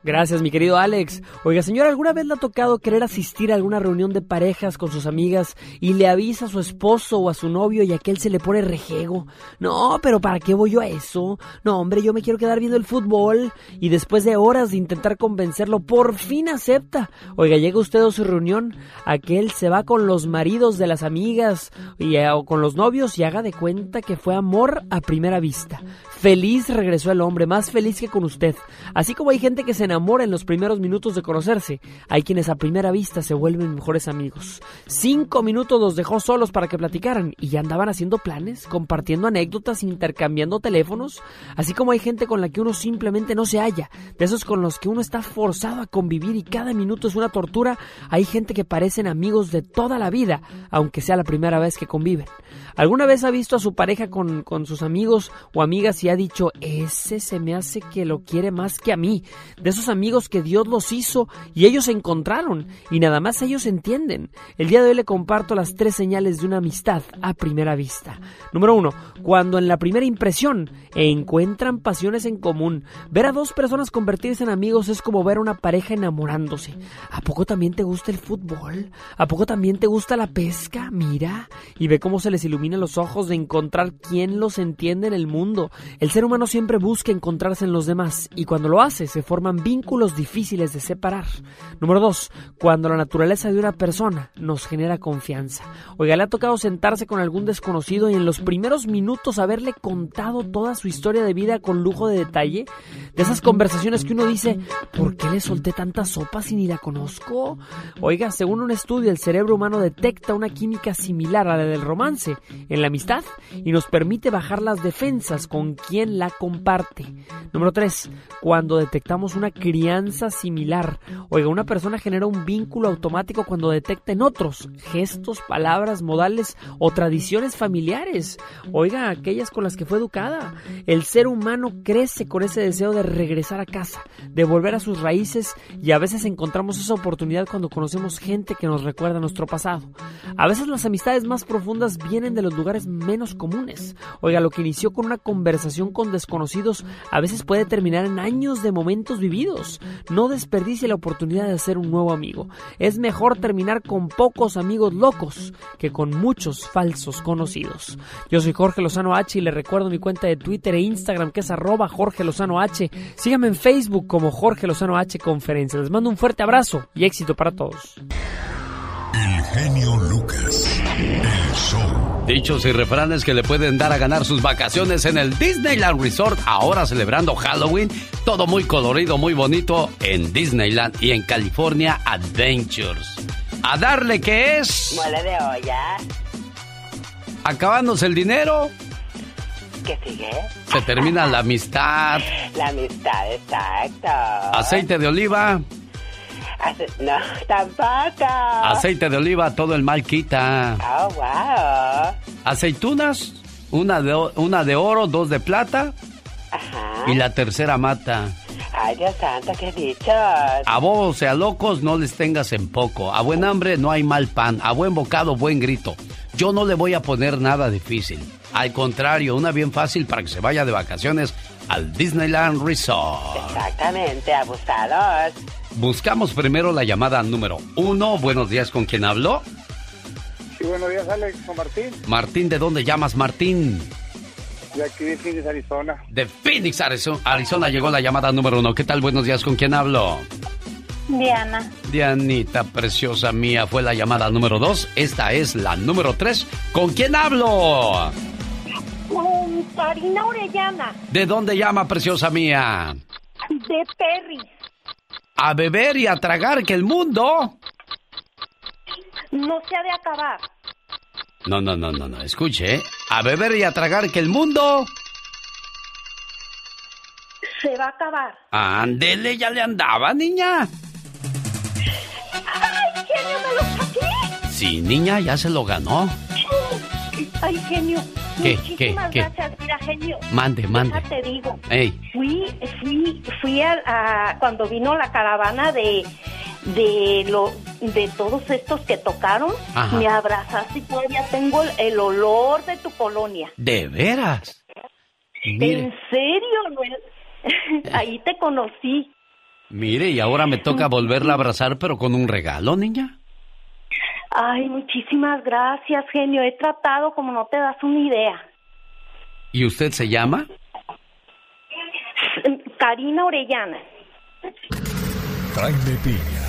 Gracias, mi querido Alex. Oiga, señora, ¿alguna vez le ha tocado querer asistir a alguna reunión de parejas con sus amigas y le avisa a su esposo o a su novio y aquel se le pone rejego? No, pero ¿para qué voy yo a eso? No, hombre, yo me quiero quedar viendo el fútbol. Y después de horas de intentar convencerlo, por fin acepta. Oiga, llega usted a su reunión, aquel se va con los maridos de las amigas y, eh, o con los novios y haga de cuenta que fue amor a primera vista. Feliz regresó el hombre, más feliz que con usted. Así como hay gente que se enamora en los primeros minutos de conocerse, hay quienes a primera vista se vuelven mejores amigos. Cinco minutos los dejó solos para que platicaran y ya andaban haciendo planes, compartiendo anécdotas, intercambiando teléfonos. Así como hay gente con la que uno simplemente no se halla, de esos con los que uno está forzado a convivir y cada minuto es una tortura, hay gente que parecen amigos de toda la vida, aunque sea la primera vez que conviven. ¿Alguna vez ha visto a su pareja con, con sus amigos o amigas y ha dicho, ese se me hace que lo quiere más que a mí? De esos amigos que Dios los hizo y ellos se encontraron y nada más ellos entienden. El día de hoy le comparto las tres señales de una amistad a primera vista. Número uno, cuando en la primera impresión encuentran pasiones en común. Ver a dos personas convertirse en amigos es como ver a una pareja enamorándose. ¿A poco también te gusta el fútbol? ¿A poco también te gusta la pesca? Mira, y ve cómo se les ilumina los ojos de encontrar quién los entiende en el mundo. El ser humano siempre busca encontrarse en los demás y cuando lo hace se forman vínculos difíciles de separar. Número dos, cuando la naturaleza de una persona nos genera confianza. Oiga, le ha tocado sentarse con algún desconocido y en los primeros minutos haberle contado toda su historia de vida con lujo de detalle. De esas conversaciones que uno dice, ¿por qué le solté tanta sopa si ni la conozco? Oiga, según un estudio, el cerebro humano detecta una química similar a la del romance en la amistad y nos permite bajar las defensas con la comparte. Número 3. Cuando detectamos una crianza similar. Oiga, una persona genera un vínculo automático cuando detecta en otros gestos, palabras, modales o tradiciones familiares. Oiga, aquellas con las que fue educada. El ser humano crece con ese deseo de regresar a casa, de volver a sus raíces y a veces encontramos esa oportunidad cuando conocemos gente que nos recuerda nuestro pasado. A veces las amistades más profundas vienen de los lugares menos comunes. Oiga, lo que inició con una conversación con desconocidos a veces puede terminar en años de momentos vividos. No desperdicie la oportunidad de hacer un nuevo amigo. Es mejor terminar con pocos amigos locos que con muchos falsos conocidos. Yo soy Jorge Lozano H y le recuerdo mi cuenta de Twitter e Instagram que es arroba Jorge Lozano H. Síganme en Facebook como Jorge Lozano H Conferencia. Les mando un fuerte abrazo y éxito para todos. El genio Lucas. El show. Dichos y refranes que le pueden dar a ganar sus vacaciones en el Disneyland Resort, ahora celebrando Halloween. Todo muy colorido, muy bonito en Disneyland y en California Adventures. A darle que es. Mole de olla. Acabándose el dinero. ¿Qué sigue? Se termina la amistad. La amistad, exacto. Aceite de oliva. <laughs> No, tampoco. Aceite de oliva, todo el mal quita. Oh, wow. Aceitunas, una de, una de oro, dos de plata Ajá. y la tercera mata. Ay, Dios santo, qué dichos. A bobos y a locos no les tengas en poco. A buen hambre no hay mal pan. A buen bocado, buen grito. Yo no le voy a poner nada difícil. Al contrario, una bien fácil para que se vaya de vacaciones al Disneyland Resort. Exactamente, abusados. Buscamos primero la llamada número uno. Buenos días, ¿con quién habló? Sí, buenos días, Alex. Con Martín, Martín, ¿de dónde llamas, Martín? de aquí de Phoenix, Arizona. De Phoenix, Arizo- Arizona, llegó la llamada número uno. ¿Qué tal? Buenos días, ¿con quién hablo? Diana. Dianita, preciosa mía, fue la llamada número dos. Esta es la número tres. ¿Con quién hablo? Con Karina Orellana, ¿De dónde llama, preciosa mía? de Perry. A beber y a tragar que el mundo... No se ha de acabar. No, no, no, no, no, escuche, ¿eh? A beber y a tragar que el mundo... Se va a acabar. Ándele, ya le andaba, niña. ¡Ay, genio, me lo saqué! Sí, niña, ya se lo ganó. ¡Ay, genio! ¿Qué, Muchísimas qué, gracias. Mira, genio. Mande, mande. Déjate digo. Ey. Fui, fui, fui a, a- cuando vino la caravana de de lo de todos estos que tocaron, Ajá. me abrazaste y todavía tengo el, el olor de tu colonia. ¿De veras? Mire, ¿En serio, Noel? <laughs> Ahí te conocí. mire, y ahora me toca volverla a abrazar, pero con un regalo, niña. Ay, muchísimas gracias, genio. He tratado como no te das una idea. ¿Y usted se llama? Karina Orellana. Jaime Piña,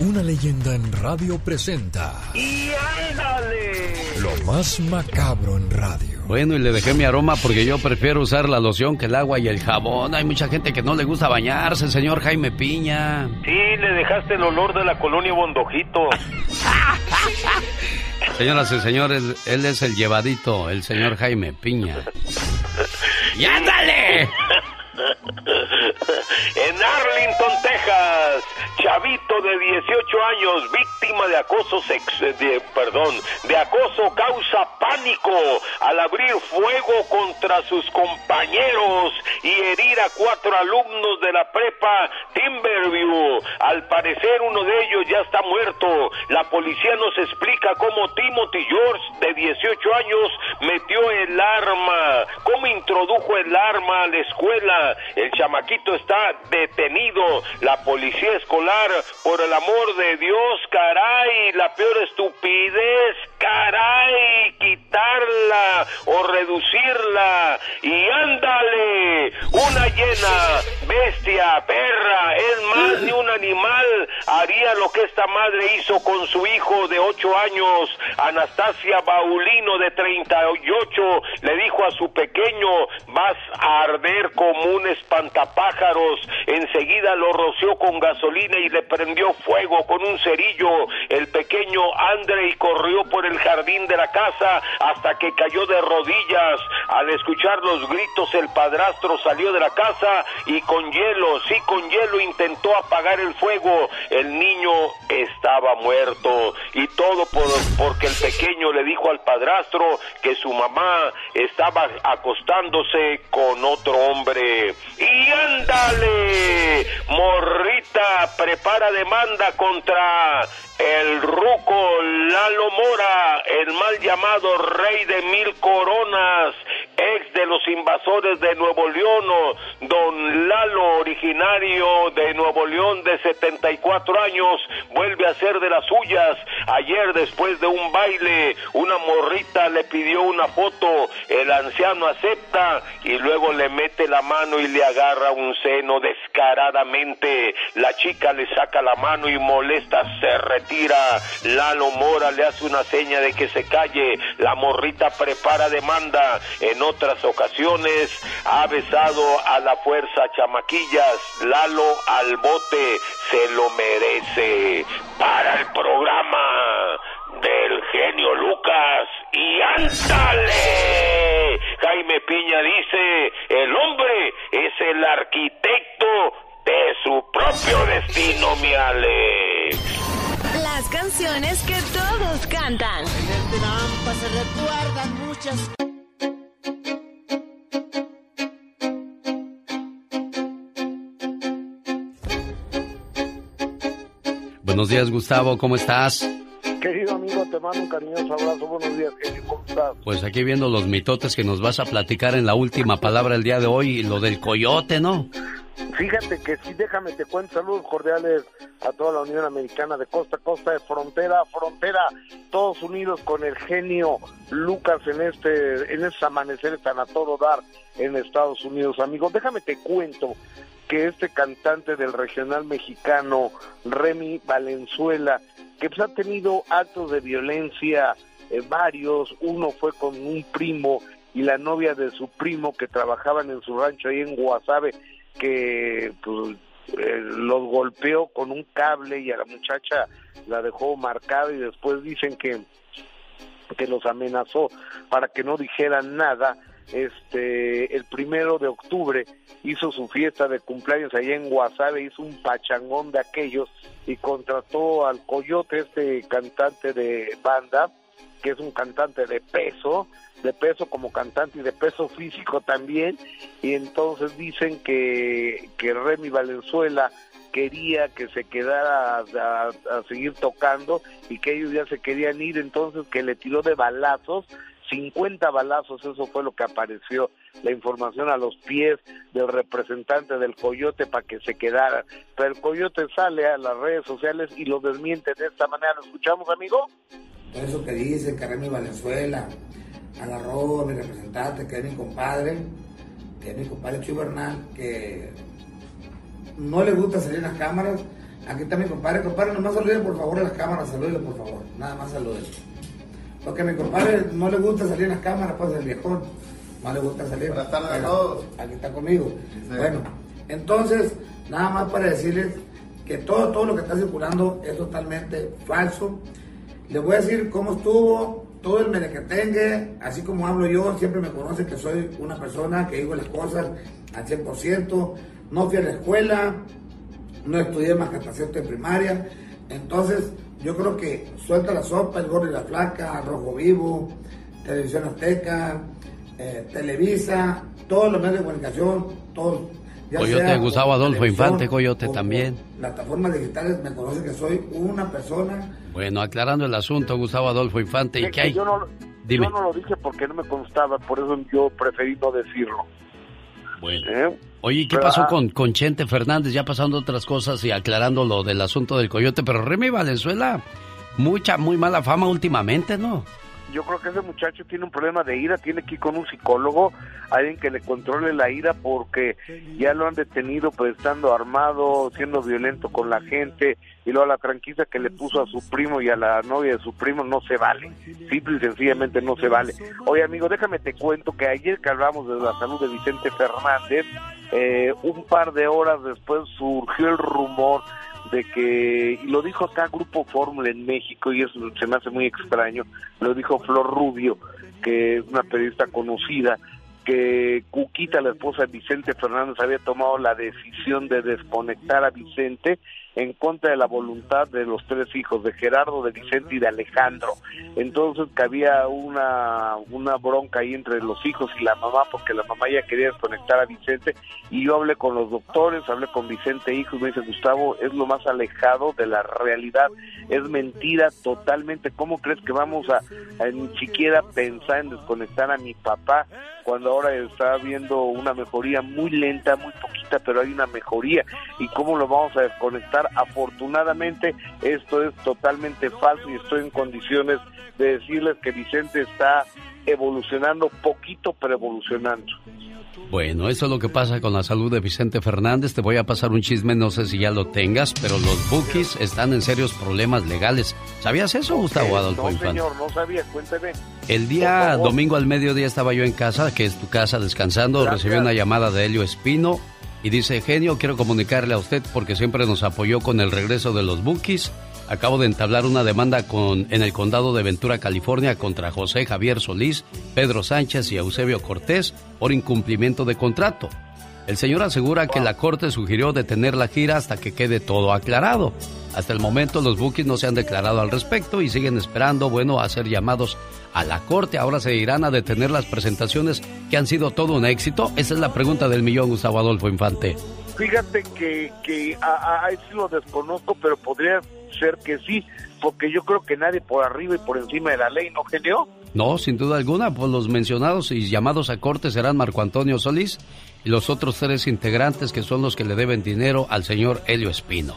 una leyenda en radio presenta ¡Y ándale! lo más macabro en radio. Bueno, y le dejé mi aroma porque yo prefiero usar la loción que el agua y el jabón. Hay mucha gente que no le gusta bañarse, señor Jaime Piña. Sí, le dejaste el olor de la colonia Bondojito. <laughs> Señoras y señores, él es el llevadito, el señor Jaime Piña. <laughs> ¡Y ándale! <laughs> <laughs> En Arlington, Texas, chavito de 18 años, víctima de acoso sex, de, perdón, de acoso causa pánico al abrir fuego contra sus compañeros y herir a cuatro alumnos de la prepa Timberview. Al parecer uno de ellos ya está muerto. La policía nos explica cómo Timothy George, de 18 años, metió el arma, cómo introdujo el arma a la escuela. El chamaquito está detenido. La policía escolar, por el amor de Dios, caray, la peor estupidez, caray, quitarla o reducirla. Y ándale, una llena, bestia, perra, es más ni un animal haría lo que esta madre hizo con su hijo de 8 años, Anastasia Baulino de 38, le dijo a su pequeño, vas a arder como un espantapájaros, enseguida lo roció con gasolina y le prendió fuego con un cerillo, el pequeño Andrei corrió por el jardín de la casa hasta que cayó de rodillas, al escuchar los gritos el padrastro salió de la casa y con hielo, sí con hielo intentó apagar el fuego, el niño estaba muerto y todo por, porque el pequeño le dijo al padrastro que su mamá estaba acostándose con otro hombre. Y ándale, morrita, prepara demanda contra el ruco Lalo Mora, el mal llamado rey de mil coronas, ex de los invasores de Nuevo León, don Lalo, originario de Nuevo León de 74 años, vuelve a ser de las suyas. Ayer, después de un baile, una morrita le pidió una foto, el anciano acepta y luego le mete la mano y le agarra un seno descaradamente. La chica le saca la mano y molesta, se retira. Lalo Mora le hace una seña de que se calle. La morrita prepara demanda. Otras ocasiones ha besado a la fuerza chamaquillas. Lalo al bote se lo merece. Para el programa del genio Lucas y ándale. Jaime Piña dice, el hombre es el arquitecto de su propio destino, mi Alex. Las canciones que todos cantan. En el trampa se recuerdan muchas Buenos días, Gustavo, ¿cómo estás? Querido amigo, te mando un cariñoso abrazo. Buenos días. ¿Cómo estás? Pues aquí viendo los mitotes que nos vas a platicar en la última palabra el día de hoy, lo del coyote, ¿no? Fíjate que sí, déjame te cuento. Saludos cordiales a toda la Unión Americana de costa a costa, de frontera a frontera, todos unidos con el genio Lucas en este, en este amanecer tan a todo dar en Estados Unidos, amigos. Déjame te cuento que este cantante del regional mexicano, Remy Valenzuela, que pues, ha tenido actos de violencia eh, varios, uno fue con un primo y la novia de su primo que trabajaban en su rancho ahí en Guasave, que pues, eh, los golpeó con un cable y a la muchacha la dejó marcada y después dicen que que los amenazó para que no dijeran nada. Este el primero de octubre hizo su fiesta de cumpleaños allá en Guasave, hizo un pachangón de aquellos y contrató al Coyote, este cantante de banda, que es un cantante de peso, de peso como cantante y de peso físico también, y entonces dicen que, que Remy Valenzuela quería que se quedara a, a seguir tocando y que ellos ya se querían ir, entonces que le tiró de balazos 50 balazos, eso fue lo que apareció, la información a los pies del representante del Coyote para que se quedara. Pero el Coyote sale a las redes sociales y lo desmiente de esta manera. ¿Lo escuchamos, amigo? Todo eso que dice, que Remy Valenzuela, a la Roa, mi representante, que es mi compadre, que es mi compadre Chuy Bernal, que no le gusta salir en las cámaras. Aquí está mi compadre, compadre, nomás saluden por favor a las cámaras, saluden por favor, nada más saluden. Porque a mi compadre no le gusta salir en las cámaras, pues el viejón. No le gusta salir. Buenas tardes a todos. Aquí está conmigo. Sí. Bueno, entonces, nada más para decirles que todo, todo lo que está circulando es totalmente falso. Les voy a decir cómo estuvo todo el merequetengue, así como hablo yo, siempre me conocen que soy una persona que digo las cosas al 100%, no fui a la escuela, no estudié más que hasta sexto de primaria, entonces yo creo que suelta la sopa, el gordo y la flaca, Rojo Vivo, Televisión Azteca, eh, Televisa, todos los medios de comunicación, todos. ya Coyote sea Gustavo Adolfo Infante, Coyote también. Plataformas digitales me conocen que soy una persona Bueno, aclarando el asunto, Gustavo Adolfo Infante, ¿y qué hay? Yo no, Dime. yo no lo dije porque no me constaba, por eso yo preferí no decirlo. Bueno. ¿Eh? Oye, ¿y ¿qué Pero, pasó con, con Chente Fernández? Ya pasando otras cosas y aclarando lo del asunto del coyote, pero Remy Valenzuela, mucha, muy mala fama últimamente, ¿no? Yo creo que ese muchacho tiene un problema de ira, tiene que ir con un psicólogo, alguien que le controle la ira porque ya lo han detenido pues estando armado, siendo violento con la gente y luego la tranquila que le puso a su primo y a la novia de su primo no se vale, simple y sencillamente no se vale. Oye amigo, déjame te cuento que ayer que hablamos de la salud de Vicente Fernández, eh, un par de horas después surgió el rumor de que, y lo dijo acá Grupo Fórmula en México, y eso se me hace muy extraño, lo dijo Flor Rubio, que es una periodista conocida, que Cuquita, la esposa de Vicente Fernández, había tomado la decisión de desconectar a Vicente en contra de la voluntad de los tres hijos, de Gerardo, de Vicente y de Alejandro. Entonces que había una, una bronca ahí entre los hijos y la mamá, porque la mamá ya quería desconectar a Vicente, y yo hablé con los doctores, hablé con Vicente hijo, y me dice, Gustavo, es lo más alejado de la realidad, es mentira totalmente, ¿cómo crees que vamos a, a ni siquiera pensar en desconectar a mi papá? cuando ahora está viendo una mejoría muy lenta, muy poquita, pero hay una mejoría. ¿Y cómo lo vamos a desconectar? Afortunadamente, esto es totalmente falso y estoy en condiciones de decirles que Vicente está evolucionando poquito, pero evolucionando. Bueno, eso es lo que pasa con la salud de Vicente Fernández. Te voy a pasar un chisme, no sé si ya lo tengas, pero los bookies están en serios problemas legales. ¿Sabías eso, Gustavo Adolfo No, señor, no sabía, cuénteme. El día domingo al mediodía estaba yo en casa, que es tu casa, descansando. Gracias. Recibí una llamada de Helio Espino y dice, genio, quiero comunicarle a usted porque siempre nos apoyó con el regreso de los bookies. Acabo de entablar una demanda con, en el condado de Ventura, California, contra José Javier Solís, Pedro Sánchez y Eusebio Cortés por incumplimiento de contrato. El señor asegura que la corte sugirió detener la gira hasta que quede todo aclarado. Hasta el momento los bookies no se han declarado al respecto y siguen esperando, bueno, a ser llamados a la corte. Ahora se irán a detener las presentaciones que han sido todo un éxito. Esa es la pregunta del millón, Gustavo Adolfo Infante. Fíjate que, que a, a- ahí sí lo desconozco, pero podría ser que sí, porque yo creo que nadie por arriba y por encima de la ley, ¿no, genio? No, sin duda alguna, pues los mencionados y llamados a corte serán Marco Antonio Solís y los otros tres integrantes que son los que le deben dinero al señor Helio Espino.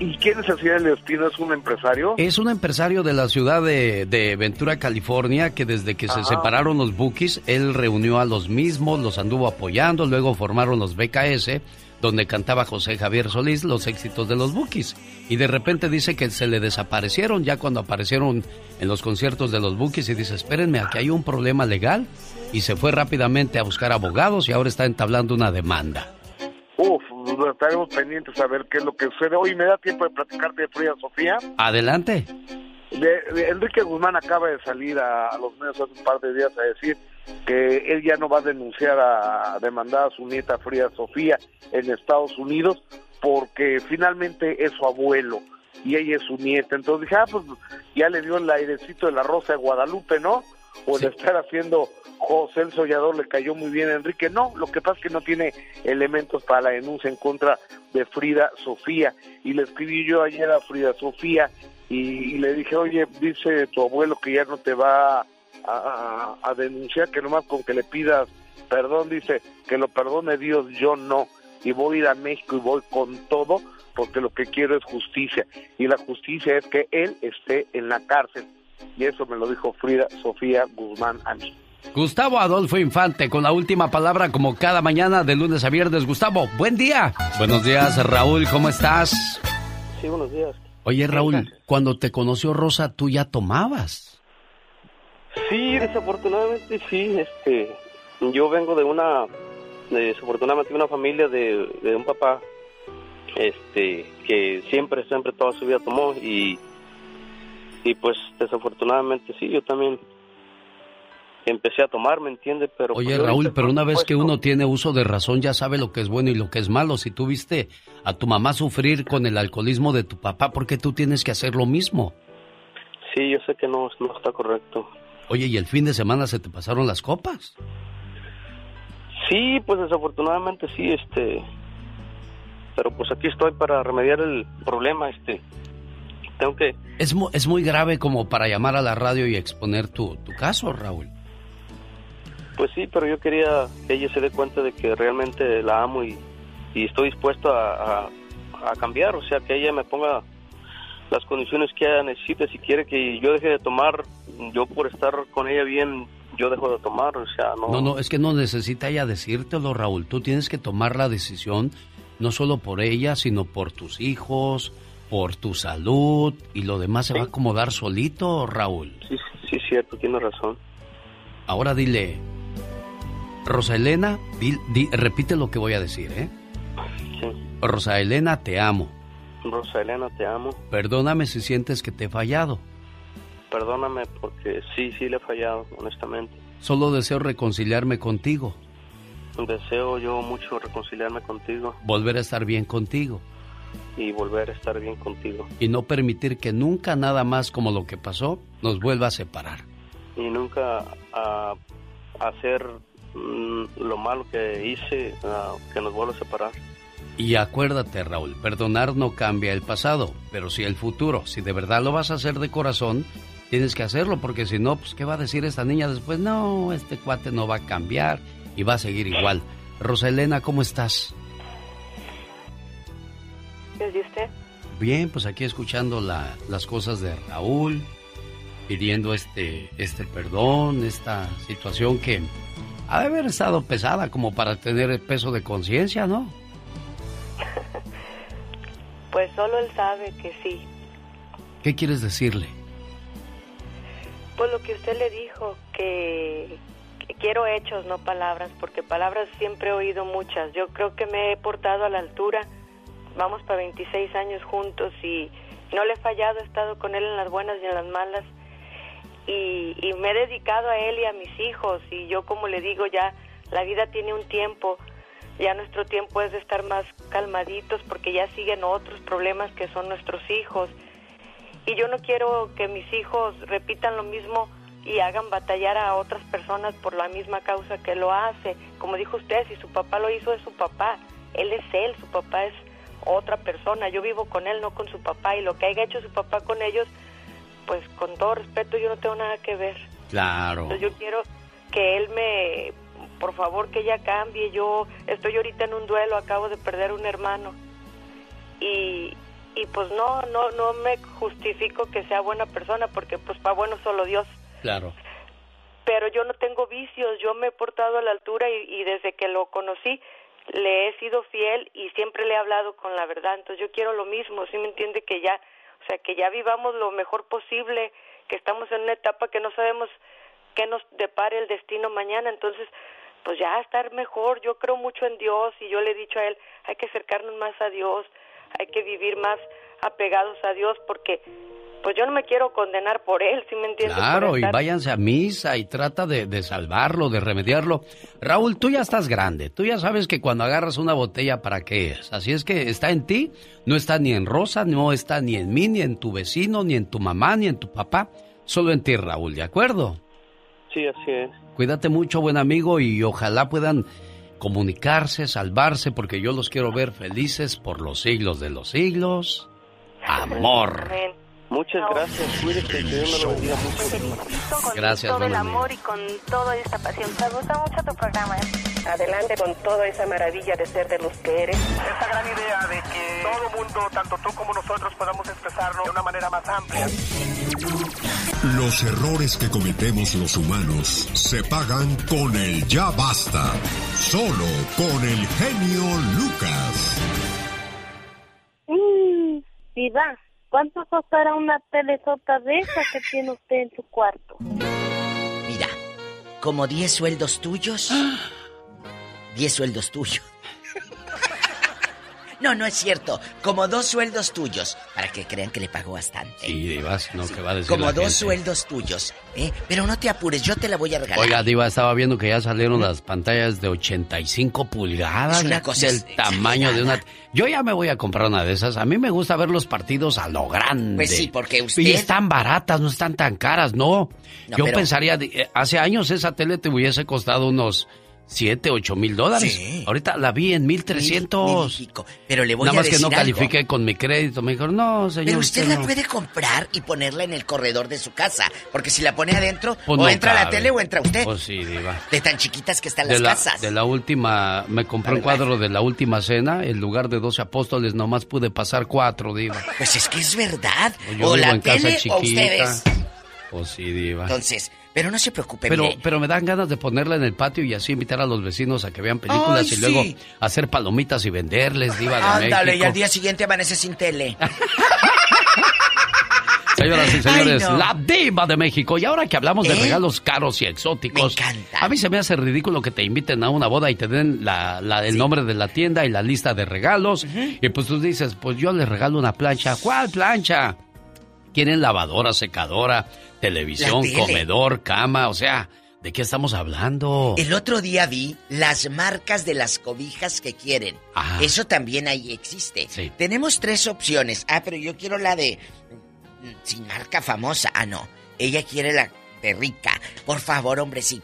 ¿Y quién es el señor Espino? ¿Es un empresario? Es un empresario de la ciudad de, de Ventura, California, que desde que se separaron los Bookies, él reunió a los mismos, los anduvo apoyando, luego formaron los BKS, donde cantaba José Javier Solís los éxitos de los Bookies. Y de repente dice que se le desaparecieron ya cuando aparecieron en los conciertos de los Bookies y dice, espérenme, aquí hay un problema legal. Y se fue rápidamente a buscar abogados y ahora está entablando una demanda. Uf, estaremos pendientes a ver qué es lo que sucede. Hoy me da tiempo de platicarte de Frida Sofía. Adelante. De- de- Enrique Guzmán acaba de salir a, a los medios hace un par de días a decir que él ya no va a denunciar a, a demandar a su nieta Frida Sofía en Estados Unidos porque finalmente es su abuelo y ella es su nieta. Entonces dije, ah, pues ya le dio el airecito de la Rosa de Guadalupe, ¿no? O el estar haciendo José el Sollador le cayó muy bien a Enrique. No, lo que pasa es que no tiene elementos para la denuncia en contra de Frida Sofía. Y le escribí yo ayer a Frida Sofía y, y le dije, oye, dice tu abuelo que ya no te va a, a- a denunciar, que nomás con que le pidas perdón, dice, que lo perdone Dios, yo no. Y voy a ir a México y voy con todo porque lo que quiero es justicia. Y la justicia es que él esté en la cárcel. Y eso me lo dijo Frida Sofía Guzmán a mí. Gustavo Adolfo Infante con la última palabra como cada mañana de lunes a viernes. Gustavo, buen día. Buenos días, Raúl, ¿cómo estás? Sí, buenos días. Oye, Raúl, cuando te conoció Rosa, tú ya tomabas. Sí, desafortunadamente sí, este, yo vengo de una, de, desafortunadamente de una familia de, de un papá, este, que siempre, siempre toda su vida tomó y, y pues desafortunadamente sí, yo también empecé a tomar, ¿me entiende? Pero Oye, pues, Raúl, pero una vez que uno tiene uso de razón, ya sabe lo que es bueno y lo que es malo. Si tú viste a tu mamá sufrir con el alcoholismo de tu papá, ¿por qué tú tienes que hacer lo mismo? Sí, yo sé que no, no está correcto. Oye, ¿y el fin de semana se te pasaron las copas? Sí, pues desafortunadamente sí, este, pero pues aquí estoy para remediar el problema, este, tengo que, Es, mu- es muy grave como para llamar a la radio y exponer tu, tu caso, Raúl. pues sí, pero yo quería que ella se dé cuenta de que realmente la amo y, y estoy dispuesto a, a- a cambiar, o sea, que ella me ponga las condiciones que ella necesite, si quiere que yo deje de tomar, yo por estar con ella bien, yo dejo de tomar, o sea, no. No, no, es que no necesita ella decírtelo, Raúl. Tú tienes que tomar la decisión no solo por ella, sino por tus hijos, por tu salud y lo demás se va a acomodar solito, Raúl. Sí, sí, cierto, tiene razón. Ahora dile, Rosa Elena, di- di- repite lo que voy a decir, ¿eh? Sí. Rosa Elena, te amo. Rosa Elena, te amo. Perdóname si sientes que te he fallado. Perdóname porque sí, sí le he fallado, honestamente. Solo deseo reconciliarme contigo, Deseo yo mucho reconciliarme contigo. volver a estar bien contigo. Y volver a estar bien contigo. Y no permitir que nunca nada más como lo que pasó nos vuelva a separar. Y nunca a, hacer mm, lo malo que hice que nos vuelva a separar. Y acuérdate, Raúl, perdonar no cambia el pasado, pero sí el futuro. Si de verdad lo vas a hacer de corazón, tienes que hacerlo, porque si no, pues, ¿qué va a decir esta niña después? No, este cuate no va a cambiar y va a seguir igual. Rosa Elena, ¿cómo estás? ¿Y usted? Bien, pues aquí escuchando las cosas de Raúl, pidiendo este, este perdón, esta situación que ha de haber estado pesada como para tener el peso de conciencia, ¿no? <laughs> Pues solo él sabe que sí. ¿Qué quieres decirle? Pues lo que usted le dijo, que, quiero hechos, no palabras, porque palabras siempre he oído muchas. Yo creo que me he portado a la altura. Vamos para 26 años juntos y no le he fallado, he estado con él en las buenas y en las malas. Y, y me he dedicado a él y a mis hijos. Y yo, como le digo, ya la vida tiene un tiempo ya nuestro tiempo es de estar más calmaditos porque ya siguen otros problemas que son nuestros hijos. Y yo no quiero que mis hijos repitan lo mismo y hagan batallar a otras personas por la misma causa que lo hace. Como dijo usted, si su papá lo hizo es su papá, él es él, su papá es otra persona. Yo vivo con él, no con su papá, y lo que haya hecho su papá con ellos, pues con todo respeto yo no tengo nada que ver. Claro. Entonces yo quiero que él me por favor que ella cambie. Yo estoy ahorita en un duelo, acabo de perder un hermano. Y, y pues no, no, no me justifico que sea buena persona porque pues para bueno solo Dios. Claro. Pero yo no tengo vicios, yo me he portado a la altura y, desde que lo conocí le he sido fiel y siempre le he hablado con la verdad. Entonces yo quiero lo mismo, ¿sí me entiende? Que ya, o sea, que ya vivamos lo mejor posible, que estamos en una etapa que no sabemos qué nos depare el destino mañana. Entonces, pues ya estar mejor. Yo creo mucho en Dios y yo le he dicho a él, hay que acercarnos más a Dios, hay que vivir más apegados a Dios porque pues yo no me quiero condenar por él, ¿sí me entiendes? Claro, y váyanse a misa y trata de, de, salvarlo, de remediarlo. Raúl, tú ya estás grande, tú ya sabes que cuando agarras una botella, ¿para qué es? Así es que está en ti, no está ni en Rosa, no está ni en mí, ni en tu vecino, ni en tu mamá, ni en tu papá, solo en ti, Raúl, ¿de acuerdo? Sí, así es. Cuídate mucho, buen amigo, y ojalá puedan comunicarse, salvarse, porque yo los quiero ver felices por los siglos de los siglos. Amor. Muchas gracias, cuídate, que Dios me lo bendiga mucho. Con gracias, todo el amor y con toda esta pasión. Me gusta mucho tu programa. ¿eh? Adelante con toda esa maravilla de ser de los que eres. Esa gran idea de que todo mundo, tanto tú como nosotros, podamos expresarlo de una manera más amplia. Los errores que cometemos los humanos se pagan con el ya basta. Solo con el genio Lucas. Mmm, diva. ¿Cuánto costará una telesota de esa que tiene usted en su cuarto? Mira, como 10 sueldos tuyos. 10 sueldos tuyos. No, no es cierto. Como dos sueldos tuyos. Para que crean que le pago bastante. Sí, Divas, no, que va a decir Como la dos gente? sueldos tuyos. ¿eh? Pero no te apures, yo te la voy a regalar. Oiga, Diva, estaba viendo que ya salieron las pantallas de 85 pulgadas. Es una cosa del tamaño de una. Yo ya me voy a comprar una de esas. A mí me gusta ver los partidos a lo grande. Pues sí, porque usted- Y están baratas, no están tan caras, no. No, Yo pero- pensaría, eh, hace años esa tele te hubiese costado unos 7, 8 mil dólares. Sí. Ahorita la vi en 1300. Pero le voy Nada a más que decir no algo. califique con mi crédito. Me dijeron, no, señor. Pero usted la no". puede comprar y ponerla en el corredor de su casa. Porque si la pone adentro, Pues o no entra la tele o entra usted. Pues sí, Diva. De tan chiquitas que están De las la, casas. de la última, me compré un cuadro de la última cena. En lugar de 12 apóstoles, nomás pude pasar cuatro, Diva. Pues es que es verdad. O la tele o ustedes. Pues sí, Diva. Entonces, pero no se preocupe, Pero, mire. pero me dan ganas de ponerla en el patio y así invitar a los vecinos a que vean películas Ay, y luego hacer palomitas y venderles, Diva de Ándale, y México. al día siguiente amanece sin tele. <laughs> Señoras y señores, Ay, no. la diva de México. Y ahora que hablamos de ¿Eh? regalos caros y exóticos, a mí se me hace ridículo que te inviten a una boda y te den la, la- el nombre de la tienda y la lista de regalos. Y pues tú dices, pues yo les regalo una plancha. ¿Cuál plancha? Quieren lavadora, secadora, televisión, comedor, cama, o sea, ¿De qué estamos hablando? El otro día vi las marcas de las cobijas que quieren. Ajá. Eso también ahí existe. Sí. Tenemos tres opciones. Ah, pero yo quiero la de mm, sin marca famosa. Ah, no. Ella quiere la de rica. Por favor, hombre, sí.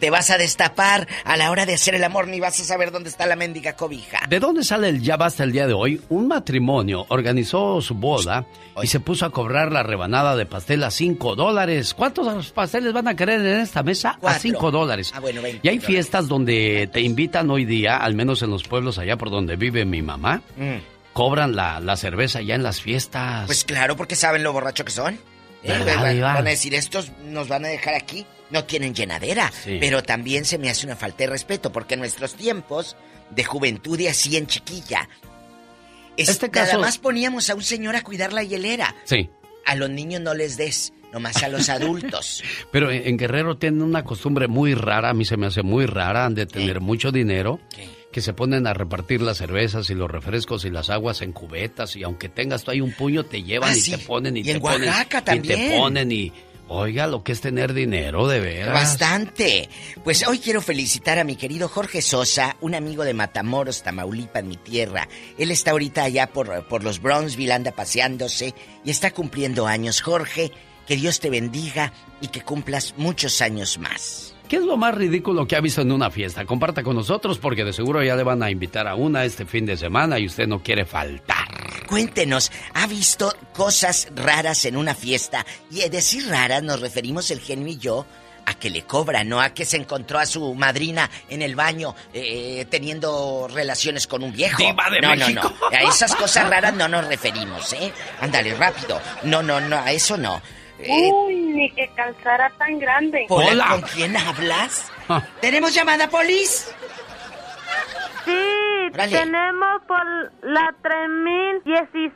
Te vas a destapar a la hora de hacer el amor ni vas a saber dónde está la mendiga cobija. ¿De dónde sale el ya basta el día de hoy? Un matrimonio organizó su boda y se puso a cobrar la rebanada de pastel a 5 dólares. ¿Cuántos pasteles van a querer en esta mesa? A Cuatro. 5 dólares. Ah, bueno, 20 Y hay fiestas donde te invitan hoy día, al menos en los pueblos allá por donde vive mi mamá, Mm. cobran la, la cerveza ya en las fiestas. Pues claro, porque saben lo borracho que son. Eh, van a decir, estos nos van a dejar aquí. No tienen llenadera. Sí. Pero también se me hace una falta de respeto, porque en nuestros tiempos de juventud y así en chiquilla, es- Este nada caso- más poníamos a un señor a cuidar la hielera. Sí. A los niños no les des, nomás a los <laughs> adultos. Pero en en Guerrero tienen una costumbre muy rara, a mí se me hace muy rara, han de tener mucho dinero, que se ponen a repartir las cervezas y los refrescos y las aguas en cubetas y aunque tengas tú ahí un puño te llevan Ah, y sí. te ponen y, Y te en ponen Oaxaca y te también. ponen y oiga lo que es tener dinero de veras. Bastante. Pues hoy quiero felicitar a mi querido Jorge Sosa, un amigo de Matamoros, Tamaulipas, mi tierra. Él está ahorita allá por, por los Brownsville, anda paseándose y está cumpliendo años. Jorge, que Dios te bendiga y que cumplas muchos años más. ¿Qué es lo más ridículo que ha visto en una fiesta? Comparta con nosotros porque de seguro ya le van a invitar a una este fin de semana y usted no quiere faltar. Cuéntenos, ¿ha visto cosas raras en una fiesta? Y a decir raras nos referimos el genio y yo a que le cobra, no a que se encontró a su madrina en el baño eh, teniendo relaciones con un viejo. Diva de no, México. no, no. A esas cosas raras no nos referimos, ¿eh? Ándale, rápido. No, no, no, a eso no. Uy, ni que calzara tan grande. ¿Con quién hablas? ¿Tenemos llamada, Polis? Sí, Órale. tenemos por la 3016.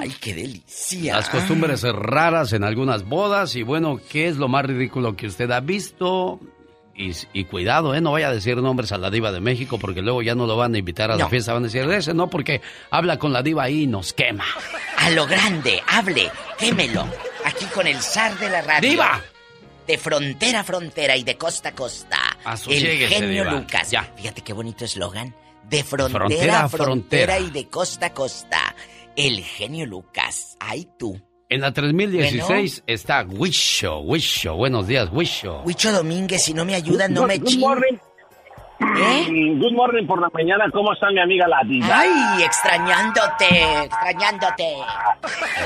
Ay, qué delicia. Las costumbres raras en algunas bodas y bueno, ¿qué es lo más ridículo que usted ha visto? Y, y cuidado, ¿eh? No vaya a decir nombres a la diva de México porque luego ya no lo van a invitar a la fiesta. Van a decir, ese no, porque habla con la diva ahí y nos quema. A lo grande, hable, quémelo. Aquí con el zar de la radio. ¡Diva! De frontera a frontera y de costa a costa. el genio diva. Lucas. Ya. Fíjate qué bonito eslogan. De frontera, Frontera a frontera, frontera. y de costa a costa. El genio Lucas. Ay, tú. En la 3016 está Wisho, Wisho. Buenos días, Wisho. Huicho Domínguez, si no me ayudan, no Good- me good chin- morning. ¿Eh? Mm, Good morning por la mañana. ¿Cómo está mi amiga la diva? Ay, extrañándote, extrañándote.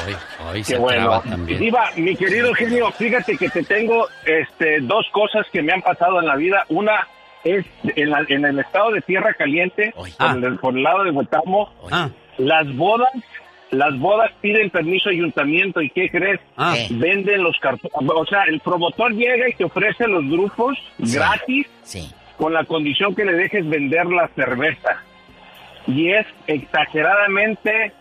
Hoy, hoy Qué se bueno. también. Diva, mi querido genio, fíjate que te tengo este, dos cosas que me han pasado en la vida. Una es en, la- en el estado de Tierra Caliente, por, el, por el lado de Huetamo, Ah. las bodas, las bodas piden permiso ayuntamiento y ¿qué crees? Ah. Venden los cartones, o sea, el promotor llega y te ofrece los grupos gratis con la condición que le dejes vender la cerveza. Y es exageradamente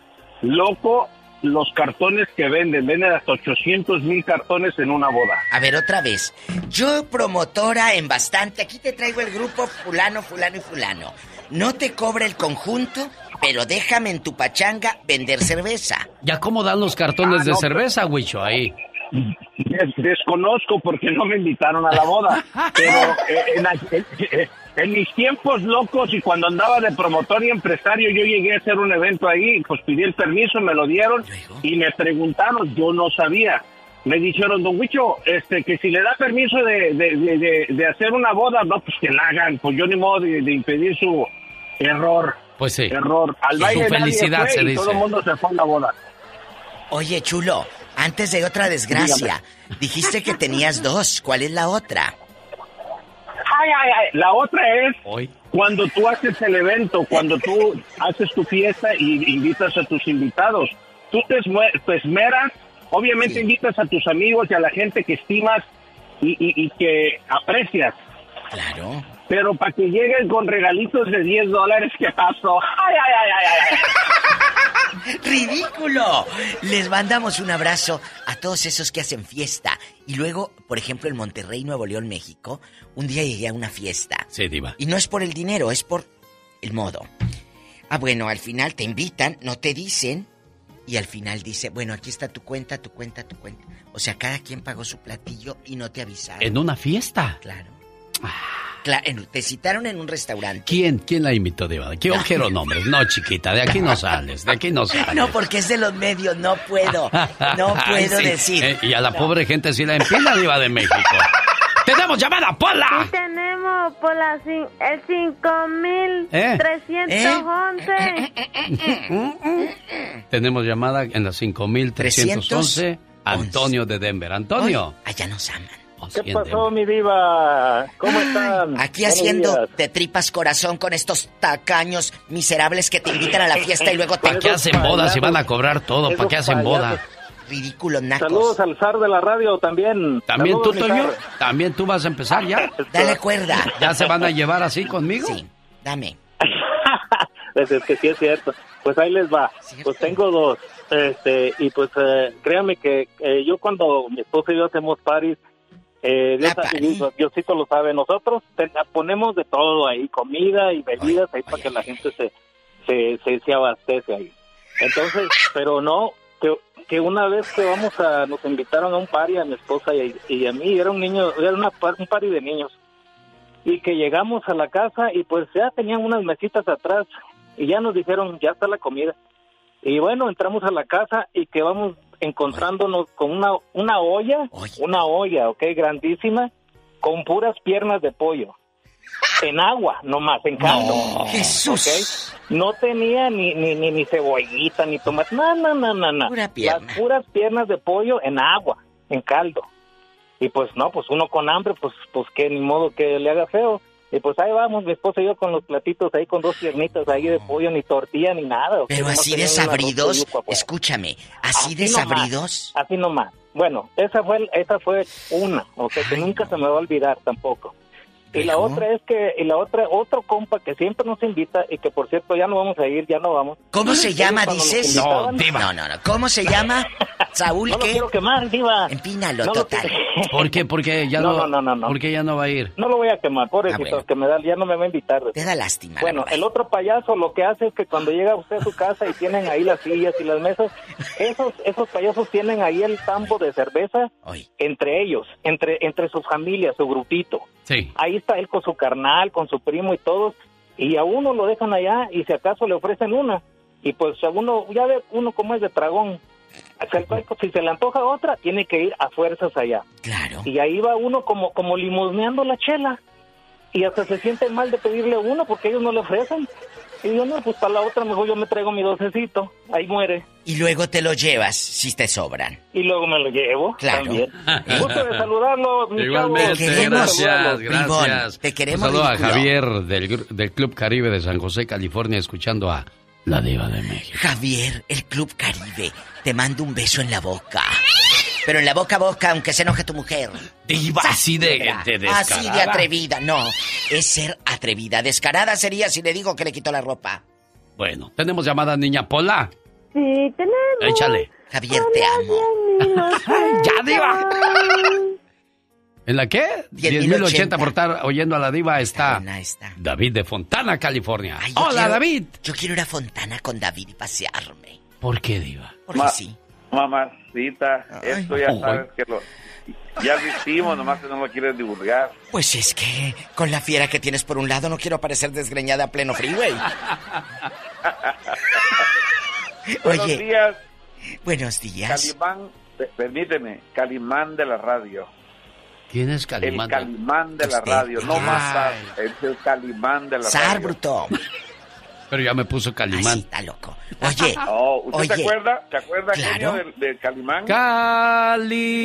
loco los cartones que venden. Venden hasta 800 mil cartones en una boda. A ver, otra vez. Yo, promotora en bastante, aquí te traigo el grupo fulano, fulano y fulano. No te cobra el conjunto, pero déjame en tu pachanga vender cerveza. ¿Ya cómo dan los cartones Ah, de no, cerveza, Wisho, ahí? Des- desconozco porque no me invitaron a la boda. Pero eh, en, en- eh, en mis tiempos locos y cuando andaba de promotor y empresario, yo llegué a hacer un evento ahí, pues pedí el permiso, me lo dieron y me preguntaron, yo no sabía. Me dijeron, don Huicho, este, que si le da permiso de, de, de- de- de hacer una boda, no, pues que la hagan, pues yo ni modo de, de impedir su error. Pues sí. Error. Al Su baile nadie felicidad fue se y dice. todo el mundo se fue a la boda. Oye, chulo, antes de otra desgracia, dijiste que tenías dos. ¿Cuál es la otra? Ay, ay, ay. La otra es cuando tú haces el evento, cuando tú haces tu fiesta y invitas a tus invitados. Tú te, te esmeras, obviamente invitas a tus amigos y a la gente que estimas y, y- y que aprecias. Claro. Pero para que lleguen con regalitos de 10 dólares, ¿qué pasó? Ay, ay, ay, ay, ay. ¡Ridículo! Les mandamos un abrazo a todos esos que hacen fiesta. Y luego, por ejemplo, en Monterrey, Nuevo León, México, un día llegué a una fiesta. Sí, diva. Y no es por el dinero, es por el modo. Ah, bueno, al final te invitan, no te dicen. y al final dice, bueno, aquí está tu cuenta, tu cuenta, tu cuenta. O sea, cada quien pagó su platillo y no te avisaron. ¿En una fiesta? Claro. Cla- en- te citaron en un restaurante. ¿Quién, quién la invitó, Diva? Yo quiero nombres. No, chiquita, de aquí no sales, de aquí no <laughs> sales. No, porque es de los medios, no puedo. No <laughs> Ay, puedo sí. decir. Eh, y a la pobre gente sí la empina, Diva de México. <laughs> ¡Tenemos llamada, Pola! Sí tenemos por la cin- el ¿Eh? 5311. Tenemos llamada en la 5311. Antonio de Denver. Antonio. Allá nos aman. ¿Qué pasó, mi diva? ¿Cómo están? Aquí Buenos haciendo días. de tripas corazón con estos tacaños miserables que te invitan a la fiesta y luego te... ¿Para qué hacen bodas si van a cobrar todo? ¿Para qué hacen boda? Ridículos nacos. Saludos al zar de la radio también. ¿También tú, Saludos, Toño? ¿También tú vas a empezar ya? <laughs> Dale cuerda. ¿Ya se van a llevar así conmigo? Sí, dame. Pues <laughs> es que sí es cierto. Pues ahí les va. Pues tengo dos. Este, y pues eh, créanme que eh, yo cuando mi esposa y yo hacemos paris, eh, Dios, Dios- Diosito lo sabe, nosotros te- ponemos de todo ahí, comida y bebidas ahí para que la gente se, se, se, se abastece ahí. Entonces, pero no, que, que una vez que vamos a, nos invitaron a un party a mi esposa y, y a mí, era un niño, era una, un party de niños. Y que llegamos a la casa y pues ya tenían unas mesitas atrás y ya nos dijeron, ya está la comida. Y bueno, entramos a la casa y que vamos encontrándonos con una, una olla, una olla, ok, grandísima, con puras piernas de pollo. En agua, nomás, en caldo. Jesús. ¿ok? No tenía ni, ni, ni, ni cebollita, ni tomate, no, no, no, no, no. Pura. Las puras piernas de pollo en agua, en caldo. Y pues no, pues uno con hambre, pues pues que ni modo que le haga feo. Y pues ahí vamos, mi esposa y yo con los platitos ahí con dos piernitas ahí de pollo, ni tortilla, ni nada. Pero así desabridos, pues. escúchame, así desabridos. Así nomás. Bueno, esa fue esa fue una, o sea, que nunca se me va a olvidar tampoco. Y la otra es que, y la otra, otro compa que siempre nos invita y que por cierto ya no vamos a ir, ya no vamos. ¿Cómo se llama, dices? No, no, no. ¿Cómo se llama? <laughs> Saúl, No lo ¿qué? quiero quemar, diva. Empínalo, No lo total. <laughs> ¿Por qué? Porque ya No, no, no, no, no, no. ¿Por qué ya no va a ir? No lo voy a quemar, pobrecito, Ah, bueno. que me da, ya no me va a invitar. Te da lástima. Bueno, el otro payaso lo que hace es que cuando llega usted a su casa y tienen ahí las sillas y las mesas, esos esos payasos tienen ahí el tambo de cerveza entre ellos, entre entre sus familias, su grupito. Sí. Ahí está él con su carnal, con su primo y todos, y a uno lo dejan allá y si acaso le ofrecen una. Y pues a uno, ya ve uno como es de tragón. Si se le antoja otra, tiene que ir a fuerzas allá. Claro. Y ahí va uno como, como limosneando la chela. Y hasta se siente mal de pedirle uno porque ellos no le ofrecen. Y yo, no, pues para la otra mejor yo me traigo mi docecito. Ahí muere. Y luego te lo llevas si te sobran. Y luego me lo llevo. Claro. También. Gusto de saludarlo, mi Igualmente. Gusto de gracias, te queremos, Un saludo a. Javier del, del Club Caribe de San José, California, escuchando a La Diva de México. Javier, el Club Caribe, te mando un beso en la boca. Pero en la boca a boca, aunque se enoje tu mujer. Diva, así de, de descarada. Así de atrevida, no. Es ser atrevida. Descarada sería si le digo que le quito la ropa. Bueno, tenemos llamada niña Pola. Sí, tenemos. Échale. Javier, te amo. <laughs> ¡Ya, Diva! ¿En la qué? 10,080. 10.080 por estar oyendo a la diva está. David de Fontana, California. Ay, Hola, quiero- David. Yo quiero ir a Fontana con David y pasearme. ¿Por qué, diva? Porque Ma- sí. Mamacita, esto ya Ay. sabes que lo... Ya lo hicimos, nomás que no lo quieres divulgar. Pues es que con la fiera que tienes por un lado no quiero parecer desgreñada a pleno freeway. <laughs> Buenos Oye. días, Buenos días. Calimán, pe- permíteme, Calimán de la radio. ¿Quién es El Calimán? Calimán de la Usted. radio, no más tarde, es el Calimán de la Sar, radio. bruto. Pero ya me puso Calimán. Está loco. Oye, <laughs> Oh, ¿Usted oye. se acuerda? ¿Se acuerda, Claro. del, del Calimán?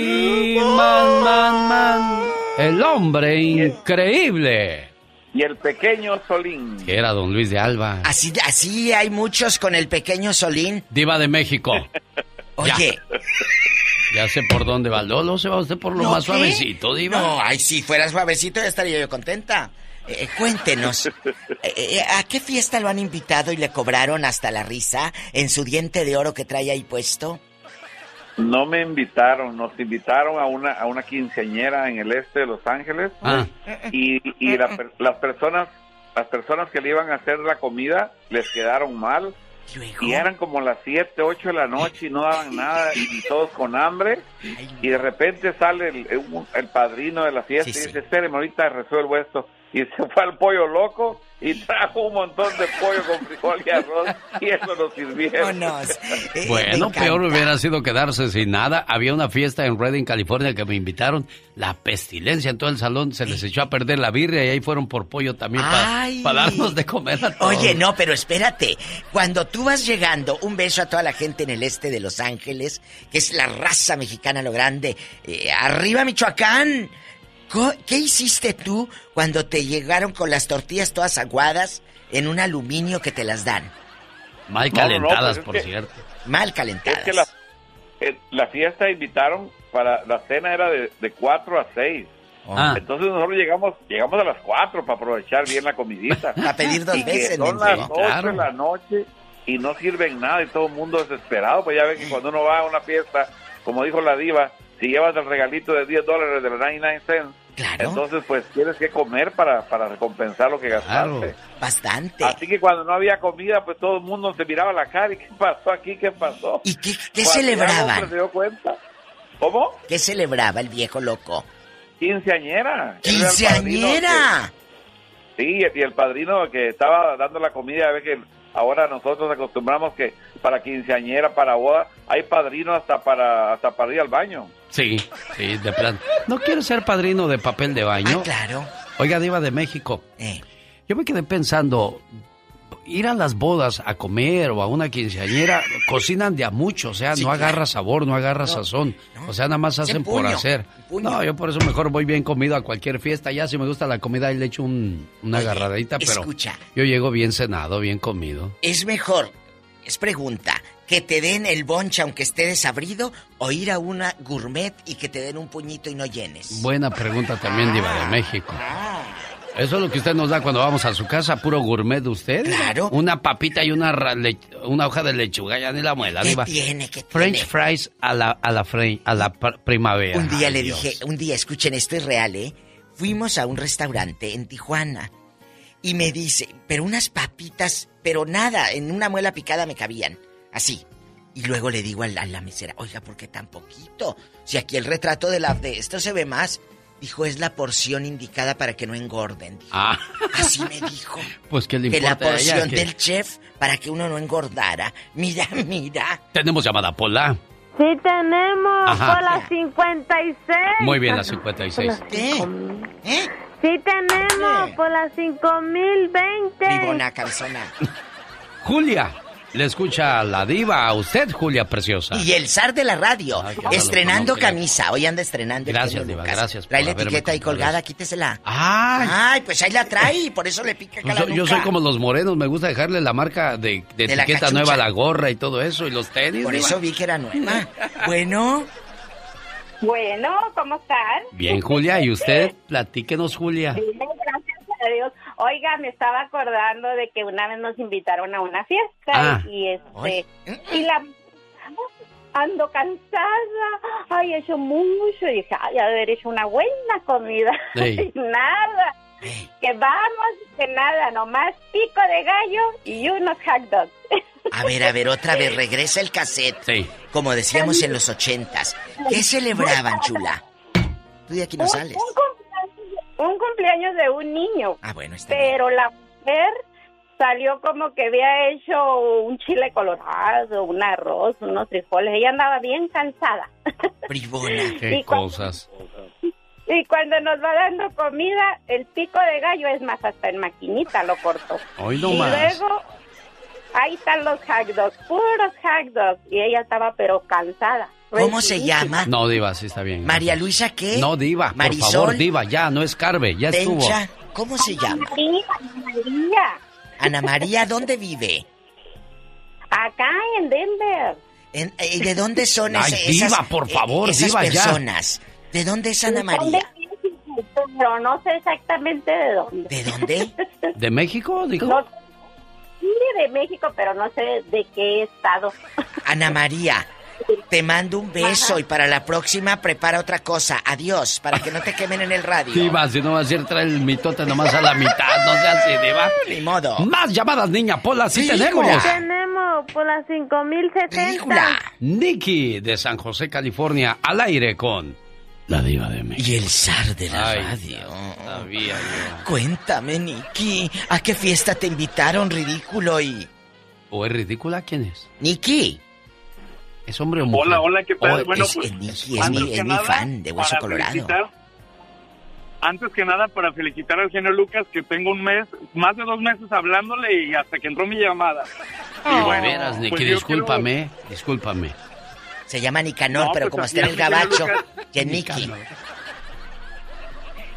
Calimán, man, man. El hombre increíble. Y el pequeño Solín. Que era don Luis de Alba. así, así hay muchos con el pequeño Solín. Diva de México. <laughs> Oye, Ya sé por dónde va. Lolo se va usted por lo ¿No más qué? suavecito, Diva. No, ay, si fuera suavecito ya estaría yo contenta. Eh, eh, cuéntenos, eh, eh, ¿a qué fiesta lo han invitado y le cobraron hasta la risa en su diente de oro que trae ahí puesto? No me invitaron, nos invitaron a una, a una quinceañera en el este de Los Ángeles. Ah. y, y la las personas las personas que le iban a hacer la comida les quedaron mal Y eran como las 7, 8 de la noche y no daban nada y todos con hambre. Y de repente sale el, el- padrino de la fiesta y dice, espéreme, ahorita resuelvo esto. Y se fue al pollo loco y trajo un montón de pollo con frijol y arroz y eso nos sirvieron. <laughs> Bueno, peor hubiera sido quedarse sin nada. Había una fiesta en Redding, California, que me invitaron. La pestilencia en todo el salón. Se les echó a perder la birria y ahí fueron por pollo también para darnos de comer a todos. Oye, no, pero espérate. Cuando tú vas llegando, un beso a toda la gente en el este de Los Ángeles, que es la raza mexicana lo grande. Eh, arriba, Michoacán. ¿Qué hiciste tú cuando te llegaron con las tortillas todas aguadas en un aluminio que te las dan? Mal No, no, no, calentadas, pues es por que- cierto. Mal Es calentadas. que la, eh, la fiesta invitaron para la cena era de, de 4 a 6. Ah. Entonces nosotros llegamos llegamos a las 4 para aprovechar bien la comidita. <laughs> Para pedir dos Y que veces, Son las Sí, 8 claro. de la noche y no sirven nada y todo el mundo desesperado. Pues ya ven que cuando uno va a una fiesta, como dijo la diva, si llevas el regalito de 10 dólares de los 99 cents, entonces pues tienes que comer para, para recompensar lo que gastaste. Bastante. Así que cuando no había comida, pues todo el mundo se miraba la cara y ¿qué pasó aquí? ¿Qué pasó? ¿Y qué, qué celebraban? se dio cuenta. ¿Cómo? ¿Qué celebraba el viejo loco? Quinceañera. ¡Quinceañera! que- Sí, y el padrino que estaba dando la comida, ve que ahora nosotros acostumbramos que para quinceañera, para boda, hay padrino hasta para hasta para ir al baño. Sí, sí, de plan. ¿No quiero ser padrino de papel de baño? Ah, claro. Oiga, Diva de México. Yo me quedé pensando, ir a las bodas a comer o a una quinceañera, cocinan de a mucho, o sea, Sí, no claro. agarra sabor, no agarra sazón. O sea, nada más hacen por hacer. No, yo por eso mejor voy bien comido a cualquier fiesta. Ya si me gusta la comida, ahí le echo un- una agarradita, pero escucha. yo llego bien cenado, bien comido. ¿Es mejor, es pregunta, que te den el bonche aunque esté desabrido o ir a una gourmet y que te den un puñito y no llenes? Buena pregunta también, Diva de México. ¿Eso es lo que usted nos da cuando vamos a su casa? ¿Puro gourmet de usted? Claro. Una papita y una, hoja de lechuga, ya ni la muela, ¿Qué Diva. tiene? ¿Qué French tiene? fries a la, a la, fre- a la pr- primavera. Un día Ay, le Dios. dije, un día, escuchen, esto es real, ¿eh? Fuimos a un restaurante en Tijuana y me dice, pero unas papitas, pero nada, en una muela picada me cabían, así. Y luego le digo a la, a la mesera, oiga, ¿por qué tan poquito? Si aquí el retrato de la de esto se ve más. Dijo, es la porción indicada para que no engorden. Dijo. Ah, Así me dijo. <laughs> pues que le Que la importa a ella porción que- del chef para que uno no engordara. Mira, <laughs> mira. Tenemos llamada Pola. Sí tenemos Ajá. por la 56. Muy bien, la 56. ¿Eh? Sí tenemos por la 5020. Bribona, cabezona. <laughs> Julia, le escucha a la diva, a usted, Julia Preciosa. Y el zar de la radio, Ay, estrenando camisa. Hoy anda estrenando. Gracias, Diva, Lucas. gracias por Trae la etiqueta ahí colgada, eso. quítesela. ¡Ay! Ay, pues ahí la trae, por eso le pica Yo soy, yo soy como los morenos, me gusta dejarle la marca de, de etiqueta nueva a la gorra y todo eso, y los tenis. Por Diva. eso vi que era nueva. Bueno, Bueno, ¿cómo están? Bien, Julia, ¿y usted? Platíquenos, Julia. Bien, gracias a Dios. Oiga, me estaba acordando de que una vez nos invitaron a una fiesta Ah. y este y la ando cansada, ay, he hecho mucho, y dije, ay, haber hecho una buena comida. <laughs> Sí. Y que vamos, que nada, nomás pico de gallo y unos hot dogs. a ver, a ver, otra vez, <laughs> regresa el cassette. Sí. Como decíamos en los ochentas. ¿Qué celebraban, chula? Tú de aquí no Un- sales. Un, cumpleaños, un cumpleaños de un niño. Ah, bueno, está bien. Pero la mujer salió como que había hecho un chile colorado, un arroz, unos frijoles. Ella andaba bien cansada. Bribona. Qué <laughs> Y cuando- cosas. Y cuando nos va dando comida, el pico de gallo es más hasta en maquinita lo cortó. Hoy no y más. luego ahí están los hot dogs, puros hot dogs. Y ella estaba pero cansada. ¿Cómo se llama? No, Diva, sí está bien. María Luisa, ¿qué? No, Diva, por Marisol. favor, Diva, ya, no escarbe, ya estuvo. Tencha, ¿cómo se llama? María, María, Ana María, ¿dónde vive? acá en Denver. En- eh, ¿De dónde son Ay, ese- Diva, esas, por favor, esas Diva, ya. ¿De dónde es Ana María? de México, Pero no sé exactamente de dónde. ¿De dónde? <laughs> ¿De México? Dijo. No, sí, de México, pero no sé de qué estado. <laughs> Ana María, te mando un beso Ajá. y para la próxima prepara otra cosa. Adiós, para que no te quemen en el radio. Diva, si no va a ser traer el mitote nomás a la mitad, no sea así, Diva. Ni modo. Más llamadas, niña Pola, sí, Sí, tenemos. Julia. Tenemos por las 5060. Nicky de San José, California, al aire con la diva de México. Y el zar de la Ay, radio. sabía yo. Cuéntame, Nicky, ¿a qué fiesta te invitaron, ridículo? Y... ¿O es ridícula? ¿Quién es? Nicky. ¿Es hombre o mujer? Hola, hola, ¿qué tal? Oh, bueno, es, pues, es Nicky, es mi, es mi fan de Hueso Colorado. felicitar- antes que nada, para felicitar al genio Lucas, que tengo un mes, más de dos meses hablándole y hasta que entró mi llamada. Y bueno, veras, Nicky, pues discúlpame, discúlpame. Se llama Nicanor, No, pero pues como está en el gabacho, que Nicky.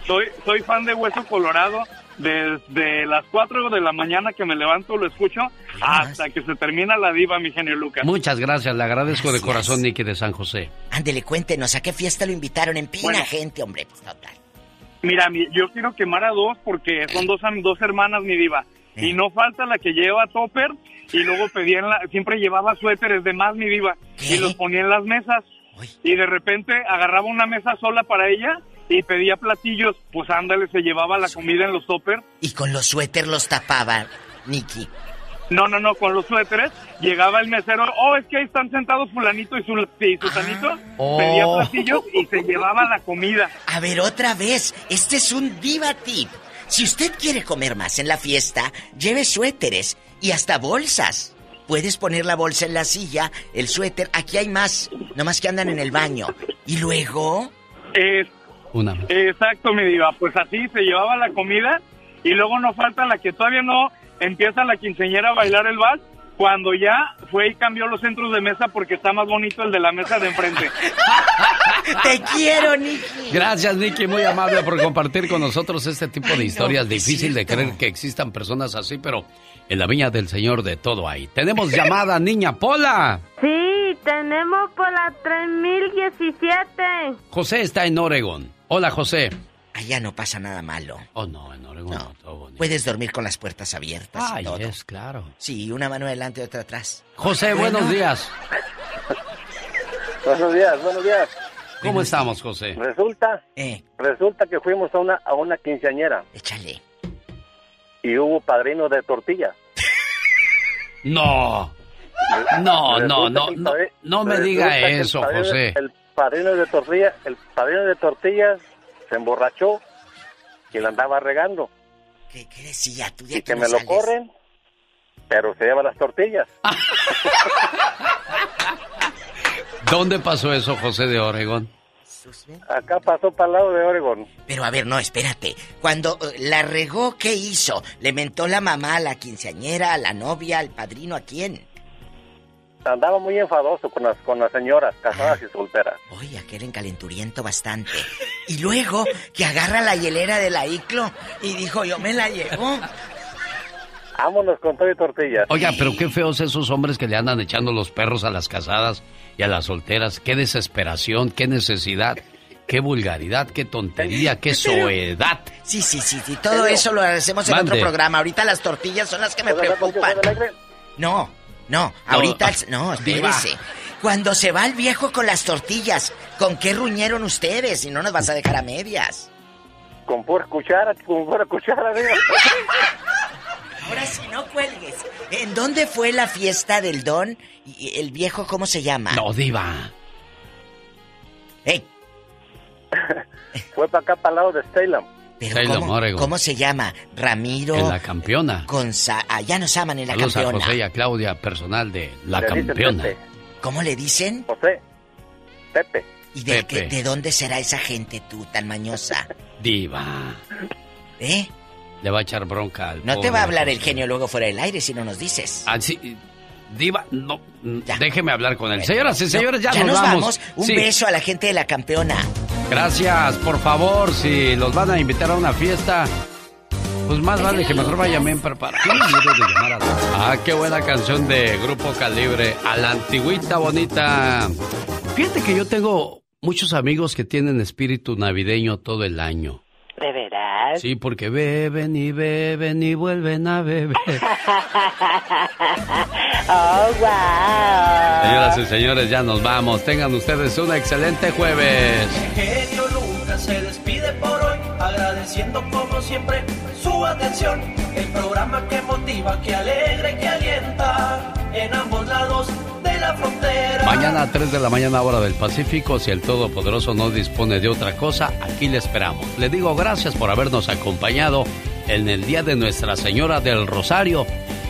Soy, soy fan de Hueso Colorado. Desde las 4 de la mañana que me levanto lo escucho hasta que se termina la diva, mi genio Lucas. Muchas gracias, le agradezco de corazón, Nicky de San José. Ándele, cuéntenos, ¿a qué fiesta lo invitaron? En Pina, Bueno. gente, hombre. pues, total. Mira, mi- yo quiero quemar a dos porque son dos, dos hermanas, mi diva. Y no falta la que lleva topper y luego pedía en la, siempre llevaba suéteres de más, mi diva. Y los ponía en las mesas. Y de repente agarraba una mesa sola para ella y pedía platillos. Pues ándale, se llevaba la comida en los toppers. Y con los suéter los tapaba, Nicky. No, no, no, con los suéteres llegaba el mesero, oh, es que ahí están sentados fulanito y, su, y sutanito, Oh. pedía platillos y se llevaba la comida. A ver, otra vez, este es un diva tip. Si usted quiere comer más en la fiesta, lleve suéteres y hasta bolsas. Puedes poner la bolsa en la silla, el suéter, aquí hay más, nomás que andan en el baño. Y luego... Es, Una Exacto, mi diva, pues así se llevaba la comida y luego no falta la que todavía no empieza la quinceñera a bailar el vals cuando ya fue y cambió los centros de mesa porque está más bonito el de la mesa de enfrente. <laughs> Te quiero, Nicky. Gracias, Nicky, muy amable por compartir con nosotros este tipo de historias. Difícil de creer que existan personas así, pero en la viña del Señor de todo hay. Tenemos llamada, <laughs> niña Pola. Sí, tenemos por las 3017. José está en Oregon. Hola, José. Allá no pasa nada malo. Oh, no, en Oregon no, todo bonito. Puedes dormir con las puertas abiertas y Ay, todo. es claro. Sí, una mano adelante y otra atrás. José, Bueno. buenos días. Buenos días, buenos días. ¿Cómo estamos, José? Resulta, Eh. resulta que fuimos a una, a una quinceañera. Échale. Y hubo padrino de tortillas. No. No, no, no, no, no me diga eso, José. El padrino de tortillas, el padrino de tortillas se emborrachó y la andaba regando. ¿Qué, qué decía? Tú de Y que no me lo corren, pero se lleva las tortillas. <laughs> ¿Dónde pasó eso, José de Oregon? Acá pasó para el lado de Oregon. Pero a ver, no, espérate. Cuando eh, la regó, ¿qué hizo? ¿Le mentó la mamá a la quinceañera, a la novia, al padrino, a quién? Andaba muy enfadoso con las, con las señoras casadas y solteras. Oye, aquel encalenturiento bastante. Y luego que agarra la hielera de la ICLO y dijo, yo me la llevo. Vámonos con todo y tortillas. Oiga, pero qué feos esos hombres que le andan echando los perros a las casadas y a las solteras. Qué desesperación, qué necesidad, qué vulgaridad, qué tontería, qué soedad. Sí, sí, sí, sí. Todo eso lo hacemos en Mande. otro programa. Ahorita las tortillas son las que me ¿Puedo hablar contigo preocupan. No, no, ahorita... No, <laughs> espérese. Cuando se va el viejo con las tortillas, ¿con qué ruñeron ustedes? Y no nos vas a dejar a medias. Con pura cuchara, con pura cuchara. <laughs> Ahora sí, no cuelgues. ¿En dónde fue la fiesta del don? Y el viejo, ¿cómo se llama? No, diva. ¡Ey! <laughs> Fue para acá, para el lado de Salem. Pero ¿cómo, cómo se llama? Ramiro En la campeona. Gonza... Allá nos aman en la Saludos a campeona. José y a Claudia, personal de La Le Campeona. ¿Cómo le dicen? José. Pepe. ¿Y de, Pepe. qué- de dónde será esa gente tú, tan mañosa? <laughs> Diva. ¿Eh? Le va a echar bronca al No te va a hablar el José. genio luego fuera del aire si no nos dices. Ah, sí, Diva, no, déjeme hablar con él. Señoras y No, señores, ya, nos, nos vamos. Un Sí. beso a la gente de la campeona. Gracias, por favor, si los van a invitar a una fiesta, pues más vale que mejor vayan bien preparados. ¿Qué miedo de llamar a- Ah, qué buena canción de Grupo Calibre, a la antigüita bonita. Fíjate que yo tengo muchos amigos que tienen espíritu navideño todo el año. Sí, porque beben y beben y vuelven a beber. <laughs> oh, wow. Señoras y señores, ya nos vamos. Tengan ustedes un excelente jueves. Agradeciendo como siempre su atención. El programa que motiva, que alegra que alienta en ambos lados de la frontera. Mañana a 3 de la mañana hora del Pacífico, si el Todopoderoso no dispone de otra cosa, aquí le esperamos. Le digo gracias por habernos acompañado en el día de Nuestra Señora del Rosario.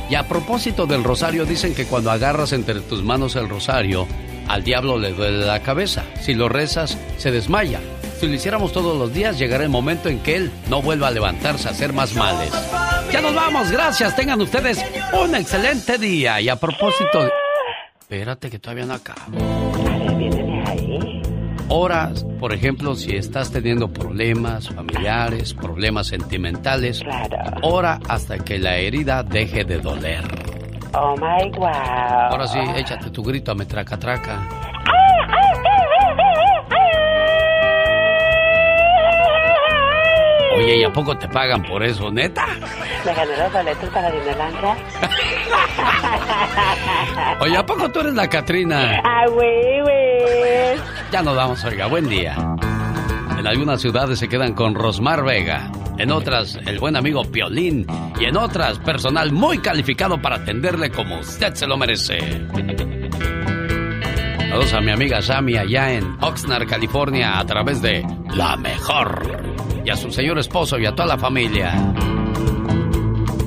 Y a propósito del rosario, dicen que cuando agarras entre tus manos el rosario, al diablo le duele la cabeza. Si lo rezas, se desmaya. Si lo hiciéramos todos los días, llegará el momento en que él no vuelva a levantarse a hacer más males. Ya nos vamos, gracias. Tengan ustedes un excelente día. Y a propósito... Espérate que todavía no acabo. Horas, por ejemplo, si estás teniendo problemas familiares, problemas sentimentales, ora hasta que la herida deje de doler. Oh my wow. Ahora sí, échate tu grito a metraca Oye, ¿y a poco te pagan por eso, neta? Me gané los boletos para Disneylandia. <laughs> Oye, ¿a poco tú eres la Catrina? Ah, güey, güey. Ya nos vamos, oiga, buen día. En algunas ciudades se quedan con Rosmar Vega, en otras el buen amigo Piolín y en otras personal muy calificado para atenderle como usted se lo merece. Saludos a mi amiga Sammy allá en Oxnard, California, a través de La Mejor. Y a su señor esposo y a toda la familia.